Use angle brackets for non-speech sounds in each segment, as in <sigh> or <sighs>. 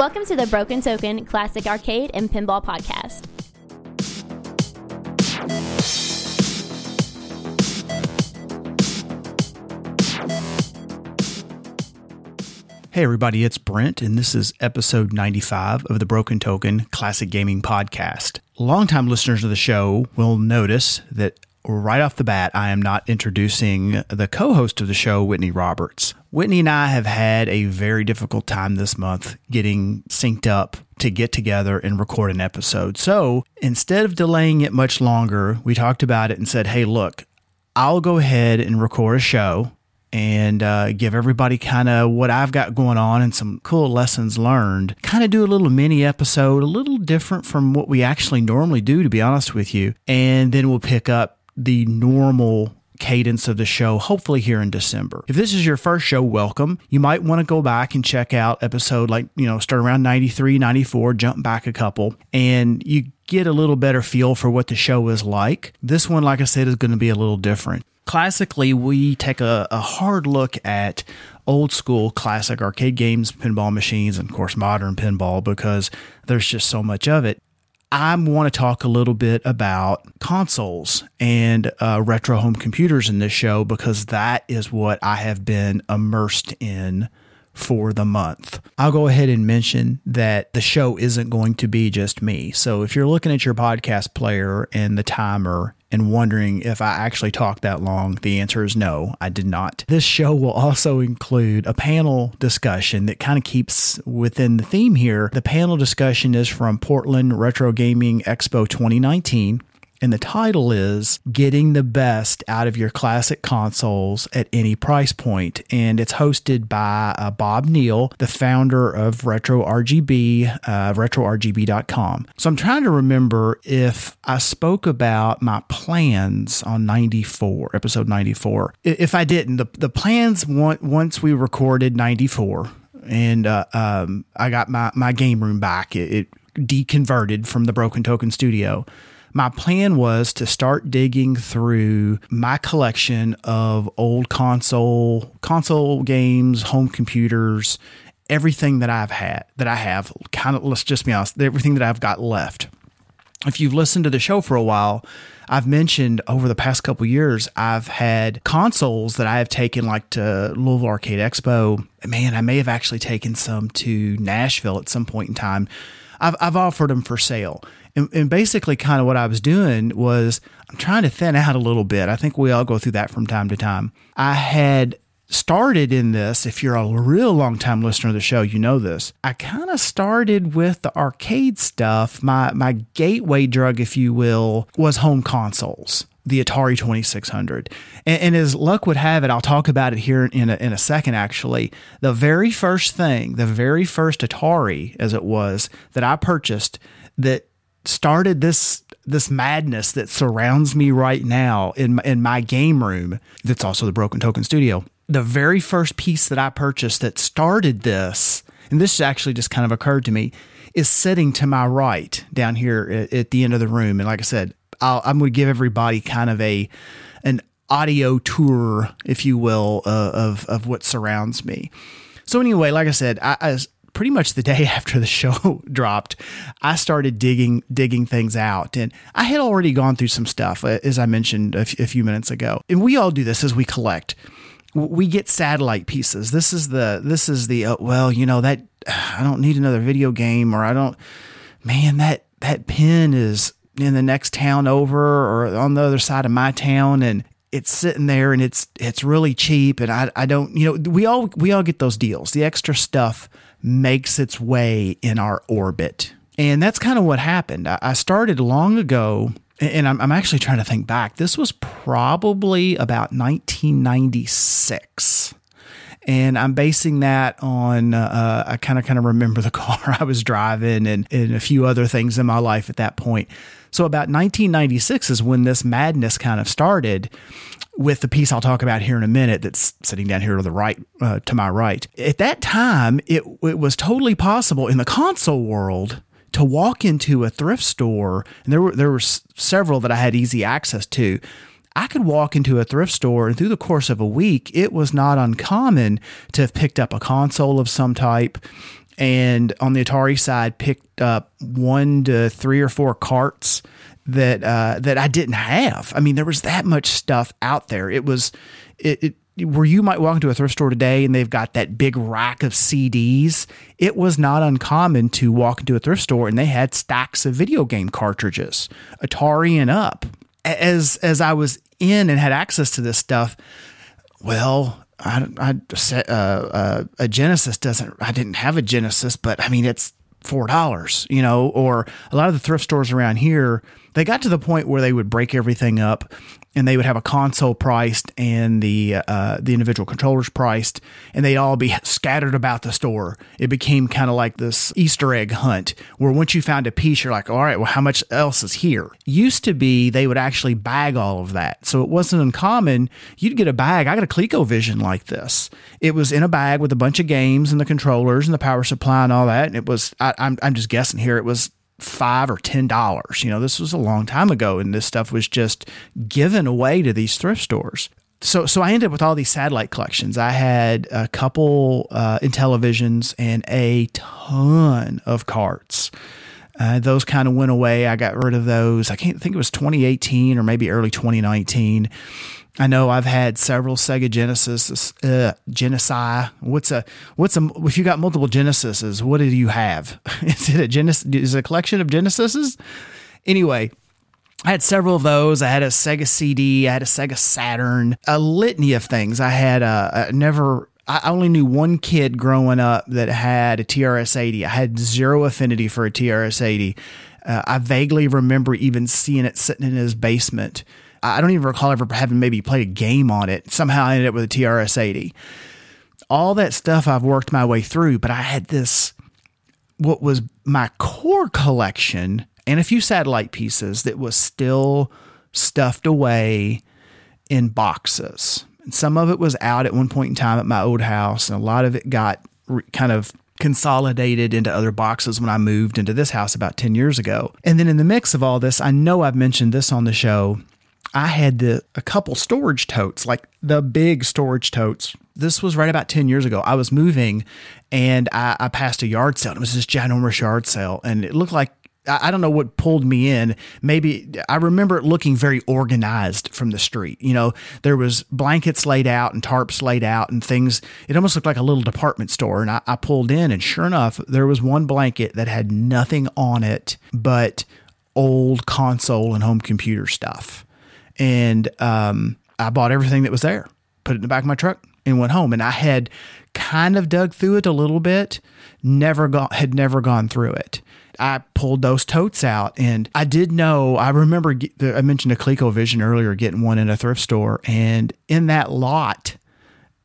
Welcome to the Broken Token Classic Arcade and Pinball Podcast. Hey, everybody, it's Brent, and this is episode 95 of the Broken Token Classic Gaming Podcast. Longtime listeners of the show will notice that right off the bat, I am not introducing the co host of the show, Whitney Roberts. Whitney and I have had a very difficult time this month getting synced up to get together and record an episode. So instead of delaying it much longer, we talked about it and said, hey, look, I'll go ahead and record a show and uh, give everybody kind of what I've got going on and some cool lessons learned. Kind of do a little mini episode, a little different from what we actually normally do, to be honest with you. And then we'll pick up the normal cadence of the show, hopefully here in December. If this is your first show, welcome. You might want to go back and check out episode like, you know, start around 93, 94, jump back a couple, and you get a little better feel for what the show is like. This one, like I said, is going to be a little different. Classically, we take a, a hard look at old school classic arcade games, pinball machines, and of course modern pinball because there's just so much of it. I want to talk a little bit about consoles and uh, retro home computers in this show because that is what I have been immersed in for the month. I'll go ahead and mention that the show isn't going to be just me. So if you're looking at your podcast player and the timer and wondering if I actually talked that long, the answer is no, I did not. This show will also include a panel discussion that kind of keeps within the theme here. The panel discussion is from Portland Retro Gaming Expo 2019 and the title is Getting the Best Out of Your Classic Consoles at Any Price Point. And it's hosted by uh, Bob Neal, the founder of Retro RGB, uh, RetroRGB.com. So I'm trying to remember if I spoke about my plans on 94, episode 94. If I didn't, the, the plans once we recorded 94, and uh, um, I got my, my game room back. It, it deconverted from the Broken Token Studio my plan was to start digging through my collection of old console console games, home computers, everything that I've had that I have kind of let's just be honest, everything that I've got left. If you've listened to the show for a while, I've mentioned over the past couple years, I've had consoles that I have taken like to Louisville Arcade Expo. Man, I may have actually taken some to Nashville at some point in time. I've, I've offered them for sale. And, and basically, kind of what I was doing was I'm trying to thin out a little bit. I think we all go through that from time to time. I had started in this, if you're a real long time listener of the show, you know this. I kind of started with the arcade stuff. My my gateway drug, if you will, was home consoles. The Atari 2600. And, and, as luck would have it, I'll talk about it here in a, in a second, actually. The very first thing, the very first Atari, as it was, that I purchased that started this this madness that surrounds me right now in my, in my game room that's also the broken token studio. The very first piece that i purchased that started this and this actually just kind of occurred to me is sitting to my right down here at, the end of the room. And like i said i am going to give everybody kind of a an audio tour if you will uh, of of what surrounds me. So anyway like i said I, I pretty much the day <laughs> after the show <laughs> dropped, I started digging digging things out, and I had already gone through some stuff uh, as I mentioned a, f- a few minutes ago. And we all do this as we collect. We get satellite pieces. This is the this is the uh, well, you know that <sighs> I don't need another video game, or I don't. Man, that that pin is in the next town over, or on the other side of my town, and it's sitting there and it's it's really cheap and I, I don't you know we all we all get those deals the extra stuff makes its way in our orbit. And that's kind of what happened. I started long ago, and I'm, actually trying to think back. This was probably about 1996 and I'm basing that on uh, I kind of kind of remember the <laughs> car I was driving and, and a few other things in my life at that point. So about 1996 is when this madness kind of started, with the piece I'll talk about here in a minute that's sitting down here to the right, uh, to my right. At that time, it, it was totally possible in the console world to walk into a thrift store, and there were there were several that I had easy access to. I could walk into a thrift store, and through the course of a week, it was not uncommon to have picked up a console of some type and on the Atari side, picked up one to three or four carts that uh, that I didn't have. I mean, there was that much stuff out there. It was it, it where you might walk into a thrift store today and they've got that big rack of CDs. It was not uncommon to walk into a thrift store and they had stacks of video game cartridges, Atari and up. As as I was in and had access to this stuff, well, I, I uh, uh, a Genesis doesn't. I didn't have a Genesis, but I mean it's four dollars, you know. Or a lot of the thrift stores around here, they got to the point where they would break everything up and they would have a console priced and the uh, the individual controllers priced, and they'd all be scattered about the store. It became kind of like this Easter egg hunt, where once you found a piece, you're like, all right, well, how much else is here? Used to be they would actually bag all of that, so it wasn't uncommon. You'd get a bag. I got a ColecoVision like this. It was in a bag with a bunch of games and the controllers and the power supply and all that. And it was I, I'm I'm just guessing here. It was five or ten dollars. You know, this was a long time ago, and this stuff was just given away to these thrift stores. So, so I ended up with all these satellite collections. I had a couple uh, Intellivisions and a ton of carts. Uh, those kind of went away. I got rid of those. I can't think it was 2018 or maybe early 2019. I know I've had several Sega Genesis, uh. What's a what's a if you got multiple Genesises? What do you have? <laughs> is it a Genesis? Is it a collection of Genesises? Anyway, I had several of those. I had a Sega CD. I had a Sega Saturn. A litany of things. I had a, a never. I only knew one kid growing up that had a TRS 80. I had zero affinity for a TRS 80. Uh, I vaguely remember even seeing it sitting in his basement. I don't even recall ever having maybe played a game on it. Somehow I ended up with a TRS 80. All that stuff I've worked my way through, but I had this, what was my core collection and a few satellite pieces that was still stuffed away in boxes. And some of it was out at one point in time at my old house, and a lot of it got re- kind of consolidated into other boxes when I moved into this house about 10 years ago. And then in the mix of all this, I know I've mentioned this on the show, I had the, a couple storage totes, like the big storage totes. This was right about 10 years ago. I was moving and I, I passed a yard sale. It was this ginormous yard sale. And it looked like, I, don't know what pulled me in. Maybe I remember it looking very organized from the street. You know, there was blankets laid out and tarps laid out and things. It almost looked like a little department store. And I, I pulled in, and sure enough, there was one blanket that had nothing on it but old console and home computer stuff and um, I bought everything that was there, put it in the back of my truck, and went home. And I had kind of dug through it a little bit, never got had never gone through it. I pulled those totes out, and I did know. I remember I mentioned a ColecoVision earlier, getting one in a thrift store, and in that lot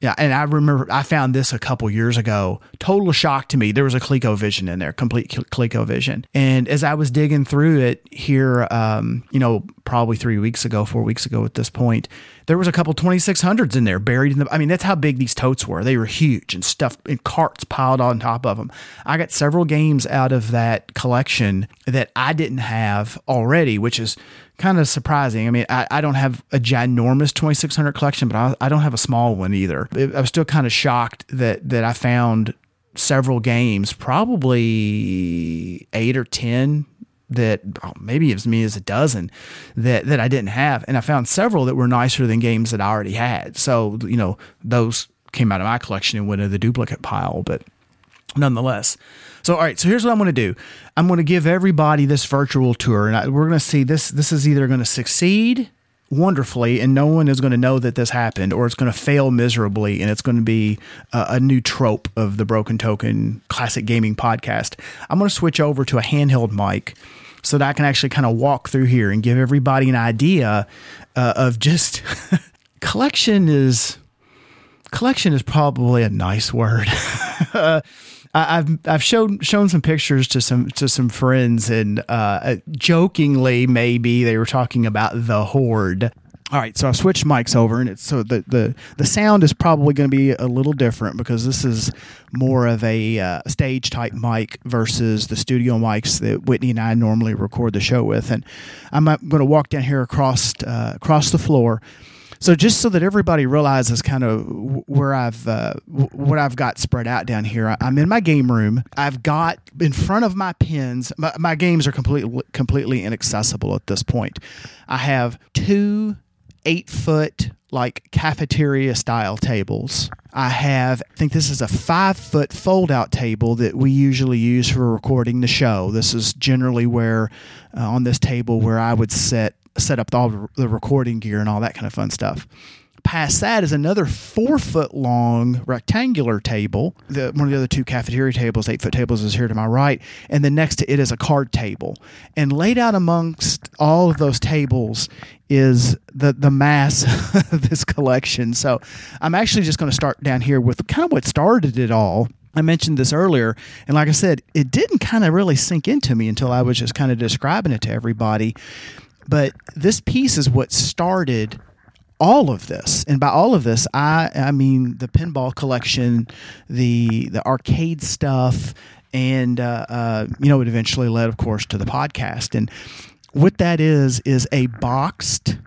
yeah, and I remember I found this a couple years ago. Total shock to me. There was a ColecoVision in there, complete ColecoVision. And as I was digging through it here, um, you know, probably three weeks ago, four weeks ago at this point, there was a couple 2600s in there buried in the. I mean, that's how big these totes were. They were huge and stuff in carts piled on top of them. I got several games out of that collection that I didn't have already, which is kind of surprising. I mean, I, I don't have a ginormous 2600 collection, but I, I don't have a small one either. I was still kind of shocked that that I found several games, probably eight or ten that oh, maybe as many as a dozen that that I didn't have, and I found several that were nicer than games that I already had. So you know those came out of my collection and went in the duplicate pile, but nonetheless. So, all right. So here's what I'm going to do. I'm going to give everybody this virtual tour, and I, we're going to see this. This is either going to succeed wonderfully, and no one is going to know that this happened, or it's going to fail miserably, and it's going to be a, a new trope of the Broken Token Classic Gaming Podcast. I'm going to switch over to a handheld mic so that I can actually kind of walk through here and give everybody an idea uh, of just <laughs> collection is collection is probably a nice word. <laughs> uh, I've I've shown shown some pictures to some to some friends, and uh, jokingly, maybe they were talking about the hoard. All right, so I switched mics over, and it's so the the the sound is probably going to be a little different because this is more of a uh, stage type mic versus the studio mics that Whitney and I normally record the show with. And I'm going to walk down here across uh, across the floor So just so that everybody realizes kind of where I've uh, what I've got spread out down here, I'm in my game room. I've got in front of my pins. My, my games are completely completely inaccessible at this point. I have two eight foot like cafeteria style tables. I have, I think this is a five foot fold out table that we usually use for recording the show. This is generally where, uh, on this table, where I would set set up all the recording gear and all that kind of fun stuff. Past that is another four foot long rectangular table. The, one of the other two cafeteria tables, eight foot tables, is here to my right. And then next to it is a card table. And laid out amongst all of those tables is the, the mass <laughs> of this collection. So I'm actually just going to start down here with kind of what started it all. I mentioned this earlier, and like I said, it didn't kind of really sink into me until I was just kind of describing it to everybody. But this piece is what started all of this. And by all of this i i mean the pinball collection the the arcade stuff and uh, uh, you know it eventually led of course to the podcast. And what that is is a boxed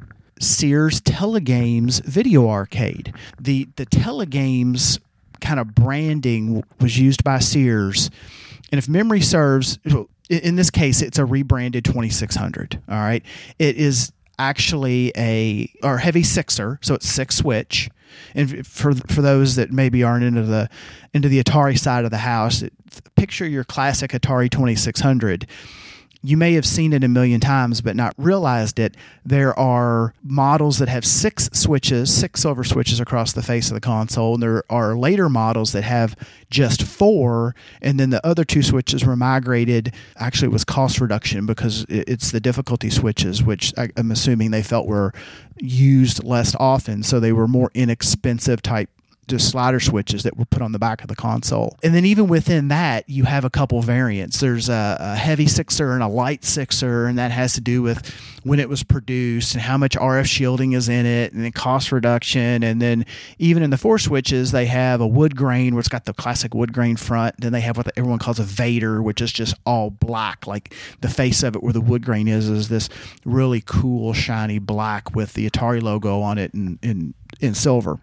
sears telegames video arcade. The the telegames kind of branding was used by sears. And if memory serves in this case it's a rebranded 2600 all right it is actually a or heavy sixer, so it's six switch. And for for those that maybe aren't into the into the Atari side of the house, picture your classic Atari 2600 you may have seen it a million times but not realized it. There are models that have six switches, six silver switches across the face of the console, and there are later models that have just four, and then the other two switches were migrated. Actually, it was cost reduction because it's the difficulty switches, which I'm assuming they felt were used less often, so they were more inexpensive type just slider switches that were put on the back of the console. And then even within that, you have a couple variants. There's a, a, heavy sixer and a light sixer, and that has to do with when it was produced and how much RF shielding is in it, and then cost reduction. And then even in the four switches, they have a wood grain where it's got the classic wood grain front. Then they have what everyone calls a Vader, which is just all black, like the face of it where the wood grain is is this really cool shiny black with the Atari logo on it and, and in silver.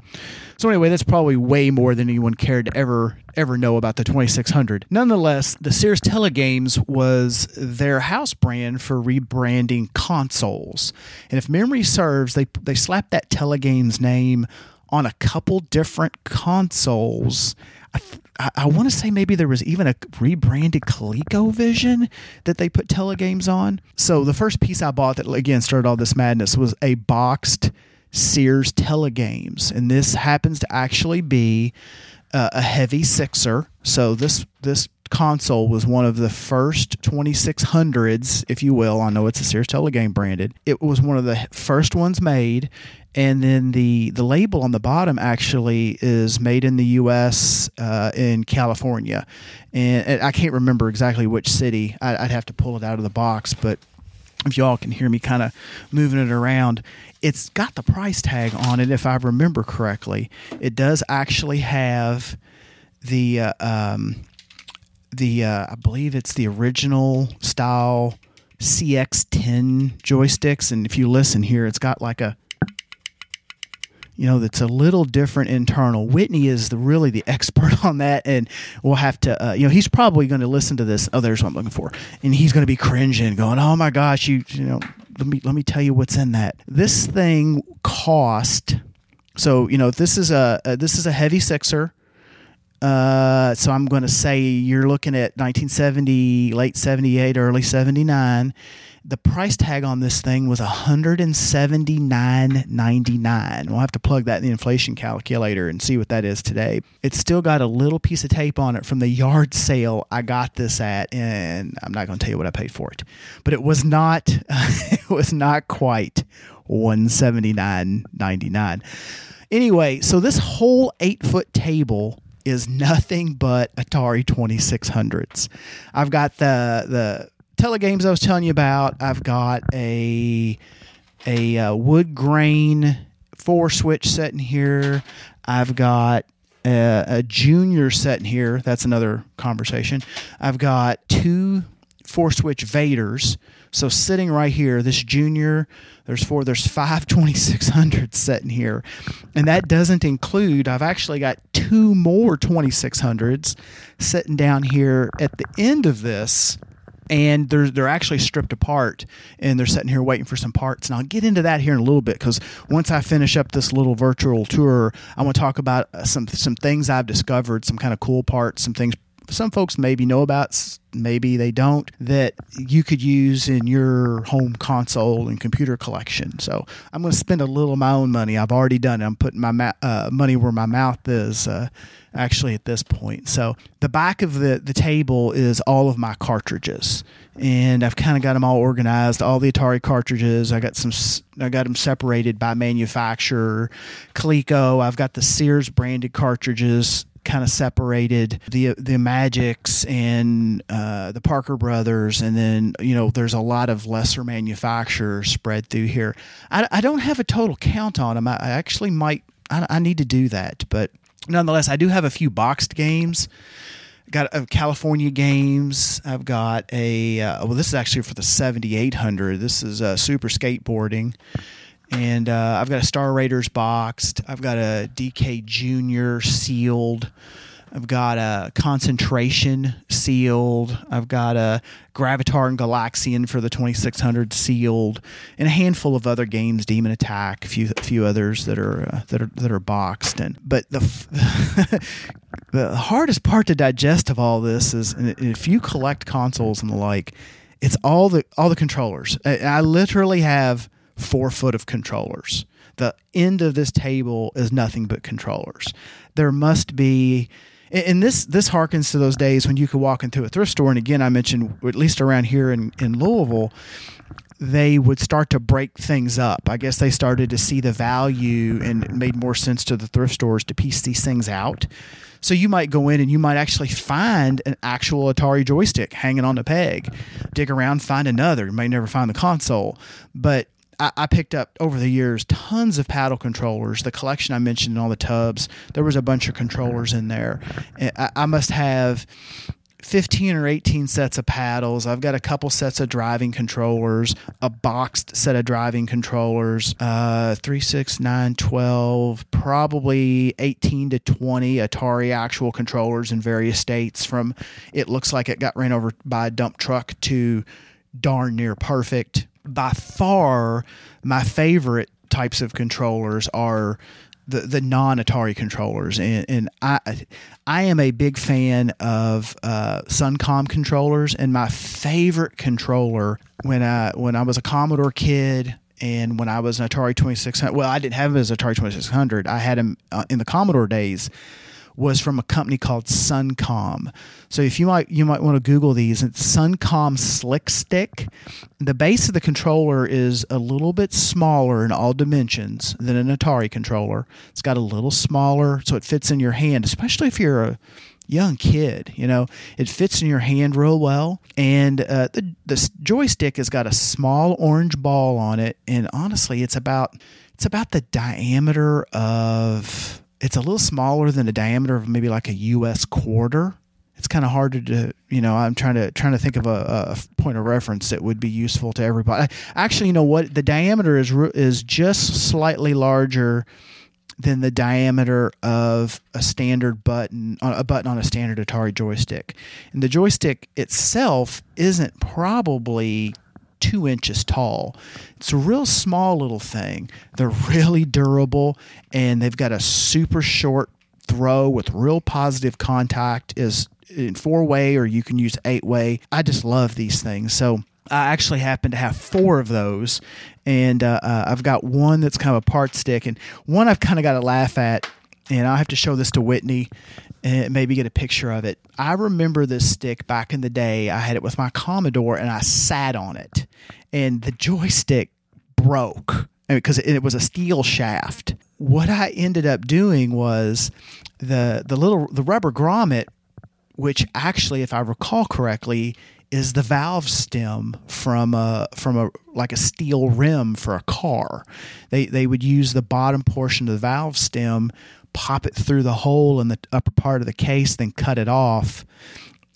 So anyway, that's probably way more than anyone cared to ever ever know about the 2600. Nonetheless, the Sears Telegames was their house brand for rebranding consoles. And if memory serves, they they slapped that Telegames name on a couple different consoles. I, I, I want to say maybe there was even a rebranded ColecoVision that they put Telegames on. So the first piece I bought that again started all this madness was a boxed Sears Telegames, and this happens to actually be uh, a heavy sixer. So this this console was one of the first 2600s, if you will. I know it's a Sears Telegame branded. It was one of the first ones made, and then the the label on the bottom actually is made in the U.S. Uh, in California, and, and, I can't remember exactly which city. I, I'd have to pull it out of the box, but if y'all can hear me kind of moving it around, it's got the price tag on it, if I remember correctly. It does actually have the uh, um, the uh, I believe it's the original style CX10 joysticks, and if you listen here, it's got like a you know that's a little different internal whitney is the really the expert <laughs> on that and we'll have to uh, you know he's probably going to listen to this oh there's what i'm looking for and he's going to be cringing going oh my gosh you you know let me let me tell you what's in that. This thing cost. So you know this is a, a this is a heavy sixer. Uh, so I'm going to say you're looking at 1970, late 78, early 79 the price tag on this thing was $179.99. We'll have to plug that in the inflation calculator and see what that is today. It's still got a little piece of tape on it from the yard sale I got this at, and I'm not going to tell you what I paid for it. But it was not <laughs> it was not quite 179.99. Anyway, so this whole eight foot table is nothing but Atari 2600s. I've got the the telegames I was telling you about, I've got a a uh, wood grain four switch set in here. I've got a, a, junior set in here. That's another conversation. I've got two four switch Vaders. So sitting right here, this junior, there's four, there's five <laughs> 2600s sitting here. And that doesn't include, I've actually got two more 2600s sitting down here at the end of this and they're they're actually stripped apart and they're sitting here waiting for some parts. And I'll get into that here in a little bit because once I finish up this little virtual tour I want to talk about uh, some some things I've discovered some kind of cool parts some things some folks maybe know about maybe they don't that you could use in your home console and computer collection. So i'm going to spend a little of my own money. I've already done it. I'm putting my ma- uh, money where my mouth is uh, actually at this point so the back of the, the table is all of my cartridges and i've kind of got them all organized all the atari cartridges i got some i got them separated by manufacturer coleco i've got the sears branded cartridges kind of separated the the Magics and uh, the Parker Brothers, and then you know there's a lot of lesser manufacturers spread through here. I, I don't have a total count on them. I, I actually might. I, I, need to do that, but nonetheless, I do have a few boxed games. Got a California games. I've got a uh, well. This is actually for the 7800. This is uh, super skateboarding and uh, I've got a Star Raiders boxed. I've got a DK Junior sealed. I've got a concentration sealed. I've got a Gravitar and Galaxian for the 2600 sealed, and a handful of other games, Demon Attack, a few a few others that are uh, that are that are boxed. And but the <laughs> the hardest part to digest of all this is if you collect consoles and the like, it's all the all the controllers. I, I literally have four foot of controllers. The end of this table is nothing but controllers. There must be and this this harkens to those days when you could walk into a thrift store and again I mentioned at least around here in, in Louisville they would start to break things up. I guess they started to see the value and it made more sense to the thrift stores to piece these things out. So you might go in and you might actually find an actual Atari joystick hanging on the peg. Dig around, find another. You may never find the console, but I, picked up over the years tons of paddle controllers. The collection I mentioned in all the tubs, there was a bunch of controllers in there. I, I must have 15 or 18 sets of paddles. I've got a couple sets of driving controllers, a boxed set of driving controllers, uh, 3, 6, 9, 12, probably 18 to 20 Atari actual controllers in various states from it looks like it got ran over by a dump truck to darn near perfect by far my favorite types of controllers are the the non Atari controllers, and, and I I am a big fan of uh, Suncom controllers, and my favorite controller when I when I was a Commodore kid. And when I was an Atari 2600, well, I didn't have him as Atari 2600. I had him uh, in the Commodore days was from a company called Suncom. So if you might you might want to Google these, it's Suncom Slik Stik. The base of the controller is a little bit smaller in all dimensions than an Atari controller. It's got a little smaller, so it fits in your hand, especially if you're a young kid. You know, it fits in your hand real well, and uh, the the joystick has got a small orange ball on it, and honestly, it's about it's about the diameter of it's a little smaller than the diameter of maybe like a U.S. quarter. It's kind of hard to, you know. I'm trying to trying to think of a, a point of reference that would be useful to everybody. Actually, you know what? The diameter is is just slightly larger than the diameter of a standard button a button on a standard Atari joystick. And the joystick itself isn't probably two inches tall. It's a real small little thing. They're really durable and they've got a super short throw with real positive contact is in four way or you can use eight way. I just love these things. So I actually happen to have four of those, and uh, uh, I've got one that's kind of a part stick, and one I've kind of got to laugh at, and I'll have to show this to Whitney and maybe get a picture of it. I remember this stick back in the day. I had it with my Commodore and I sat on it, and the joystick broke because it was a steel shaft. What I ended up doing was the the little the rubber grommet, which actually, if I recall correctly, is the valve stem from a from a like a steel rim for a car. They they would use the bottom portion of the valve stem pop it through the hole in the upper part of the case, then cut it off.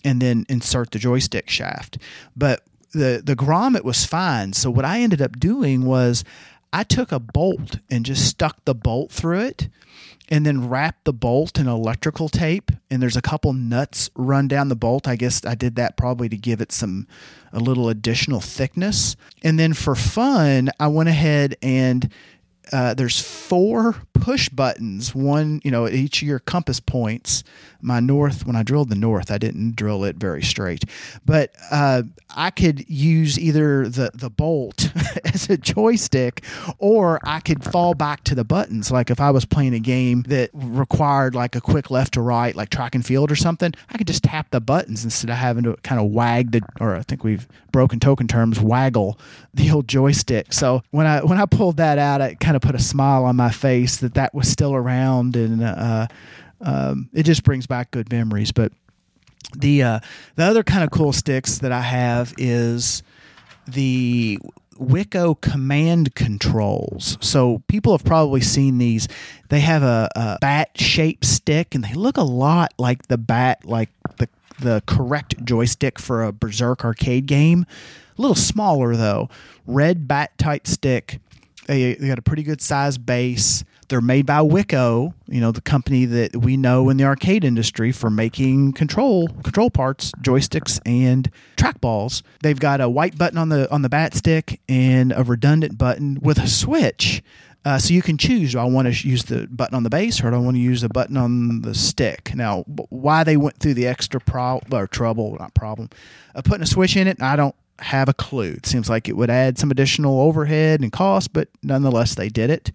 and then insert the joystick shaft. But the the grommet was fine. So what I ended up doing was I took a bolt and just stuck the bolt through it and then wrapped the bolt in electrical tape and there's a couple nuts run down the bolt. I guess I did that probably to give it some a little additional thickness. And then for fun, I went ahead and uh, there's four push buttons, one, you know, at each of your compass points. My north, when I drilled the north, I didn't drill it very straight, but uh, I could use either the, the bolt <laughs> as a joystick or I could fall back to the buttons. Like if I was playing a game that required like a quick left to right, like track and field or something, I could just tap the buttons instead of having to kind of wag the, or I think we've broken token terms, waggle the old joystick. So when I, when I pulled that out, it kind of put a smile on my face that that was still around and, uh, um, it just brings back good memories. But the uh, the other kind of cool sticks that I have is the Wico command controls. So people have probably seen these. They have a, a bat shaped stick, and they look a lot like the bat, like the the correct joystick for a Berserk arcade game. A little smaller though. Red bat type stick. They, they got a pretty good size base. They're made by Wico, you know, the company that we know in the arcade industry for making control control parts, joysticks and trackballs. They've got a white button on the on the bat stick and a redundant button with a switch. Uh, so you can choose: do I want to use the button on the base, or do I want to use the button on the stick? Now, why they went through the extra pro or trouble, not problem, of putting a switch in it, I don't have a clue. It seems like it would add some additional overhead and cost, but nonetheless, they did it.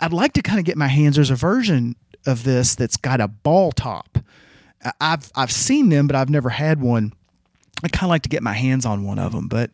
I'd like to kind of get my hands. There's a version of this that's got a ball top. I've I've seen them, but I've never had one. I kind of like to get my hands on one of them, but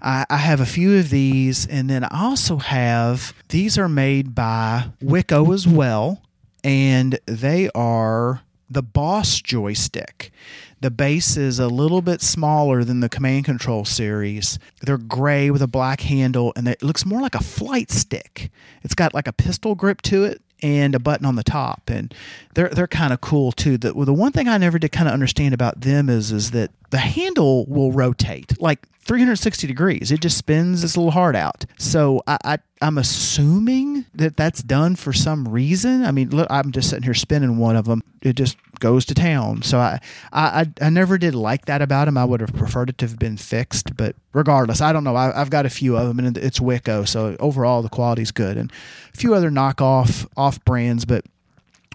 I, I, have a few of these, and then I also have these are made by Wico as well, and they are the Boss joystick. The base is a little bit smaller than the command control series. They're gray with a black handle, and it looks more like a flight stick. It's got like a pistol grip to it and a button on the top, and they're they're kind of cool too. The the one thing I never did kind of understand about them is is that the handle will rotate like 360 degrees. It just spins its little heart out. So I, I I'm assuming that that's done for some reason. I mean, look, I'm just sitting here spinning one of them. It just goes to town. So I, I, I never did like that about him. I would have preferred it to have been fixed, but regardless, I don't know. I, have got a few of them, and it's Wico, so overall the quality's good, and a few other knockoff off brands. But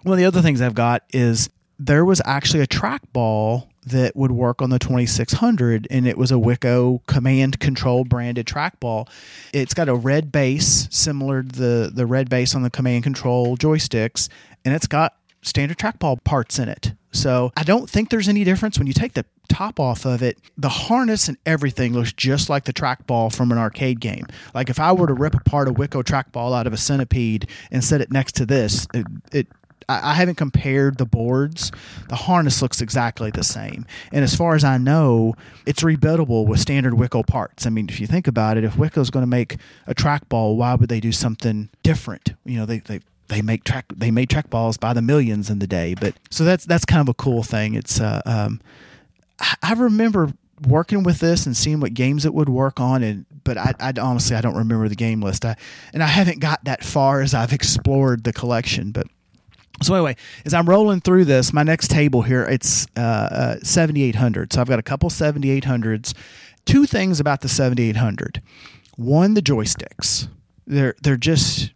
one of the other things I've got is there was actually a trackball that would work on the 2600 and it was a Wico command control branded trackball. It's got a red base similar to the the red base on the command control joysticks and it's got standard trackball parts in it. So I don't think there's any difference when you take the top off of it. The harness and everything looks just like the trackball from an arcade game. Like if I were to rip apart a Wico trackball out of a centipede and set it next to this, it, it I, haven't compared the boards. The harness looks exactly the same, and as far as I know, it's rebuildable with standard Wico parts. I mean, if you think about it, if Wico's going to make a trackball, why would they do something different? You know, they they they make track they made trackballs by the millions in the day, but so that's that's kind of a cool thing. It's uh, um, I remember working with this and seeing what games it would work on and but I, I, honestly I don't remember the game list I, and I haven't got that far as I've explored the collection but so anyway, as I'm rolling through this, my next table here, it's uh, uh, 7800. So I've got a couple 7800s. Two things about the 7800. One, the joysticks. They're they're just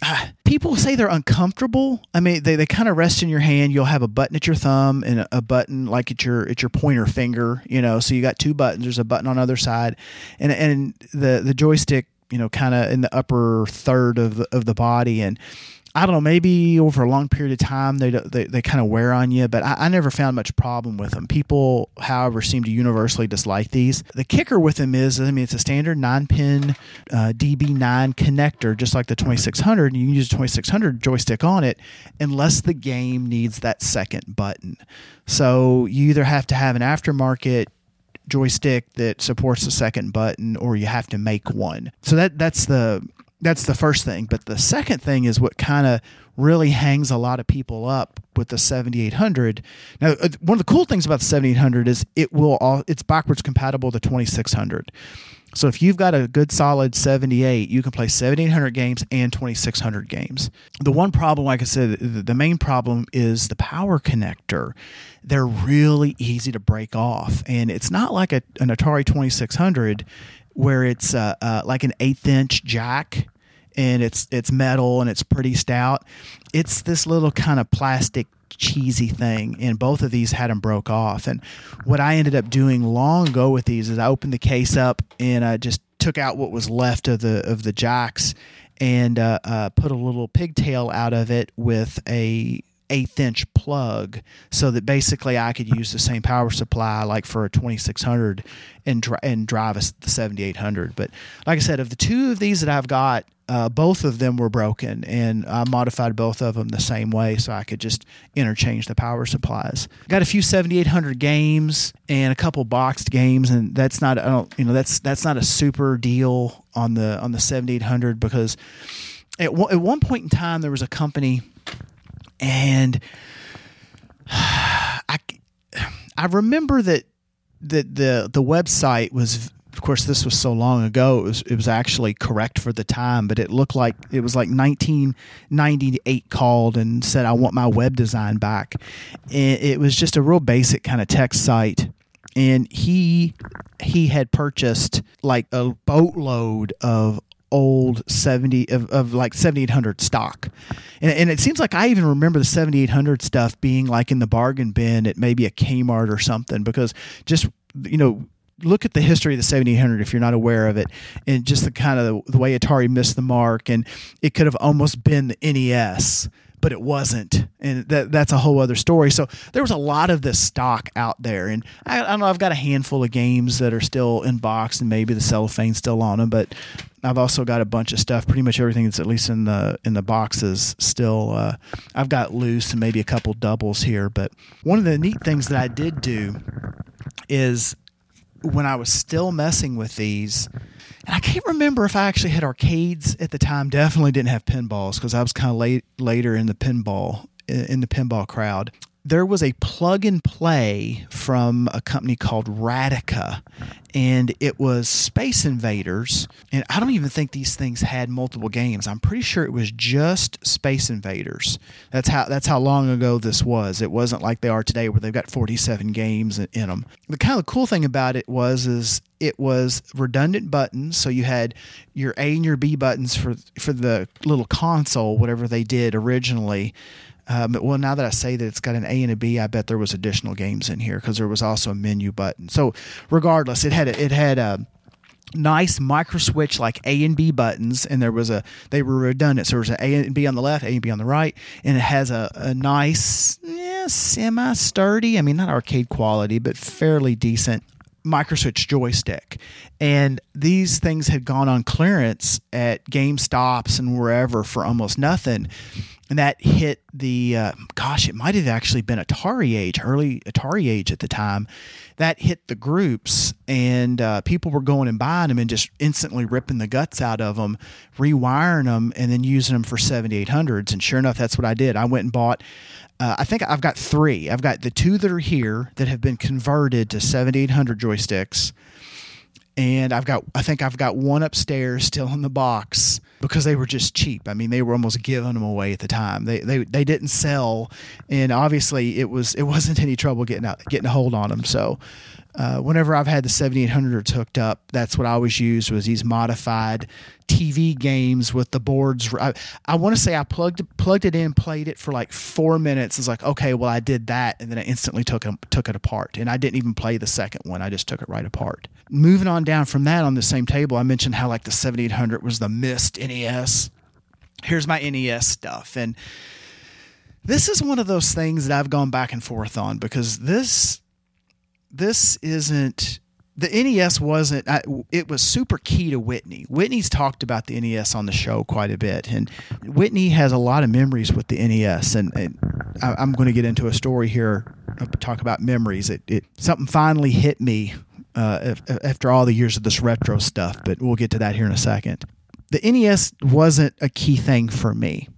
uh, people say they're uncomfortable. I mean, they, they kind of rest in your hand. You'll have a button at your thumb and a, a, button like at your at your pointer finger. You know, so you got two buttons. There's a button on the other side, and and the the joystick, you know, kind of in the upper third of the, of the body, and I don't know, maybe over a long period of time they they, they kind of wear on you, but I, I, never found much problem with them. People, however, seem to universally dislike these. The kicker with them is, I mean, it's a standard nine pin uh, DB9 connector, just like the 2600. And you can use a 2600 joystick on it, unless the game needs that second button. So you either have to have an aftermarket joystick that supports the second button, or you have to make one. So that that's the that's the first thing. But the second thing is what kind of really hangs a lot of people up with the 7800. Now, uh, one of the cool things about the 7800 is it will all it's backwards compatible to 2600. So if you've got a good solid 78, you can play 7800 games and 2600 games. The one problem, like I said, the main problem is the power connector. They're really easy to break off, and it's not like a, an Atari 2600 where it's uh, uh, like an eighth inch jack and it's it's metal and it's pretty stout. It's this little kind of plastic cheesy thing, and both of these had them broke off. And what I ended up doing long ago with these is I opened the case up and I just took out what was left of the of the jacks and uh, uh, put a little pigtail out of it with a eighth inch plug so that basically I could use the same power supply like for a 2600 and, dri- and drive a, the 7800 but like I said of the two of these that I've got uh, both of them were broken and I modified both of them the same way so I could just interchange the power supplies. Got a few 7800 games and a couple boxed games and that's not I don't you know that's that's not a super deal on the on the 7800 because at, w- at one point in time there was a company and <sighs> I I remember that that the the website was of course this was so long ago it was it was actually correct for the time but it looked like it was like 1998 called and said I want my web design back. And it was just a real basic kind of text site. And he he had purchased like a boatload of old 70 of, of like 7800 stock. And, and it seems like i even remember the 7800 stuff being like in the bargain bin at maybe a kmart or something because just you know look at the history of the 7800 if you're not aware of it and just the kind of the, the way atari missed the mark and it could have almost been the nes but it wasn't, and that that's a whole other story. So there was a lot of this stock out there, and I, I don't know. I've got a handful of games that are still in box, and maybe the cellophane's still on them, but I've also got a bunch of stuff. Pretty much everything that's at least in the in the boxes still. Uh, I've got loose and maybe a couple doubles here, but one of the neat things that I did do is when I was still messing with these and I can't remember if I actually had arcades at the time. Definitely didn't have pinballs because I was kind of late later in the pinball in the pinball crowd there was a plug and play from a company called Radica, and it was Space Invaders. And I don't even think these things had multiple games. I'm pretty sure it was just Space Invaders. That's how that's how long ago this was. It wasn't like they are today, where they've got 47 games in them. The kind of cool thing about it was is it was redundant buttons, so you had your A and your B buttons for for the little console, whatever they did originally um, well, now that I say that it's got an A and a B, I bet there was additional games in here because there was also a menu button. So, regardless, it had a, it had a nice micro switch like A and B buttons, and there was a they were redundant. So there was an A and B on the left, A and B on the right, and it has a, a nice, yeah, semi sturdy. I mean, not arcade quality, but fairly decent microswitch joystick and these things had gone on clearance at GameStops and wherever for almost nothing and that hit the uh, gosh it might have actually been AtariAge early AtariAge at the time that hit the groups and uh, people were going and buying them and just instantly ripping the guts out of them rewiring them and then using them for 7800s and sure enough that's what i did. I went and bought uh, I think I've got three. I've got the two that are here that have been converted to 7800 joysticks. And I've got I think I've got one upstairs still in the box because they were just cheap. I mean, they were almost giving them away at the time. They they they didn't sell, and obviously it was it wasn't any trouble getting out getting a hold on them. So. Uh, whenever I've had the 7800s hooked up, that's what I always used was these modified TV games with the boards. I, I want to say I plugged plugged it in, played it for like four minutes. It's like, okay, well I did that, and then I instantly took it, took it apart, and I didn't even play the second one. I just took it right apart moving on down from that on the same table, I mentioned how like the 7800 was the missed NES. Here's my NES stuff. And this is one of those things that I've gone back and forth on because this this isn't the NES wasn't I, it was super key to Whitney. Whitney's talked about the NES on the show quite a bit and Whitney has a lot of memories with the NES and, and I, am going to get into a story here talk about memories. It, it something finally hit me uh, after all the years of this retro stuff, but we'll get to that here in a second. the NES wasn't a key thing for me.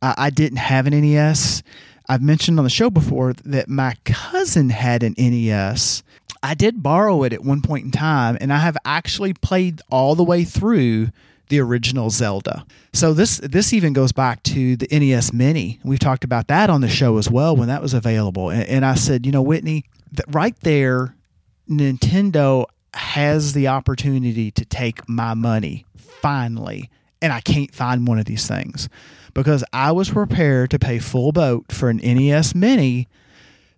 I, I didn't have an NES. I've mentioned on the show before that my cousin had an NES. I did borrow it at one point in time, and I have actually played all the way through the original Zelda. So this this even goes back to the NES Mini. We've talked about that on the show as well when that was available. And, and I said, you know, Whitney, right there, Nintendo has the opportunity to take my money finally, and I can't find one of these things because I was prepared to pay full boat for an NES Mini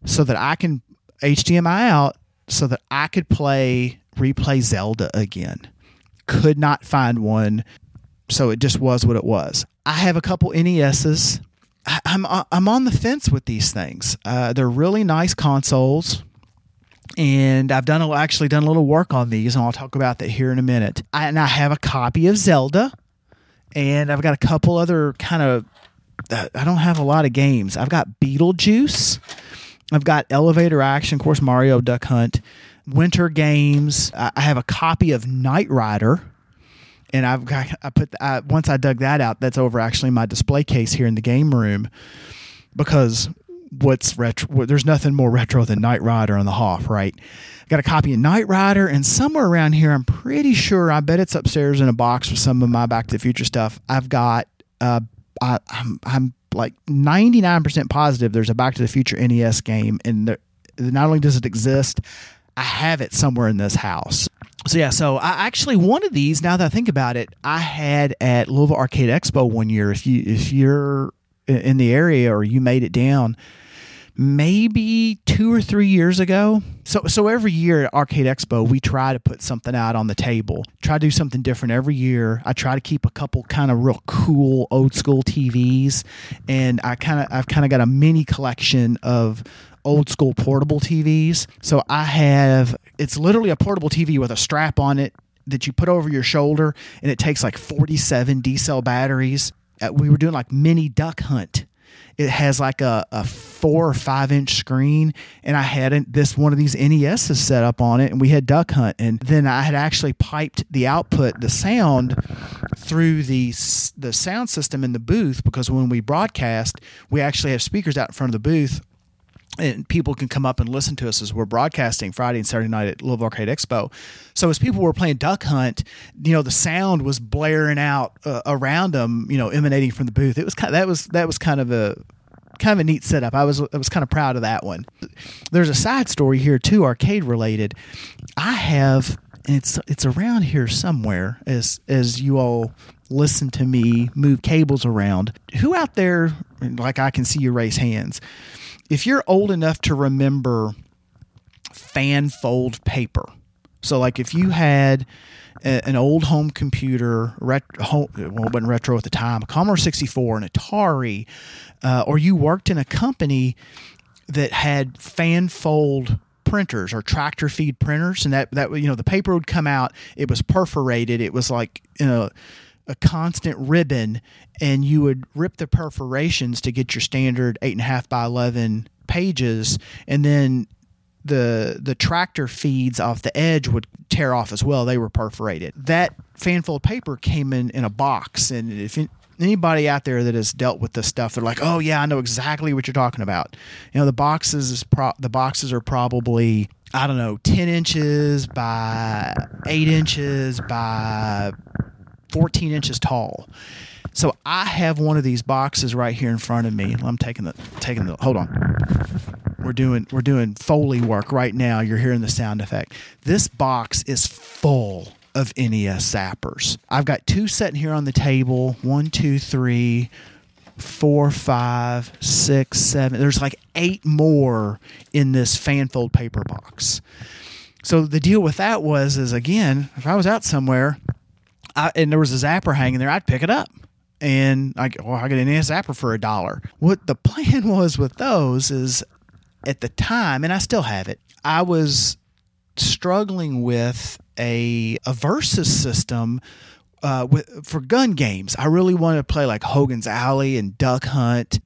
so that I can HDMI out so that I could play replay Zelda again. Could not find one, so it just was what it was. I have a couple NESs. I'm I'm on the fence with these things. Uh, they're really nice consoles and I've done a, actually done a little work on these, and I'll talk about that here in a minute. I, and I have a copy of Zelda, and I've got a couple other kind of. I don't have a lot of games. I've got Beetlejuice, I've got Elevator Action, of course, Mario Duck Hunt, Winter Games. I, I have a copy of Knight Rider. And I've got I put I, once I dug that out. That's over actually my display case here in the game room, because what's retro. There's nothing more retro than Knight Rider on the Hoff, right? I got a copy of Knight Rider, and somewhere around here, I'm pretty sure. I bet it's upstairs in a box with some of my Back to the Future stuff. I've got. Uh, I, I'm I'm like 99% positive there's a Back to the Future NES game, and there, not only does it exist, I have it somewhere in this house. So yeah, so I actually one of these. Now that I think about it, I had at Louisville Arcade Expo one year. If you if you're in the area or you made it down, maybe two or three years ago. So, so every year at Arcade Expo, we try to put something out on the table. Try to do something different every year. I try to keep a couple kind of real cool old school TVs, and I kind of I've kind of got a mini collection of old school portable TVs. So I have it's literally a portable TV with a strap on it that you put over your shoulder, and it takes like 47 D cell batteries. Uh, we were doing like mini duck hunt it has like a, a four or five inch screen, and I had this one of these NESs set up on it, and we had Duck Hunt, and then I had actually piped the output, the sound, through the the sound system in the booth because when we broadcast, we actually have speakers out in front of the booth and people can come up and listen to us as we're broadcasting Friday and Saturday night at Louisville Arcade Expo. So as people were playing Duck Hunt, you know the sound was blaring out uh, around them, you know, emanating from the booth. It was kind of, that was that was kind of a kind of a neat setup. I was I was kind of proud of that one. There's a side story here too, arcade related. I have it's it's around here somewhere as as you all listen to me move cables around. Who out there like I can see you raise hands if you're old enough to remember fan fold paper, so like if you had a, an old home computer, ret, home, well, it wasn't retro at the time, a Commodore 64, an Atari, uh, or you worked in a company that had fan fold printers or tractor feed printers, and that that you know the paper would come out, it was perforated, it was like you know a constant ribbon and you would rip the perforations to get your standard eight and a half by 11 pages and then the the tractor feeds off the edge would tear off as well. They were perforated. That fanfold paper came in in a box and if anybody out there that has dealt with this stuff they're like oh yeah i know exactly what you're talking about. You know the boxes is pro- the boxes are probably i don't know 10 inches by 8 inches by 14 inches tall. So I have one of these boxes right here in front of me. I'm taking the taking the hold on. We're doing we're doing foley work right now. You're hearing the sound effect. This box is full of NES zappers. I've got two sitting here on the table. One, two, three, four, five, six, seven. There's like eight more in this fanfold paper box. So the deal with that was is again, if I was out somewhere I, and there was a zapper hanging there, I'd pick it up. And I, well, I get an zapper for a dollar. What the plan <laughs> was with those is at the time, and I still have it, I was struggling with a, a versus system uh, with, for gun games. I really wanted to play like Hogan's Alley and Duck Hunt.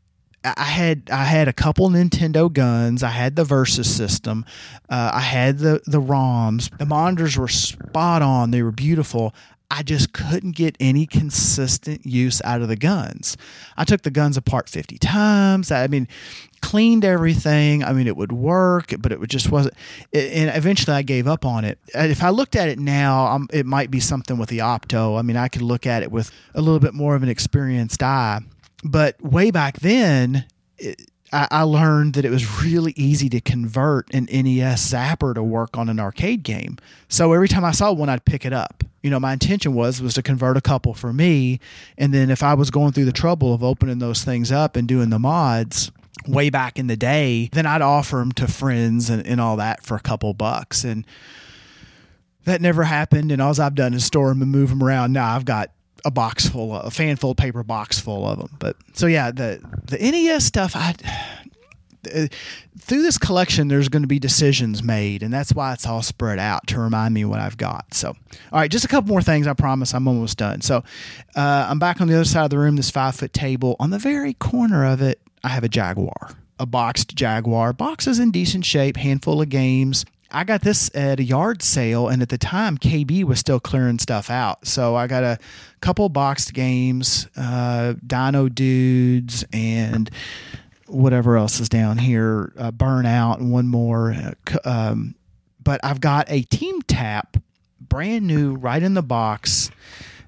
I had I had a couple Nintendo guns. I had the Versus system. Uh, I had the the ROMs. The monitors were spot on. They were beautiful. I just couldn't get any consistent use out of the guns. I took the guns apart 50 times. I mean, cleaned everything. I mean, it would work, but it just wasn't. And eventually I gave up on it. If I looked at it now, it might be something with the Opto. I mean, I could look at it with a little bit more of an experienced eye. But way back then, it, I, learned that it was really easy to convert an NES Zapper to work on an arcade game. So every time I saw one, I'd pick it up. You know, my intention was was to convert a couple for me, and then if I was going through the trouble of opening those things up and doing the mods way back in the day, then I'd offer them to friends and, and all that for a couple bucks. And that never happened. And all I've done is store them and move them around. Now I've got a box full of a fan fold paper box full of them. But so yeah, the the NES stuff I uh, through this collection there's going to be decisions made and that's why it's all spread out to remind me what I've got. So all right, just a couple more things I promise I'm almost done. So uh, I'm back on the other side of the room this 5 foot table on the very corner of it I have a Jaguar. A boxed Jaguar. Box is in decent shape, handful of games. I got this at a yard sale, and at the time, KB was still clearing stuff out. So I got a couple boxed games, uh, Dino Dudes, and whatever else is down here, uh, Burnout, and one more. Uh, um, but I've got a Team Tap, brand new, right in the box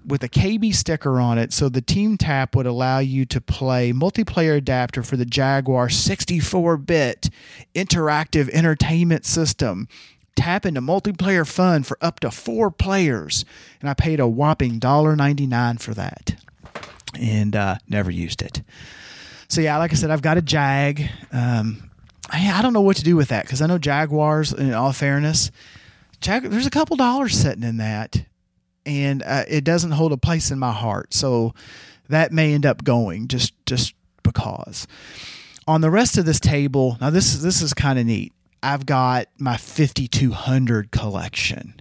with a KB sticker on it. So the Team Tap would allow you to play multiplayer adapter for the Jaguar 64 bit interactive entertainment system. Tap into multiplayer fun for up to four players. And I paid a whopping $1.99 for that and uh, never used it. So, yeah, like I said, I've got a Jag. Um, I, I don't know what to do with that because I know Jaguars, in all fairness, Jag, there's a couple dollars sitting in that and uh, it doesn't hold a place in my heart. So that may end up going just just because. On the rest of this table, now this is this is kind of neat. I've got my 5200 collection,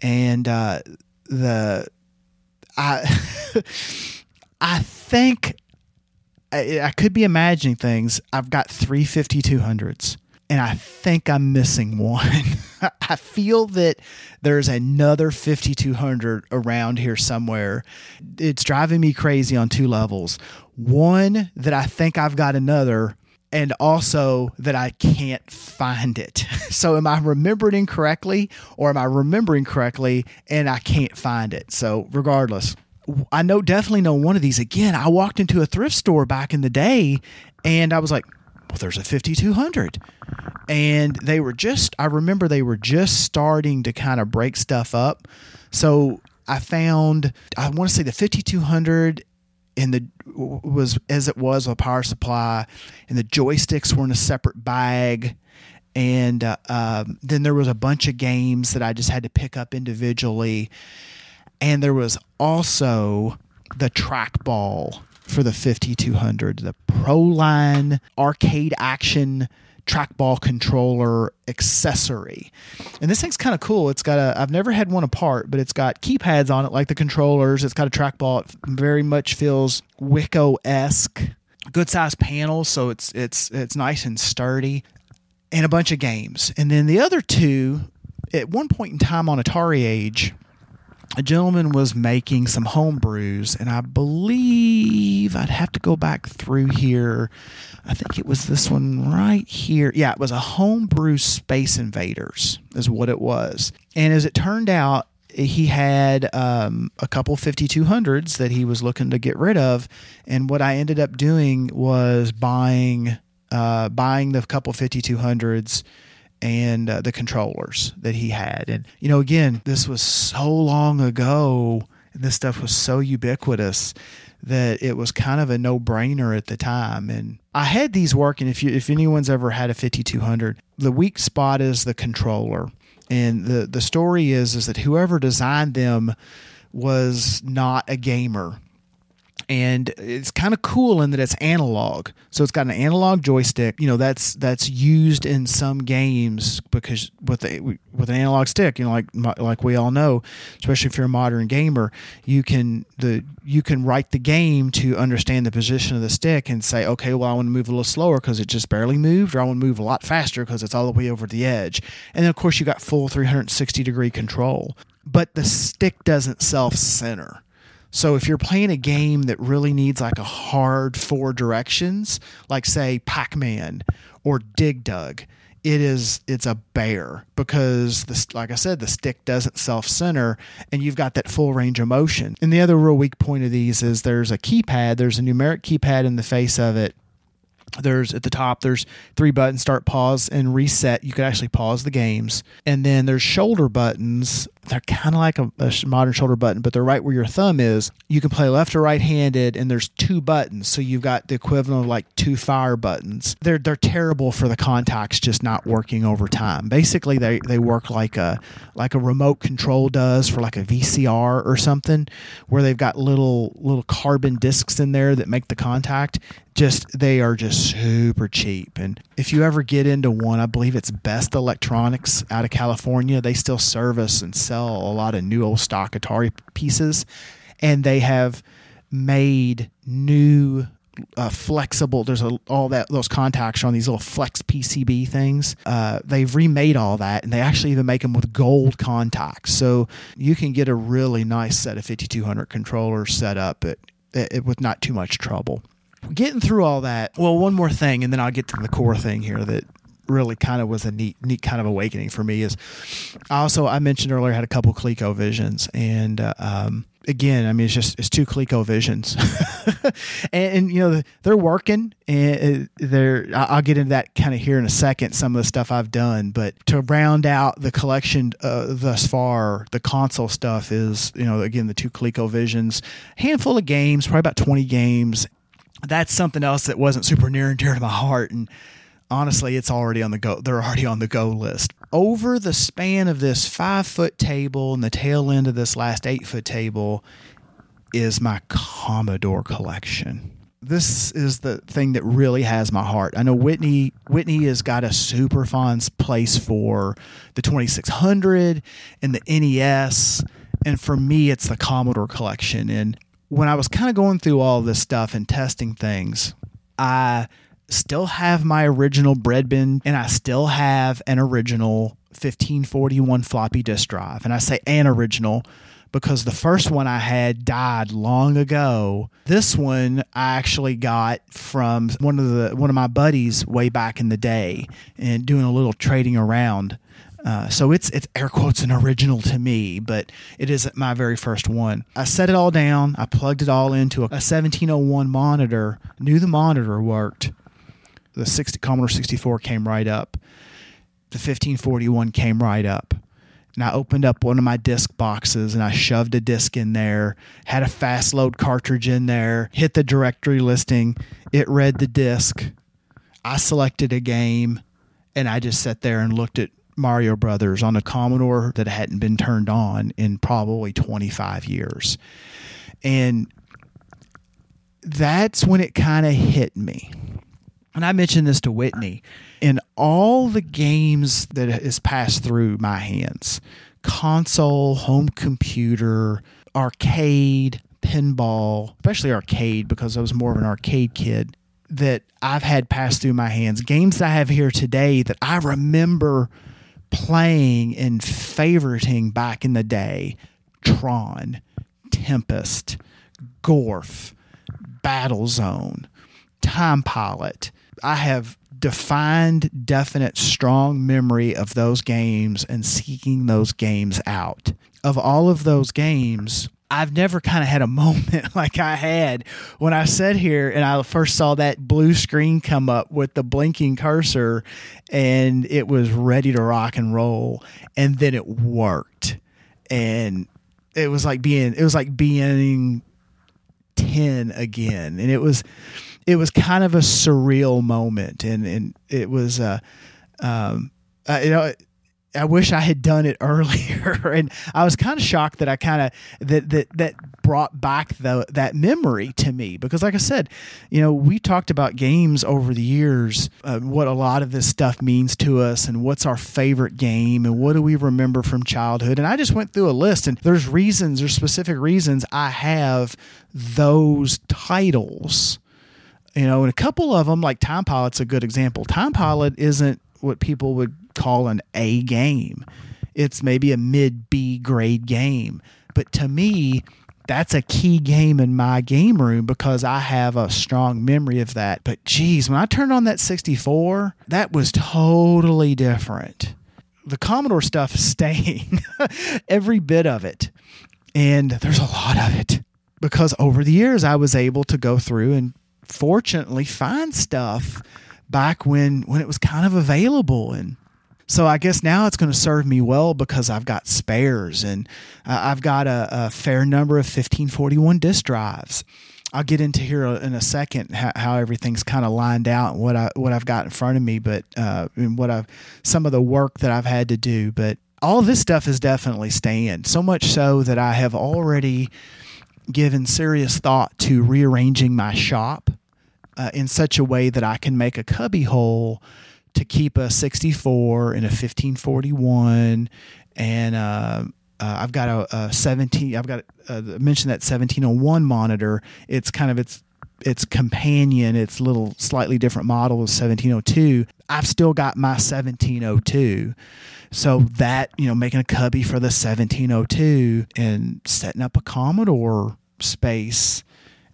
and uh, the I <laughs> I think I, I could be imagining things. I've got three 5200s and I think I'm missing one. <laughs> I feel that there's another 5200 around here somewhere. It's driving me crazy on two levels. One, that I think I've got another, and also that I can't find it. <laughs> So, am I remembering incorrectly, or am I remembering correctly and I can't find it? So, regardless. I know definitely know one of these. Again, I walked into a thrift store back in the day and I was like, well, there's a 5200. And they were just, I remember they were just starting to kind of break stuff up. So I found, I want to say the 5200 and the was as it was a power supply, and the joysticks were in a separate bag. And uh, um, then there was a bunch of games that I just had to pick up individually. And there was also the trackball for the 5200, the Proline arcade action trackball controller accessory. And this thing's kind of cool. It's got a I've never had one apart, but it's got keypads on it like the controllers. It's got a trackball. It very much feels Wico-esque. Good size panels, so it's it's it's nice and sturdy. And a bunch of games. And then the other two, at one point in time on AtariAge, a gentleman was making some home brews, and I believe I'd have to go back through here. I think it was this one right here. Yeah, it was a homebrew Space Invaders, is what it was. And as it turned out, he had um, a couple 5200s that he was looking to get rid of. And what I ended up doing was buying uh, buying the couple 5200s and uh, the controllers that he had. And, you know, again, this was so long ago and this stuff was so ubiquitous that it was kind of a no brainer at the time. And I had these working. If you, if anyone's ever had a 5200, the weak spot is the controller. And the, the story is, is that whoever designed them was not a gamer and it's kind of cool in that it's analog. So it's got an analog joystick. You know, that's that's used in some games because with a, with an analog stick, you know, like like we all know, especially if you're a modern gamer, you can the you can write the game to understand the position of the stick and say, okay, well, I want to move a little slower because it just barely moved, or I want to move a lot faster because it's all the way over the edge. And then of course you got full 360 degree control but the stick doesn't self center. So if you're playing a game that really needs like a hard four directions, like say Pac-Man or Dig Dug, it is it's a bear because this like I said, the stick doesn't self center and you've got that full range of motion. And the other real weak point of these is there's a keypad, there's a numeric keypad in the face of it. There's at the top there's three buttons start pause and reset. You could actually pause the games. And then there's shoulder buttons they're kind of like a, a, modern shoulder button but they're right where your thumb is. You can play left or right handed and there's two buttons so you've got the equivalent of like two fire buttons. They're they're terrible for the contacts just not working over time. Basically they they work like a like a remote control does for like a VCR or something where they've got little little carbon discs in there that make the contact. Just they are just super cheap. And if you ever get into one i believe it's best electronics out of california they still service and sell a lot of new old stock atari pieces and they have made new uh, flexible. There's a, all that those contacts are on these little flex PCB things. Uh, they've remade all that, and they actually even make them with gold contacts. So you can get a really nice set of 5200 controllers set up at, at, with not too much trouble getting through all that. Well, one more thing, and then I'll get to the core thing here that really kind of was a neat, neat kind of awakening for me. Is also I mentioned earlier I had a couple ColecoVisions, and uh, um, again, I mean it's just it's two ColecoVisions, <laughs> and, and, you know they're working, and uh, they're I'll get into that kind of here in a second. Some of the stuff I've done, but to round out the collection uh, thus far, the console stuff is you know again the two ColecoVisions, handful of games, probably about twenty games, that's something else that wasn't super near and dear to my heart. And honestly, it's already on the go. They're already on the go list. Over the span of this five foot table and the tail end of this last eight foot table is my Commodore collection. This is the thing that really has my heart. I know Whitney Whitney has got a super fun place for the 2600 and the NES and for me it's the Commodore collection and when I was kind of going through all this stuff and testing things, I still have my original bread bin and I still have an original 1541 floppy disk drive. And I say an original because the first one I had died long ago. This one I actually got from one of the one of my buddies way back in the day and doing a little trading around. Uh, so it's it's air quotes an original to me, but it isn't my very first one. I set it all down. I plugged it all into a, a 1701 monitor. Knew the monitor worked. The 60, Commodore 64 came right up. The 1541 came right up. And I opened up one of my disc boxes and I shoved a disc in there, had a fast load cartridge in there, hit the directory listing. It read the disc. I selected a game and I just sat there and looked at Mario Brothers on a Commodore that hadn't been turned on in probably 25 years. And that's when it kind of hit me. And I mentioned this to Whitney. In all the games that has passed through my hands console, home computer, arcade, pinball, especially arcade because I was more of an arcade kid that I've had pass through my hands. Games I have here today that I remember playing and favoriting back in the day Tron, Tempest, Gorf, Battle Zone, Time Pilot. I have defined, definite, strong memory of those games and seeking those games out. Of all of those games, I've never kind of had a <laughs> moment like I had when I sat here and I first saw that blue screen come up with the blinking cursor and it was ready to rock and roll and then it worked and it was like being it was like being 10 again and it was it was kind of a surreal moment and and it was uh um uh, you know I wish I had done it <laughs> earlier, and I was kind of shocked that I kind of that that that brought back the that memory to me because, like I said, you know, we talked about games over the years, uh, what a lot of this stuff means to us, and what's our favorite game, and what do we remember from childhood. And I just went through a list, and there's reasons, there's specific reasons I have those titles. You know, and a couple of them, like Time Pilot's a good example. Time Pilot isn't what people would call an A game. it's maybe a mid B grade game. But to me, that's a key game in my game room because I have a strong memory of that. But geez, when I turned on that 64, that was totally different. The Commodore stuff is <laughs> staying, every bit of it. And there's a lot of it because over the years I was able to go through and fortunately find stuff back when when it was kind of available and so I guess now it's going to serve me well because I've got spares and uh, I've got a, a, fair number of 1541 disk drives. I'll get into here in a second how, how everything's kind of lined out and what I what I've got in front of me, but uh, and what I've some of the work that I've had to do. But all this stuff is definitely staying. So much so that I have already given serious thought to rearranging my shop uh, in such a way that I can make a cubby hole to keep a 64 and a 1541 and uh, uh, I've got a, a 17 I've got uh, mentioned that 1701 monitor. It's kind of its its companion. Its little slightly different model is 1702 I've still got my 1702 so that you know making a cubby for the 1702 and setting up a Commodore space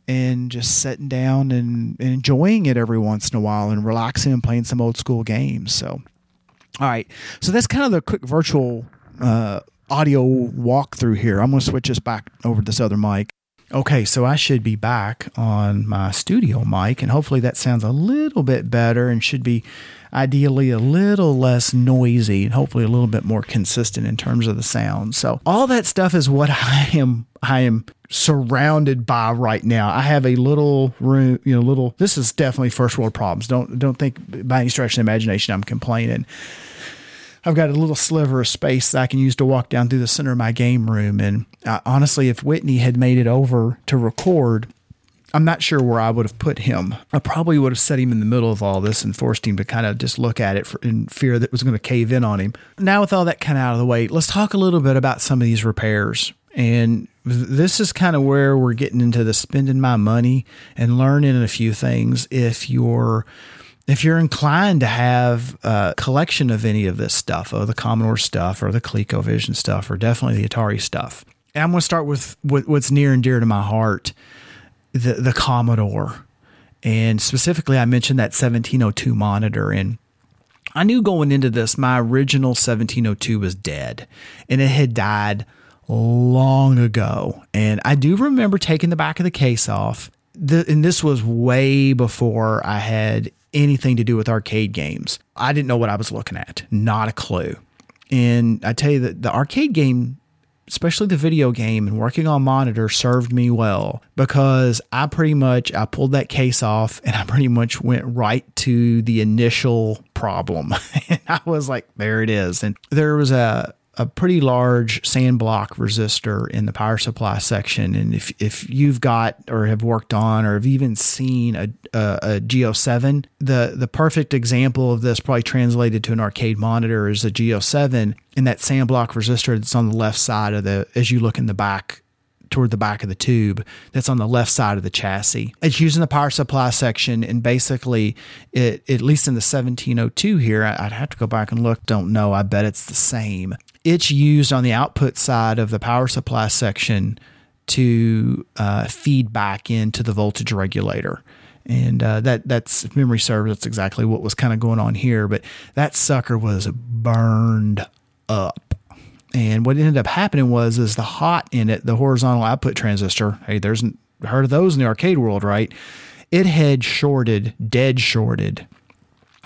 and just sitting down and, and, enjoying it every once in a while and relaxing and playing some old school games. So, all right. So that's kind of the quick virtual uh, audio walkthrough here. I'm going to switch this back over to this other mic. Okay, so I should be back on my studio mic, and hopefully that sounds a little bit better and should be ideally a little less noisy and hopefully a little bit more consistent in terms of the sound. So all that stuff is what <laughs> I am I am surrounded by right now. I have a little room, you know, little this is definitely first world problems. Don't don't think by any stretch of the imagination I'm complaining. I've got a little sliver of space that I can use to walk down through the center of my game room. And uh, honestly, if Whitney had made it over to record, I'm not sure where I would have put him. I probably would have set him in the middle of all this and forced him to kind of just look at it for, in fear that it was going to cave in on him. Now, with all that kind of out of the way, let's talk a little bit about some of these repairs. And this is kind of where we're getting into the spending my money and learning a few things. If you're if you're inclined to have a collection of any of this stuff, or the Commodore stuff, or the ColecoVision stuff, or definitely the Atari stuff, and I'm going to start with what's near and dear to my heart the, the Commodore. And specifically, I mentioned that 1702 monitor. And I knew going into this, my original 1702 was dead and it had died long ago. And I do remember taking the back of the case off. The, and this was way before I had anything to do with arcade games. I didn't know what I was looking at, not a clue. And I tell you that the arcade game, especially the video game and working on monitor served me well because I pretty much I pulled that case off and I pretty much went right to the initial problem. <laughs> and I was like, there it is. And there was a a pretty large sand block resistor in the power supply section. And if, if you've got or have worked on or have even seen a, a, a G07, the, the perfect example of this probably translated to an arcade monitor is a G07 and that sand block resistor that's on the left side of the, as you look in the back toward the back of the tube that's on the left side of the chassis. It's using the power supply section, and basically, it at least in the 1702 here, I'd have to go back and look. Don't know. I bet it's the same it's used on the output side of the power supply section to uh, feed back into the voltage regulator. And uh, that that's memory serves. That's exactly what was kind of going on here. But that sucker was burned up. And what ended up happening was, is the hot in it, the horizontal output transistor. Hey, there's heard of those in the arcade world, right? It had shorted, dead shorted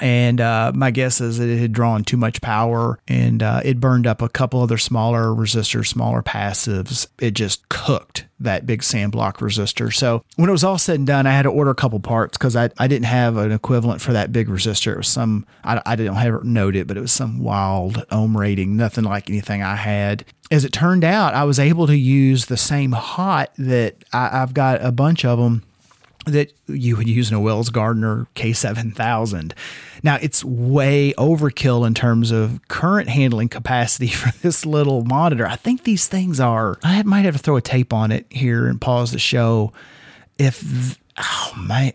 and uh, my guess is that it had drawn too much power and uh, it burned up a couple other smaller resistors, smaller passives. It just cooked that big sand block resistor. So when it was all said and done, I had to order a couple parts because I, I didn't have an equivalent for that big resistor. It was some, I, I didn't have it noted, but it was some wild ohm rating, nothing like anything I had. As it turned out, I was able to use the same hot that I, I've got a bunch of them that you would use in a Wells Gardner K7000. Now, it's way overkill in terms of current handling capacity <laughs> for this little monitor. I think these things are, I might have to throw a tape on it here and pause the show. If, oh my,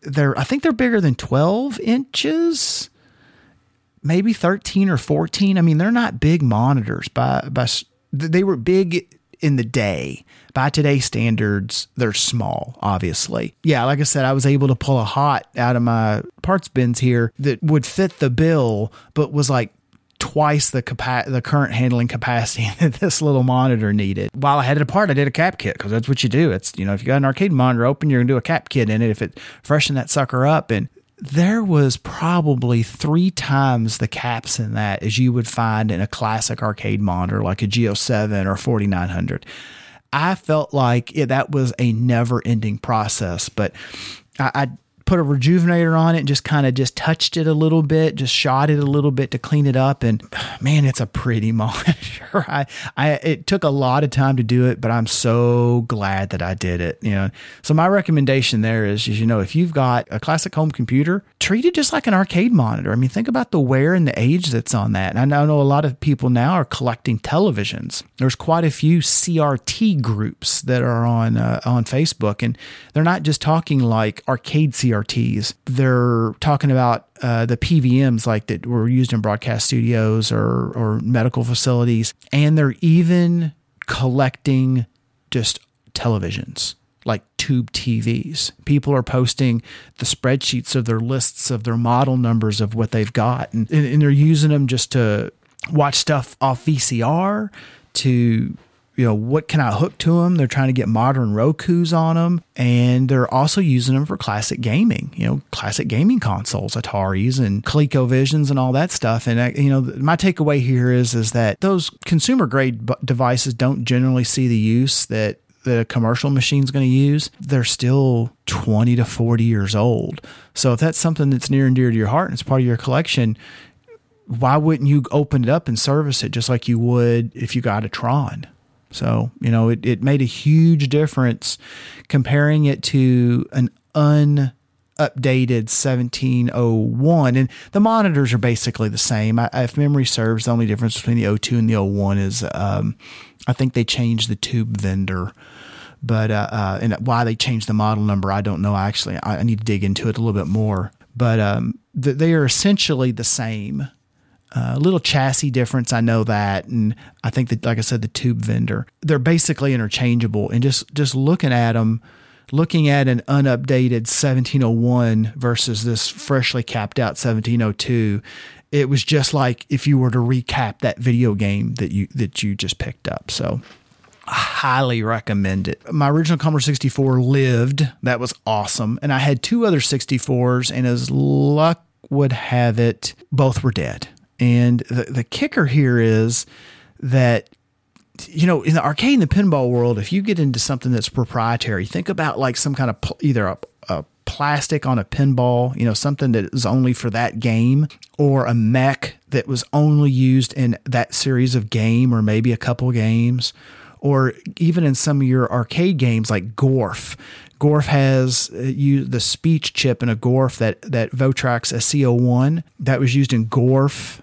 they're, I think they're bigger than 12 inches maybe 13 or 14. I mean, they're not big monitors by by they were big in the day. By today's standards, they're small, obviously. Yeah, like I said, I was able to pull a hot out of my parts bins here that would fit the bill, but was like twice the capa- the current handling capacity <laughs> that this little monitor needed. While I had it apart, I did a cap kit because that's what you do. It's you know if you got an arcade monitor open, you're gonna do a cap kit in it if it freshen that sucker up. And there was probably three times the caps in that as you would find in a classic arcade monitor like a G07 or 4900. I felt like it, that was a never ending process, but I, I put a rejuvenator on it and just kind of just touched it a little bit, just shot it a little bit to clean it up. And man, it's a pretty <laughs> monitor. I, I, it took a lot of time to do it, but I'm so glad that I did it. You know, so my recommendation there is, you know, if you've got a classic home computer, treat it just like an arcade monitor. I mean, think about the wear and the age that's on that. And I know a lot of people now are collecting televisions. There's quite a few CRT groups that are on uh, on Facebook, and they're not just talking like arcade CRT CRTs. They're talking about uh, the PVMs like that were used in broadcast studios or or medical facilities, and they're even collecting just televisions like tube TVs. People are posting the spreadsheets of their lists of their model numbers of what they've got, and, and they're using them just to watch stuff off VCR to you know, what can I hook to them? They're trying to get modern Roku's on them, and they're also using them for classic gaming. You know, classic gaming consoles, Ataris and ColecoVisions and all that stuff. And I, you know, my takeaway here is is that those consumer grade devices don't generally see the use that the commercial machine's going to use, they're still 20 to 40 years old. So if that's something that's near and dear to your heart and it's part of your collection, why wouldn't you open it up and service it just like you would if you got a Tron? So, you know, it, it made a huge difference comparing it to an unupdated 1701. And the monitors are basically the same. I, if memory serves, the only difference between the 02 and the 01 is um, I think they changed the tube vendor. But uh, uh, and why they changed the model number, I don't know. Actually, I, need to dig into it a little bit more. But um, th- they are essentially the same a little chassis difference, I know that, and I think that, like I said, the tube vendor, they're basically interchangeable. And just just looking at them, looking at an unupdated 1701 versus this freshly capped out 1702, it was just like if you were to recap that video game that you that you just picked up. So I highly recommend it. My original Commodore 64 lived. That was awesome. And I had two other 64s, and as luck would have it, both were dead. And the, the kicker here is that you know, in the arcade and the pinball world, if you get into something that's proprietary, think about like some kind of pl- either a, a, plastic on a pinball, you know, something that is only for that game, or a mech that was only used in that series of game or maybe a couple games, or even in some of your arcade games like Gorf. Gorf has uh, used the speech chip in a Gorf that that Votrax SC01 that was used in Gorf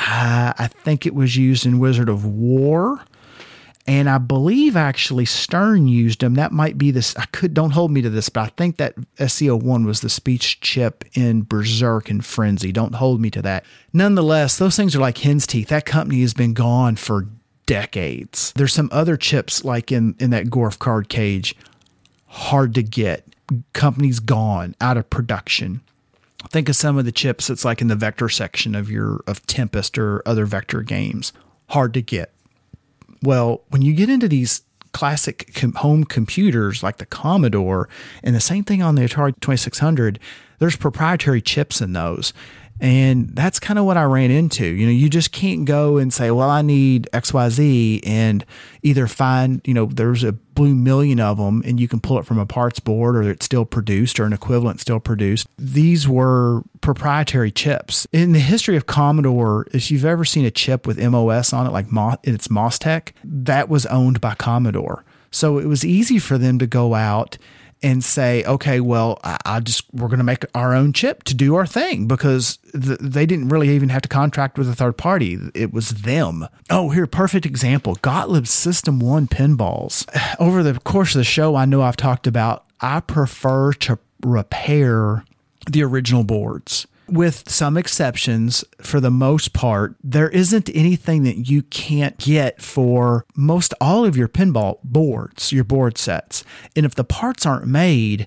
uh, I think it was used in Wizard of Wor. And I believe actually Stern used them. That might be this. I could don't hold me to this, but I think that SC01 was the speech chip in Berserk and Frenzy. Don't hold me to that. Nonetheless, those things are like hen's teeth. That company has been gone for decades. There's some other chips like in in that Gorf card cage, hard to get. Companies gone out of production think of some of the chips that's like in the vector section of your of Tempest or other vector games. Hard to get. Well, when you get into these classic com- home computers like the Commodore and the same thing on the Atari 2600, there's proprietary chips in those. And that's kind of what I ran into. You know, you just can't go and say, well, I need XYZ and either find, you know, there's a blue million of them and you can pull it from a parts board or it's still produced or an equivalent still produced. These were proprietary chips. In the history of Commodore, if you've ever seen a chip with MOS on it, like Mo- it's MOSTEC, that was owned by Commodore. So it was easy for them to go out and say, okay, well, I, I just we're going to make our own chip to do our thing because th- they didn't really even have to contract with a third party. It was them. Oh, here, perfect example: Gottlieb's System One pinballs. <sighs> Over the course of the show, I know I've talked about. I prefer to repair the original boards with some exceptions, for the most part, there isn't anything that you can't get for most all of your pinball boards, your board sets. And if the parts aren't made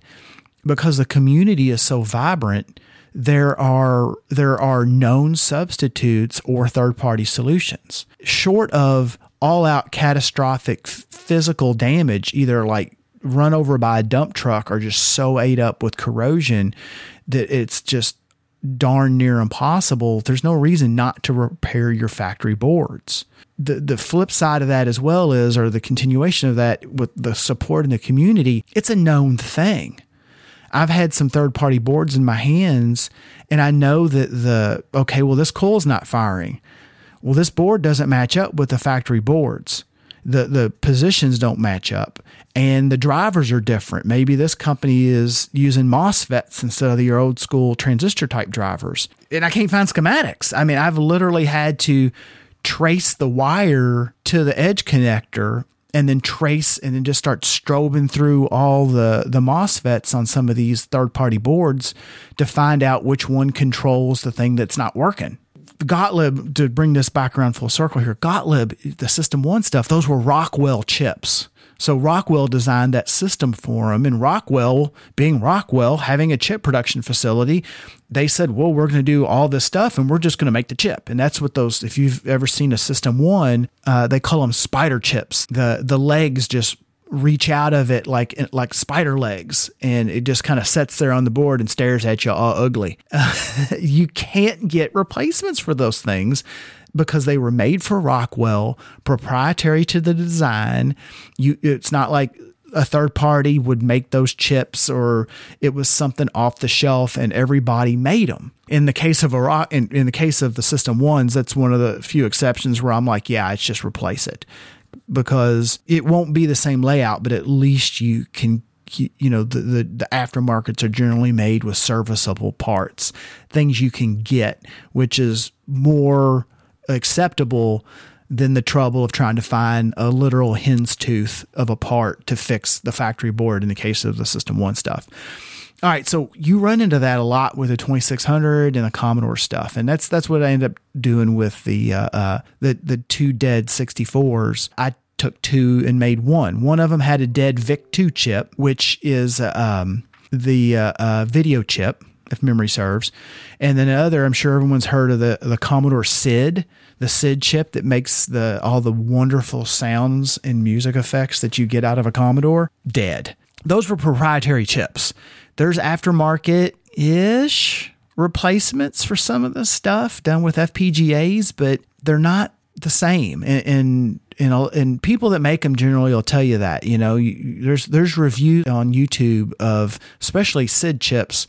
because the community is so vibrant, there are there are known substitutes or third-party solutions. Short of all-out catastrophic physical damage, either like run over by a dump truck or just so ate up with corrosion that it's just darn near impossible, there's no reason not to repair your factory boards. The the flip side of that as well is or the continuation of that with the support in the community, it's a known thing. I've had some third party boards in my hands and I know that the okay, well this coil's not firing. Well, this board doesn't match up with the factory boards the the positions don't match up and the drivers are different. Maybe this company is using MOSFETs instead of your old school transistor type drivers. And I can't find schematics. I mean, I've literally had to trace the wire to the edge connector and then trace and then just start strobing through all the the MOSFETs on some of these third party boards to find out which one controls the thing that's not working. Gottlieb, to bring this back around full circle here, Gottlieb, the System 1 stuff, those were Rockwell chips. So Rockwell designed that system for them. And Rockwell, being Rockwell, having a chip production facility, they said, well, we're going to do all this stuff and we're just going to make the chip. And that's what those, if you've ever seen a System 1, uh, they call them spider chips. The, the legs just reach out of it like like spider legs and it just kind of sits there on the board and stares at you all ugly. <laughs> You can't get replacements for those things because they were made for Rockwell, proprietary to the design. You it's not like a third party would make those chips or it was something off the shelf and everybody made them. In the case of a in, in the case of the system ones, that's one of the few exceptions where I'm like, yeah, it's just replace it because it won't be the same layout, but at least you can you know the, the, the aftermarkets are generally made with serviceable parts things you can get which is more acceptable than the trouble of trying to find a literal hen's tooth of a part to fix the factory board in the case of the system one stuff all right, so you run into that a lot with the 2600 and the Commodore stuff, and that's that's what I ended up doing with the uh, uh, the the two dead 64s. I took two and made one. One of them had a dead VIC 2 chip, which is um, the uh, uh, video chip, if memory serves, and then the other. I'm sure everyone's heard of the the Commodore SID the SID chip that makes the all the wonderful sounds and music effects that you get out of a Commodore dead. Those were proprietary chips. There's aftermarket ish replacements for some of the stuff done with FPGAs, but they're not the same. And, and and, people that make them generally will tell you that. You know, you, there's there's reviews on YouTube of especially SID chips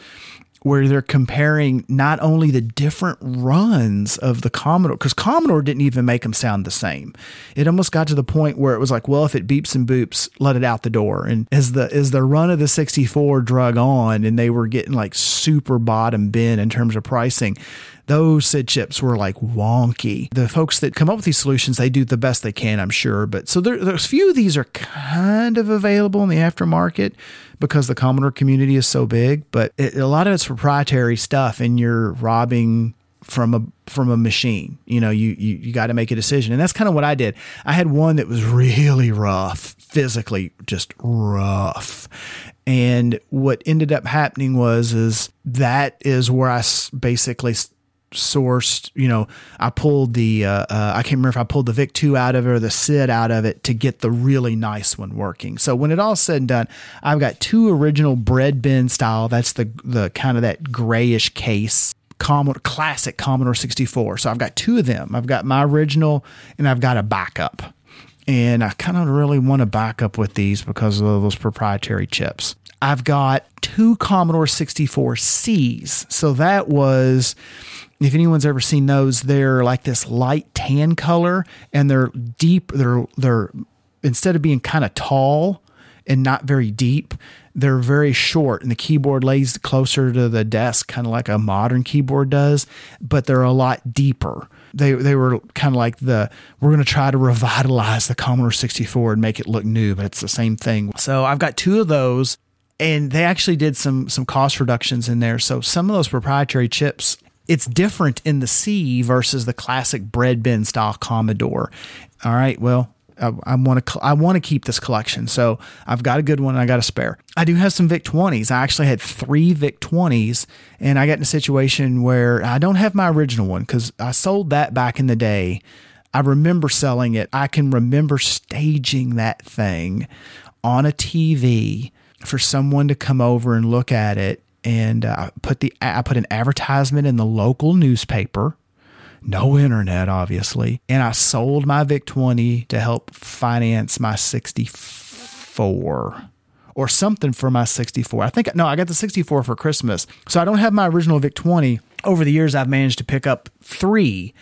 where they're comparing not only the different runs of the Commodore, because Commodore didn't even make them sound the same. It almost got to the point where it was like, well, if it beeps and boops, let it out the door. And as the as the run of the 64 drug on, and they were getting like super bottom bin in terms of pricing, those SID chips were like wonky. The folks that come up with these solutions, they do the best they can, I'm sure. But so there, there's a few of these are kind of available in the aftermarket because the Commodore community is so big. But it, a lot of it's proprietary stuff, and you're robbing from a from a machine. You know, you you, you got to make a decision, and that's kind of what I did. I had one that was really rough, physically just rough, and what ended up happening was is that is where I basically sourced, you know, I pulled the, uh, uh, I can't remember if I pulled the VIC 2 out of it or the SID out of it to get the really nice one working. So when it all said and done, I've got two original bread bin style. That's the, the kind of that grayish case. Commodore classic Commodore 64. So I've got two of them. I've got my original and I've got a backup. And I kind of really want to back up with these because of those proprietary chips. I've got two Commodore 64Cs. So that was if anyone's ever seen those, they're like this light tan color and they're deep. They're, they're, instead of being kind of tall and not very deep, they're very short and the keyboard lays closer to the desk, kind of like a modern keyboard does, but they're a lot deeper. They, they were kind of like the we're going to try to revitalize the Commodore 64 and make it look new, but it's the same thing. So I've got two of those and they actually did some some cost reductions in there. So some of those proprietary chips, it's different in the C versus the classic bread bin style Commodore. All right, well, I, want to I want to keep this collection, so I've got a good one. I got a spare. I do have some Vic 20s. I actually had three Vic 20s, and I got in a situation where I don't have my original one because I sold that back in the day. I remember selling it. I can remember staging that thing on a TV for someone to come over and look at it and uh, put the I put an advertisement in the local newspaper no internet, obviously. And I sold my VIC 20 to help finance my 64 or something for my 64. I think, no, I got the 64 for Christmas. So I don't have my original VIC 20. Over the years, I've managed to pick up three.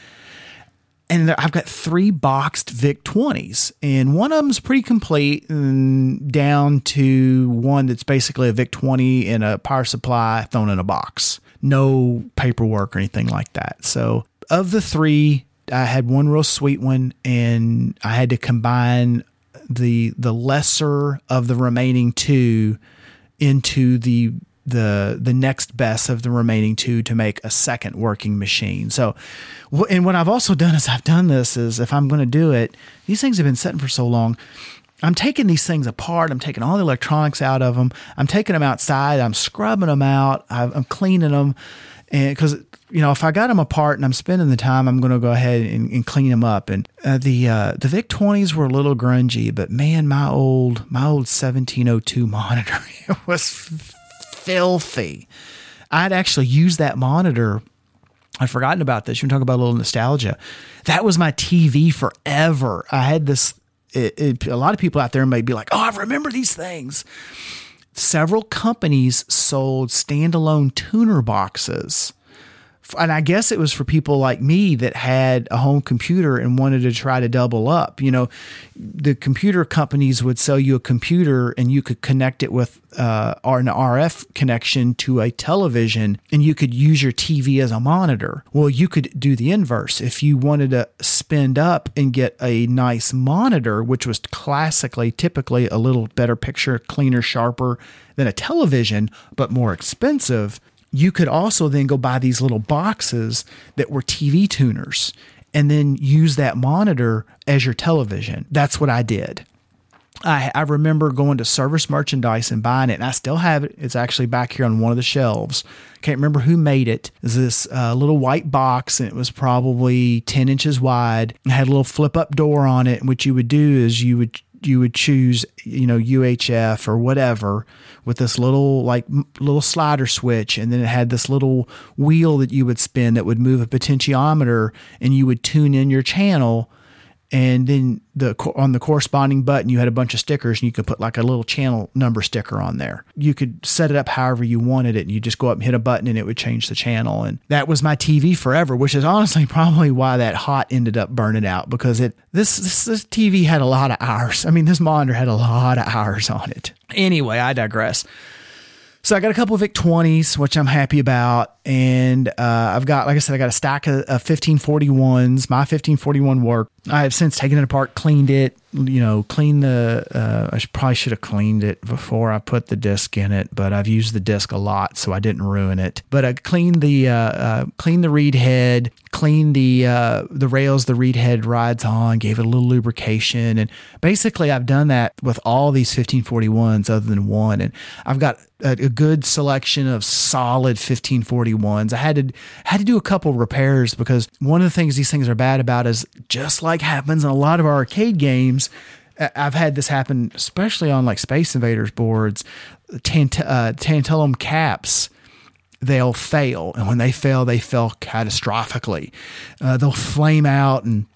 And I've got three boxed VIC 20s, and one of them's pretty complete, and down to one that's basically a VIC 20 in a power supply thrown in a box. No paperwork or anything like that. So of the three, I had one real sweet one, and I had to combine the the lesser of the remaining two into the the the next best of the remaining two to make a second working machine. So, and what I've also done is I've done this is if I'm going to do it, these things have been sitting for so long. I'm taking these things apart. I'm taking all the electronics out of them. I'm taking them outside. I'm scrubbing them out. I'm cleaning them, and because you know, if I got them apart and I'm spending the time, I'm going to go ahead and, and clean them up. And uh, the uh, the Vic 20s were a little grungy, but man, my old my old 1702 monitor <laughs> it was filthy. I'd actually used that monitor. I'd forgotten about this. You're talking about a little nostalgia. That was my TV forever. I had this. It, it, a lot of people out there may be like, "Oh, I remember these things." Several companies sold standalone tuner boxes and I guess it was for people like me that had a home computer and wanted to try to double up. You know, the computer companies would sell you a computer and you could connect it with uh, an RF connection to a television and you could use your TV as a monitor. Well, you could do the inverse. If you wanted to spend up and get a nice monitor, which was classically, typically a little better picture, cleaner, sharper than a television, but more expensive, you could also then go buy these little boxes that were TV tuners and then use that monitor as your television. That's what I did. I, I remember going to service merchandise and buying it, and I still have it. It's actually back here on one of the shelves. Can't remember who made it. It's this uh, little white box, and it was probably 10 inches wide. It had a little flip up door on it. And what you would do is you would you would choose, you know, UHF or whatever with this little like little slider switch, and then it had this little wheel that you would spin that would move a potentiometer, and you would tune in your channel and then the on the corresponding button you had a bunch of stickers and you could put like a little channel number sticker on there you could set it up however you wanted it and you just go up and hit a button and it would change the channel and that was my tv forever which is honestly <laughs> probably why that hot ended up burning out because it this this, this tv had a lot of hours i mean this monitor had a lot of hours on it anyway i digress so I got a couple of VIC 20s, which I'm happy about. And uh, I've got, like I said, I got a stack of, of 1541s. My 1541 work. I have since taken it apart, cleaned it, you know, cleaned the, uh, I probably should have cleaned it before I put the disc in it, but I've used the disc a lot, so I didn't ruin it. But I cleaned the, uh, uh, cleaned the read head, cleaned the, uh, the rails the read head rides on, gave it a little lubrication. And basically I've done that with all these 1541s other than one. And I've got a, a good selection of solid 1541s. I had to, had to do a couple repairs because one of the things these things are bad about is just like happens in a lot of arcade games, I've had this happen, especially on like Space Invaders boards. Tant- uh, tantalum caps they'll fail, and when they fail, they fail catastrophically. Uh, they'll flame out, and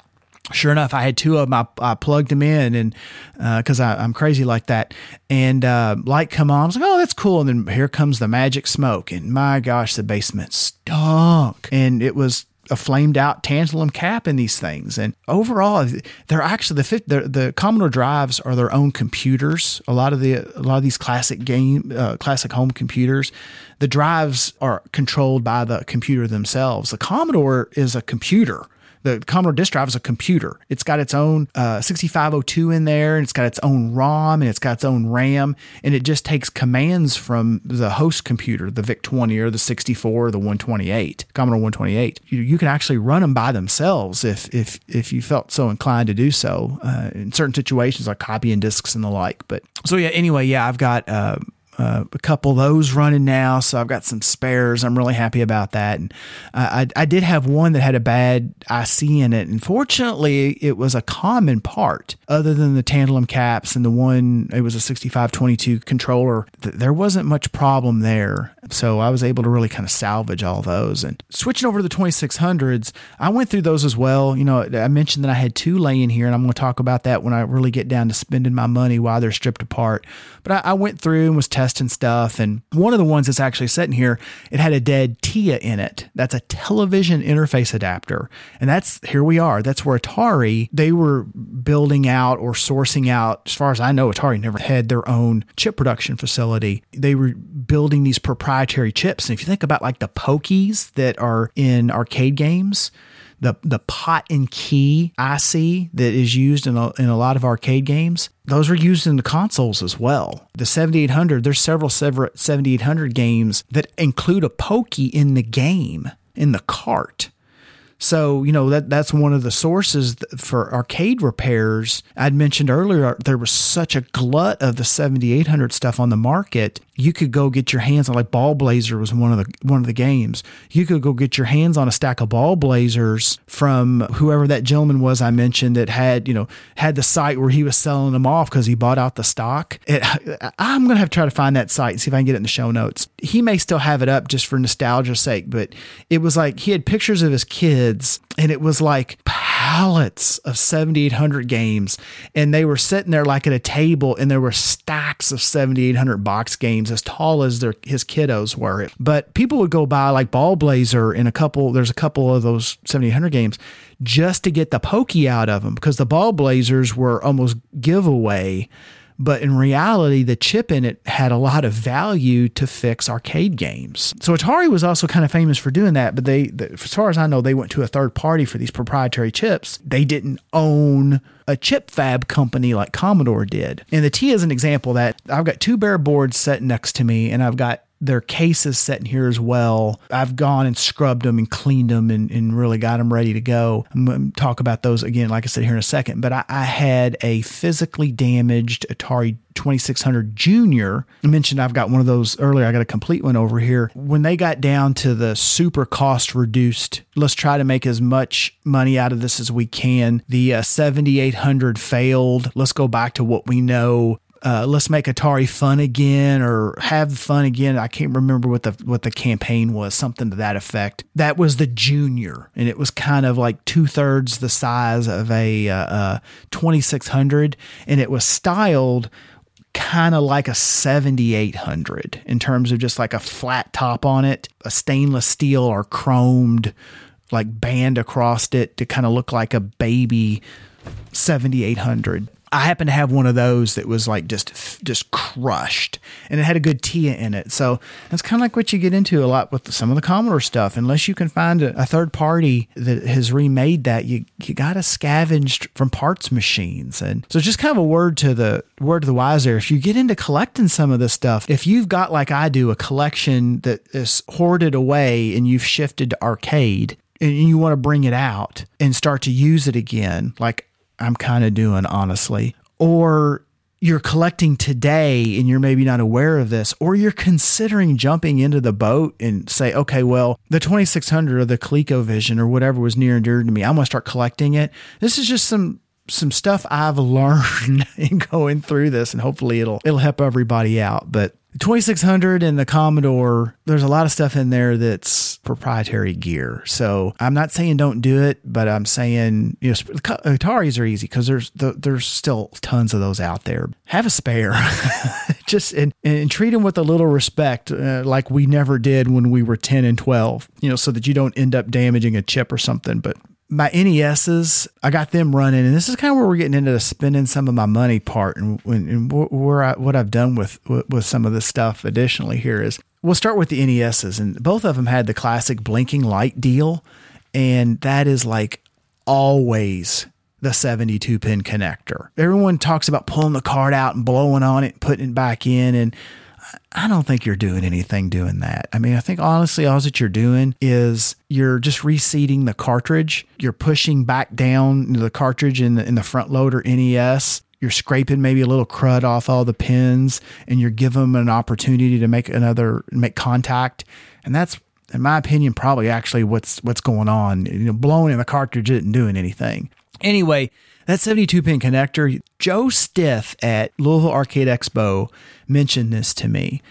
sure enough, I had two of them. I, I plugged them in, and because uh, I'm crazy like that, and uh, light come on. I was like, "Oh, that's cool." And then here comes the magic smoke, and my gosh, the basement stunk, and it was a flamed out tantalum cap in these things. And overall, they're actually the the, the Commodore drives are their own computers. A lot of the a lot of these classic game uh, classic home computers, the drives are controlled by the computer themselves. The Commodore is a computer. The Commodore disk drive is a computer. It's got its own uh, 6502 in there, and it's got its own ROM, and it's got its own RAM, and it just takes commands from the host computer, the VIC-20 or the 64 or the 128, Commodore 128. You, you can actually run them by themselves if if if you felt so inclined to do so uh, in certain situations like copying disks and the like. But so yeah, anyway, yeah, I've got. Uh, uh, a couple of those running now, so I've got some spares. I'm really happy about that. And I, I did have one that had a bad IC in it. and fortunately, it was a common part, other than the tantalum caps and the one. It was a 6522 controller. There wasn't much problem there, so I was able to really kind of salvage all those. And switching over to the 2600s, I went through those as well. You know, I mentioned that I had two laying here, and I'm going to talk about that when I really get down to spending my money while they're stripped apart. But I, I went through and was testing and stuff. And one of the ones that's actually sitting here, it had a dead TIA in it. That's a television interface adapter. And that's here we are. That's where Atari, they were building out or sourcing out, as far as I know, Atari never had their own chip production facility. They were building these proprietary chips. And if you think about like the POKEYs that are in arcade games, the the pot and key IC that is used in a, in a lot of arcade games, those are used in the consoles as well. The 7800, there's several 7800 games that include a pokey in the game in the cart. So, you know, that that's one of the sources for arcade repairs. I'd mentioned earlier there was such a glut of the 7800 stuff on the market you could go get your hands on like Ballblazer was one of the one of the games. You could go get your hands on a stack of Ballblazers from whoever that gentleman was I mentioned that had you know had the site where he was selling them off because he bought out the stock. It, I'm gonna have to try to find that site and see if I can get it in the show notes. He may still have it up just for nostalgia's sake, but it was like he had pictures of his kids and it was like pallets of 7800 games and they were sitting there like at a table and there were stacks of 7800 box games as tall as their his kiddos were. But people would go buy like Ballblazer and a couple there's a couple of those 7800 games just to get the pokey out of them because the Ballblazers were almost giveaway but in reality, the chip in it had a lot of value to fix arcade games. So Atari was also kind of famous for doing that, but they, as far as I know, they went to a third party for these proprietary chips. They didn't own a chip fab company like Commodore did. And the T is an example that I've got two bare boards set next to me, and I've got their cases sitting here as well. I've gone and scrubbed them and cleaned them and, and really got them ready to go. I'm going to talk about those again, like I said here in a second. But I, I had a physically damaged Atari 2600 Junior. I mentioned I've got one of those earlier. I got a complete one over here. When they got down to the super cost reduced, let's try to make as much money out of this as we can. The uh, 7800 failed. Let's go back to what we know uh, let's make Atari fun again or have fun again. I can't remember what the what the campaign was, something to that effect. That was the junior, and it was kind of like two thirds the size of a uh, uh, 2600, and it was styled kind of like a 7800 in terms of just like a flat top on it, a stainless steel or chromed like band across it to kind of look like a baby 7800 I happen to have one of those that was like just just crushed, and it had a good TIA in it. So that's kind of like what you get into a lot with some of the Commodore stuff. Unless you can find a, a third party that has remade that, you you got to scavenge from parts machines. And so just kind of a word to the word to the wise there. If you get into collecting some of this stuff, if you've got like I do a collection that is hoarded away and you've shifted to arcade, and you want to bring it out and start to use it again, like I'm kind of doing, honestly. Or you're collecting today and you're maybe not aware of this, or you're considering jumping into the boat and say, okay, well, the 2600 or the ColecoVision or whatever was near and dear to me, I'm going to start collecting it. This is just some some stuff I've <laughs> learned in going through this, and hopefully it'll it'll help everybody out. But 2600 and the Commodore, there's a lot of stuff in there that's proprietary gear. So I'm not saying don't do it, but I'm saying, you know, Ataris are easy because there's there's still tons of those out there. Have a spare, <laughs> just and, and treat them with a little respect, uh, like we never did when we were 10 and 12. You know, so that you don't end up damaging a chip or something. But my NESs, I got them running, and this is kind of where we're getting into the spending some of my money part, and, and where I, what I've done with with some of this stuff. Additionally, here is we'll start with the NESs, and both of them had the classic blinking light deal, and that is like always the 72 pin connector. Everyone talks about pulling the card out and blowing on it, and putting it back in. And I don't think you're doing anything doing that. I mean, I think honestly, all that you're doing is you're just reseating the cartridge. You're pushing back down the cartridge in the, in the front loader NES. You're scraping maybe a little crud off all the pins and you're giving them an opportunity to make another, make contact. And that's, in my opinion, probably actually what's, what's going on. You know, blowing in the cartridge isn't doing anything. Anyway, that 72 pin connector, Joe Stiff at Louisville Arcade Expo mentioned this to me.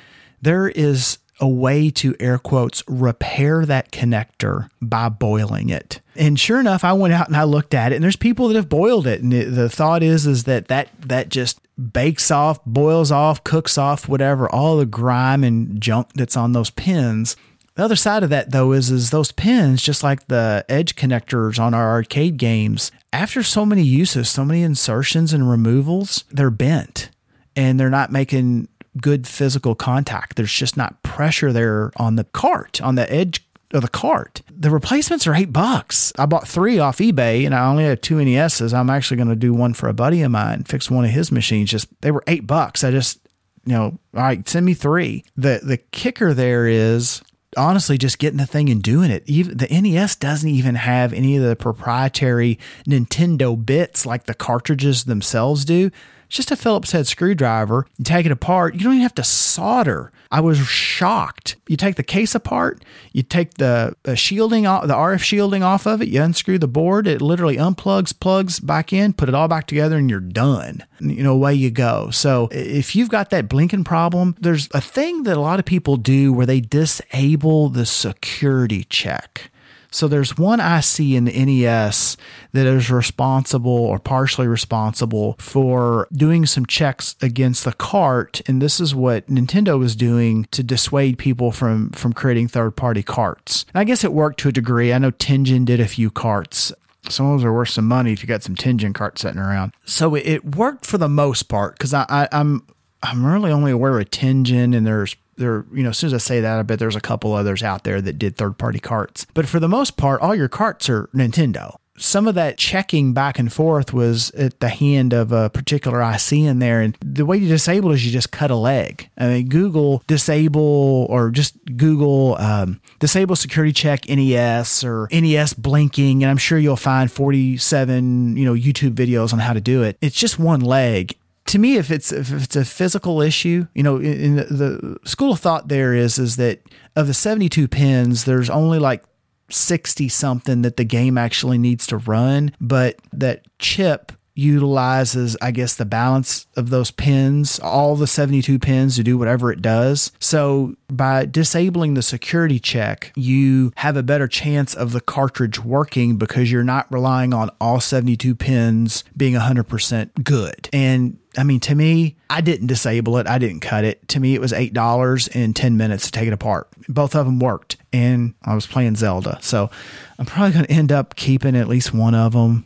There is a way to air quotes repair that connector by boiling it. And sure enough, I went out and I looked at it and there's people that have boiled it and the, the thought is is that that that just bakes off, boils off, cooks off whatever all the grime and junk that's on those pins. The other side of that though is is those pins just like the edge connectors on our arcade games after so many uses, so many insertions and removals, they're bent and they're not making good physical contact. There's just not pressure there on the cart, on the edge of the cart. The replacements are eight bucks. I bought three off eBay and I only had two NESs. I'm actually going to do one for a buddy of mine, fix one of his machines. Just they were eight bucks. I just, you know, all right, send me three. The the kicker there is honestly just getting the thing and doing it. Even the NES doesn't even have any of the proprietary Nintendo bits like the cartridges themselves do. It's just a Phillips head screwdriver. You take it apart. You don't even have to solder. I was shocked. You take the case apart, you take the, shielding, the RF shielding off of it, you unscrew the board, it literally unplugs, plugs back in, put it all back together, and you're done. You know, away you go. So if you've got that blinking problem, there's a thing that a lot of people do where they disable the security check. So there's one IC in the NES that is responsible or partially responsible for doing some checks against the cart. And this is what Nintendo was doing to dissuade people from, from creating third party carts. And I guess it worked to a degree. I know Tengen did a few carts. Some of those are worth some money if you got some Tengen carts sitting around. So it worked for the most part because I, I, I'm I'm really only aware of Tengen and there's there, you know, as soon as I say that, I bet there's a couple others out there that did third party carts. But for the most part, all your carts are Nintendo. Some of that checking back and forth was at the hand of a particular IC in there. And the way you disable is you just cut a leg. I mean, Google disable or just Google um, disable security check NES or NES blinking. And I'm sure you'll find 47, you know, YouTube videos on how to do it. It's just one leg to me, if it's if it's a physical issue, you know, in the, the school of thought there is is that of the seventy two pins, there's only like 60 something that the game actually needs to run, but that chip utilizes, I guess, the balance of those pins, all the 72 pins to do whatever it does. So by disabling the security check, you have a better chance of the cartridge working because you're not relying on all 72 pins being 100% good. And I mean, to me, I didn't disable it. I didn't cut it. To me, it was $8 in 10 minutes to take it apart. Both of them worked. And I was playing Zelda. So I'm probably going to end up keeping at least one of them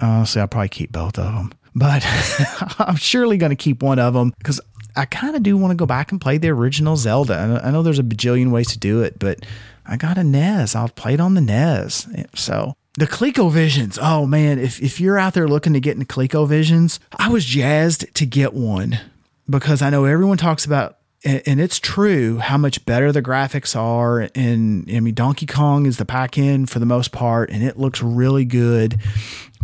Honestly, I'll probably keep both of them, but <laughs> I'm surely going to keep one of them because I kind of do want to go back and play the original Zelda. I know there's a bajillion ways to do it, but I got a NES. I'll play it on the NES. So the ColecoVisions. Oh man, if, if you're out there looking to get into ColecoVisions, I was jazzed to get one because I know everyone talks about and it's true how much better the graphics are. And I mean, Donkey Kong is the pack in for the most part, and it looks really good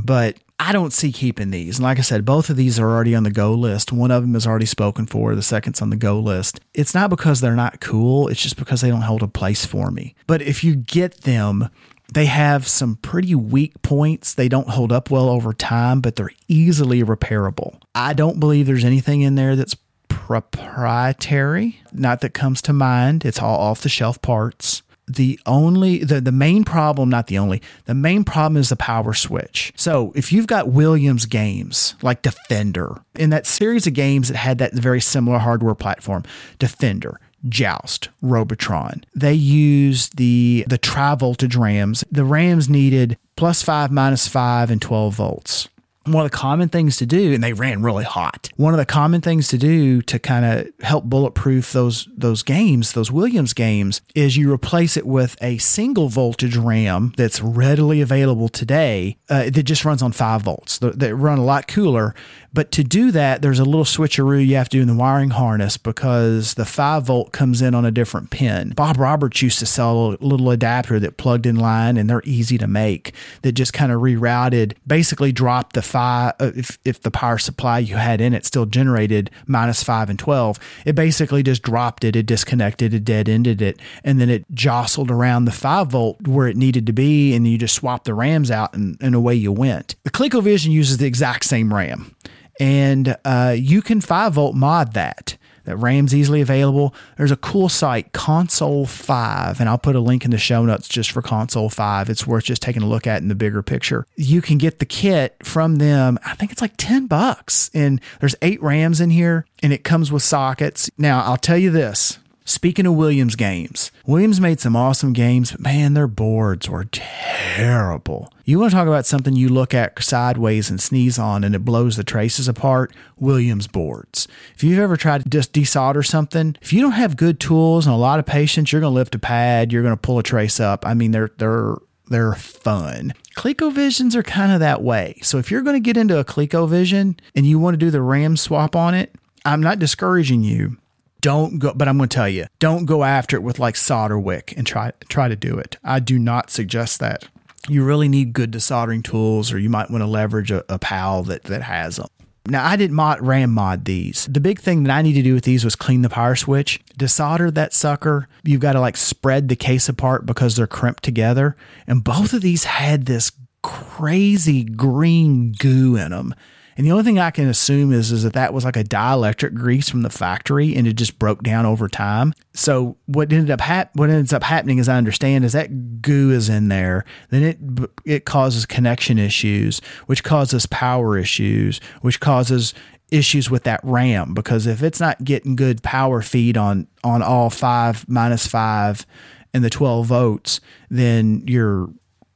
but I don't see keeping these. And like I said, both of these are already on the go list. One of them is already spoken for, the second's on the go list. It's not because they're not cool, it's just because they don't hold a place for me. But if you get them, they have some pretty weak points. They don't hold up well over time, but they're easily repairable. I don't believe there's anything in there that's proprietary, not that comes to mind. It's all off the shelf parts the only the, the main problem not the only the main problem is the power switch so if you've got williams games like defender in that series of games that had that very similar hardware platform defender Joust, Robotron. They used the the tri voltage RAMs. The RAMs needed plus five, minus five, and 12 volts. one of the common things to do, and they ran really hot. One of the common things to do to kind of help bulletproof those those games, those Williams games, is you replace it with a single voltage RAM that's readily available today uh, that just runs on five volts. That run a lot cooler, but to do that, there's a little switcheroo you have to do in the wiring harness because the 5 volt comes in on a different pin. Bob Roberts used to sell a little adapter that plugged in line and they're easy to make that just kind of rerouted, basically dropped the 5 uh, if, if the power supply you had in it still generated minus 5 and 12, it basically just dropped it, it disconnected, it dead ended it, and then it jostled around the 5 volt where it needed to be and you just swap the RAMs out and, and away you went. The ColecoVision uses the exact same RAM and uh, you can 5 volt mod that. That RAM's easily available. There's a cool site, Console 5, and I'll put a link in the show notes just for Console 5. It's worth just taking a look at in the bigger picture. You can get the kit from them. I think it's like 10 bucks. And there's eight RAMs in here, and it comes with sockets. Now, I'll tell you this Speaking of Williams games, Williams made some awesome games, but man, their boards were terrible. You want to talk about something you look at sideways and sneeze on and it blows the traces apart? Williams boards. If you've ever tried to just desolder something, if you don't have good tools and a lot of patience, you're going to lift a pad, you're going to pull a trace up. I mean, they're they're they're fun. ColecoVisions are kind of that way. So if you're going to get into a ColecoVision and you want to do the RAM swap on it, I'm not discouraging you don't go but i'm going to tell you don't go after it with like solder wick and try try to do it i do not suggest that you really need good desoldering tools or you might want to leverage a, a pal that that has them now I didn't mod RAM mod these. The big thing that I need to do with these was clean the power switch. Desolder that sucker. You've got to like spread the case apart because they're crimped together. And both of these had this crazy green goo in them. And the only thing I can assume is, is that that was like a dielectric grease from the factory and it just broke down over time. So what ended up hap- what ends up happening, as I understand, is that goo is in there. Then it it causes connection issues, which causes power issues, which causes issues with that RAM because if it's not getting good power feed on on all five minus five and the 12 volts, then your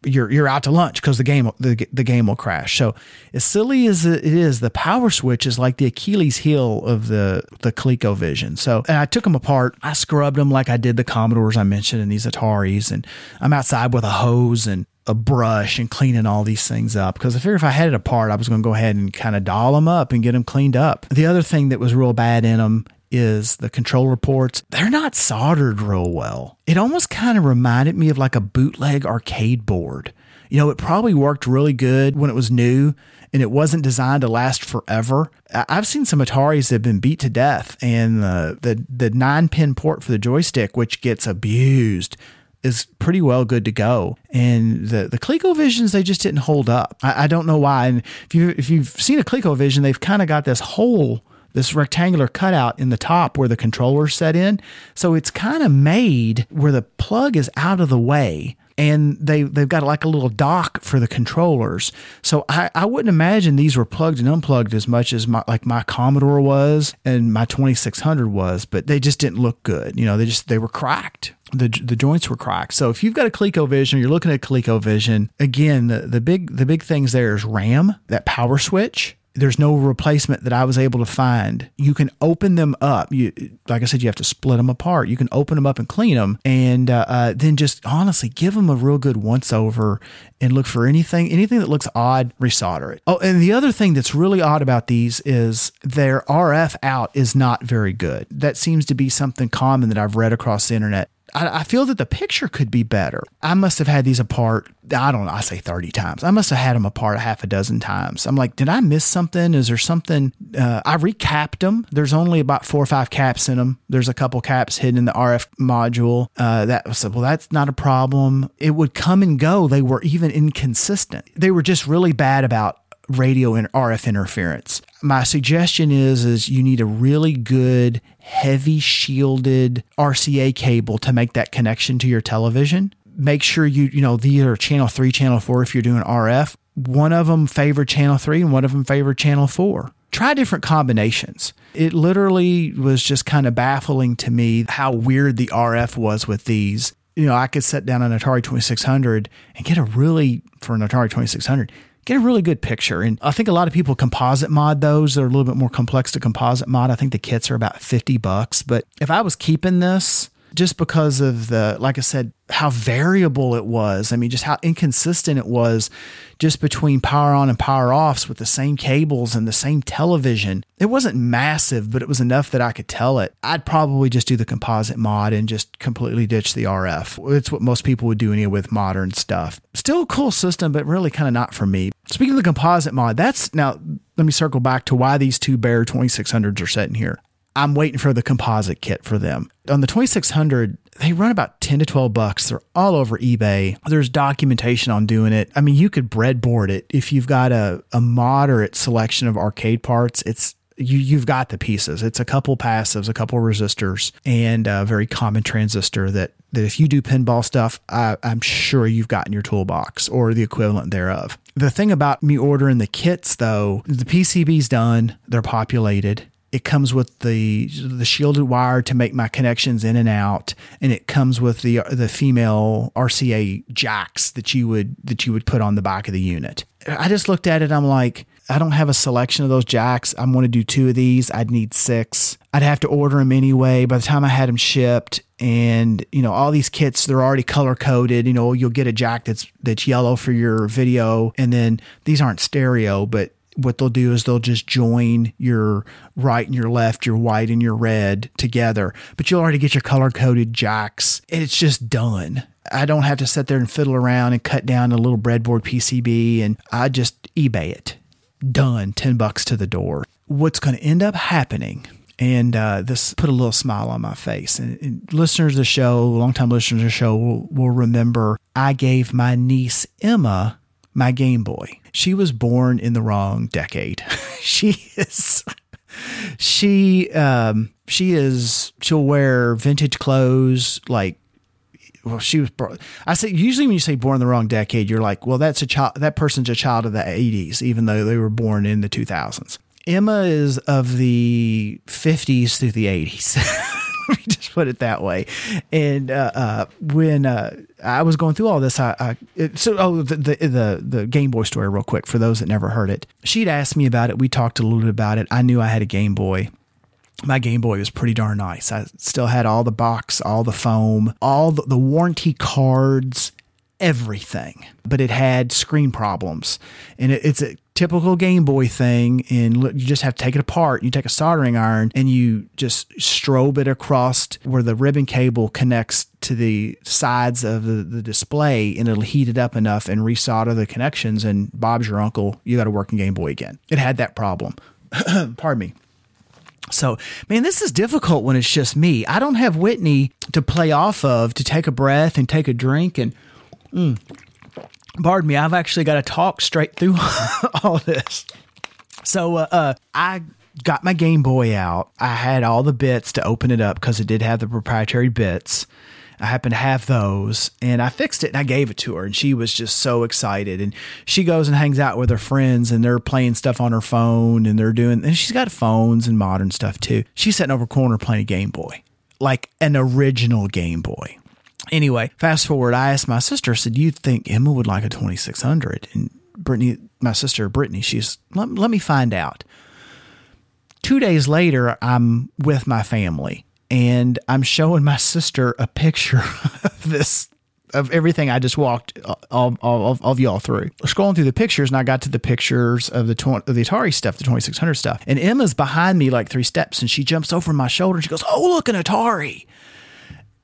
you're you're out to lunch because the game the, the game will crash. So as silly as it is, the power switch is like the Achilles heel of the the ColecoVision. So and I took them apart. I scrubbed them like I did the Commodores I mentioned and these Ataris, and I'm outside with a hose and a brush and cleaning all these things up because I figured if I had it apart, I was going to go ahead and kind of doll them up and get them cleaned up. The other thing that was real bad in them is the controller ports. They're not soldered real well. It almost kind of reminded me of like a bootleg arcade board. You know, it probably worked really good when it was new and it wasn't designed to last forever. I've seen some Ataris that have been beat to death, and the, the, the nine pin port for the joystick, which gets abused, is pretty well good to go. And the the ColecoVisions they just didn't hold up. I, I don't know why. And if you if you've seen a ColecoVision, they've kind of got this hole this rectangular cutout in the top where the controller's set in. So it's kind of made where the plug is out of the way and they they've got like a little dock for the controllers. So I, I wouldn't imagine these were plugged and unplugged as much as my like my Commodore was and my 2600 was, but they just didn't look good. You know, they just they were cracked. The, the joints were cracked. So if you've got a ColecoVision, you're looking at ColecoVision. Again, the, the big the big things there is RAM, that power switch, there's no replacement that I was able to find. You can open them up. You, like I said, you have to split them apart. You can open them up and clean them, and uh, uh, then just honestly give them a real good once over and look for anything anything that looks odd. Resolder it. Oh, and the other thing that's really odd about these is their RF out is not very good. That seems to be something common that I've read across the internet. I, I feel that the picture could be better. I must have had these apart. I don't know. I say 30 times. I must have had them apart a half a dozen times. I'm like, did I miss something? Is there something? Uh, I recapped them. There's only about four or five caps in them. There's a couple caps hidden in the RF module. Uh, that was, well, that's not a problem. It would come and go. They were even inconsistent. They were just really bad about radio and RF interference. My suggestion is is you need a really good heavy shielded RCA cable to make that connection to your television. Make sure you you know these are channel 3, channel 4 if you're doing RF. One of them favor channel 3 and one of them favor channel 4. Try different combinations. It literally was just kind of baffling to me how weird the RF was with these. You know, I could set down an Atari 2600 and get a really for an Atari 2600 get a really good picture. And I think a lot of people composite mod those. They're a little bit more complex to composite mod. I think the kits are about 50 bucks. But if I was keeping this, just because of the, like I said, how variable it was. I mean, just how inconsistent it was just between power on and power offs with the same cables and the same television. It wasn't massive, but it was enough that I could tell it. I'd probably just do the composite mod and just completely ditch the RF. It's what most people would do anyway with modern stuff. Still a cool system, but really kind of not for me. Speaking of the composite mod, that's now, let me circle back to why these two bare 2600s are sitting here. I'm waiting for the composite kit for them. On the 2600, they run about 10 to 12 bucks. They're all over eBay. There's documentation on doing it. I mean, you could breadboard it if you've got a, a moderate selection of arcade parts. It's you you've got the pieces. It's a couple passives, a couple resistors, and a very common transistor that that if you do pinball stuff, I, I'm sure you've got in your toolbox or the equivalent thereof. The thing about me ordering the kits though, the PCB's done, they're populated it comes with the the shielded wire to make my connections in and out, and it comes with the the female RCA jacks that you would that you would put on the back of the unit. I just looked at it. I'm like, I don't have a selection of those jacks. I'm going to do two of these. I'd need six. I'd have to order them anyway. By the time I had them shipped, and you know all these kits, they're already color coded. You know, you'll get a jack that's that's yellow for your video, and then these aren't stereo, but what they'll do is they'll just join your right and your left, your white and your red together. But you'll already get your color coded jacks. And it's just done. I don't have to sit there and fiddle around and cut down a little breadboard PCB and I just eBay it. Done. 10 bucks to the door. What's going to end up happening and uh, this put a little smile on my face. And, and listeners of the show, longtime listeners of the show, will, will remember I gave my niece Emma my Game Boy. She was born in the wrong decade. <laughs> she is she um she is she'll wear vintage clothes like well she was I say usually when you say born in the wrong decade you're like well that's a child that person's a child of the 80s even though they were born in the 2000s. Emma is of the 50s through the 80s. <laughs> <laughs> Let me just put it that way. And uh, uh, when uh, I was going through all this, I, I it, so oh the, the, the the Game Boy story real quick for those that never heard it. She'd asked me about it. We talked a little bit about it. I knew I had a Game Boy. My Game Boy was pretty darn nice. I still had all the box, all the foam, all the, the warranty cards, everything, but it had screen problems. And it, it's a typical Game Boy thing. And you just have to take it apart. You take a soldering iron and you just strobe it across where the ribbon cable connects to the sides of the, the display and it'll heat it up enough and resolder the connections. And Bob's your uncle. You got a working Game Boy again. It had that problem. <clears throat> Pardon me. So, man, this is difficult when it's just me. I don't have Whitney to play off of to take a breath and take a drink and Mm. Pardon me, I've actually got to talk straight through <laughs> all this. So uh, uh, I got my Game Boy out. I had all the bits to open it up because it did have the proprietary bits. I happened to have those and I fixed it and I gave it to her and she was just so excited. And she goes and hangs out with her friends and they're playing stuff on her phone and they're doing, and she's got phones and modern stuff too. She's sitting over corner playing a Game Boy, like an original Game Boy. Anyway, fast forward, I asked my sister, I said, you think Emma would like a 2600? And Brittany, my sister Brittany, she's, let, let me find out. Two days later, I'm with my family and I'm showing my sister a picture <laughs> of this of everything I just walked all, all, all, of y'all through. Scrolling through the pictures, and I got to the pictures of the of the Atari stuff, the 2600 stuff. And Emma's behind me like three steps, and she jumps over my shoulder and she goes, "Oh, look, an Atari!"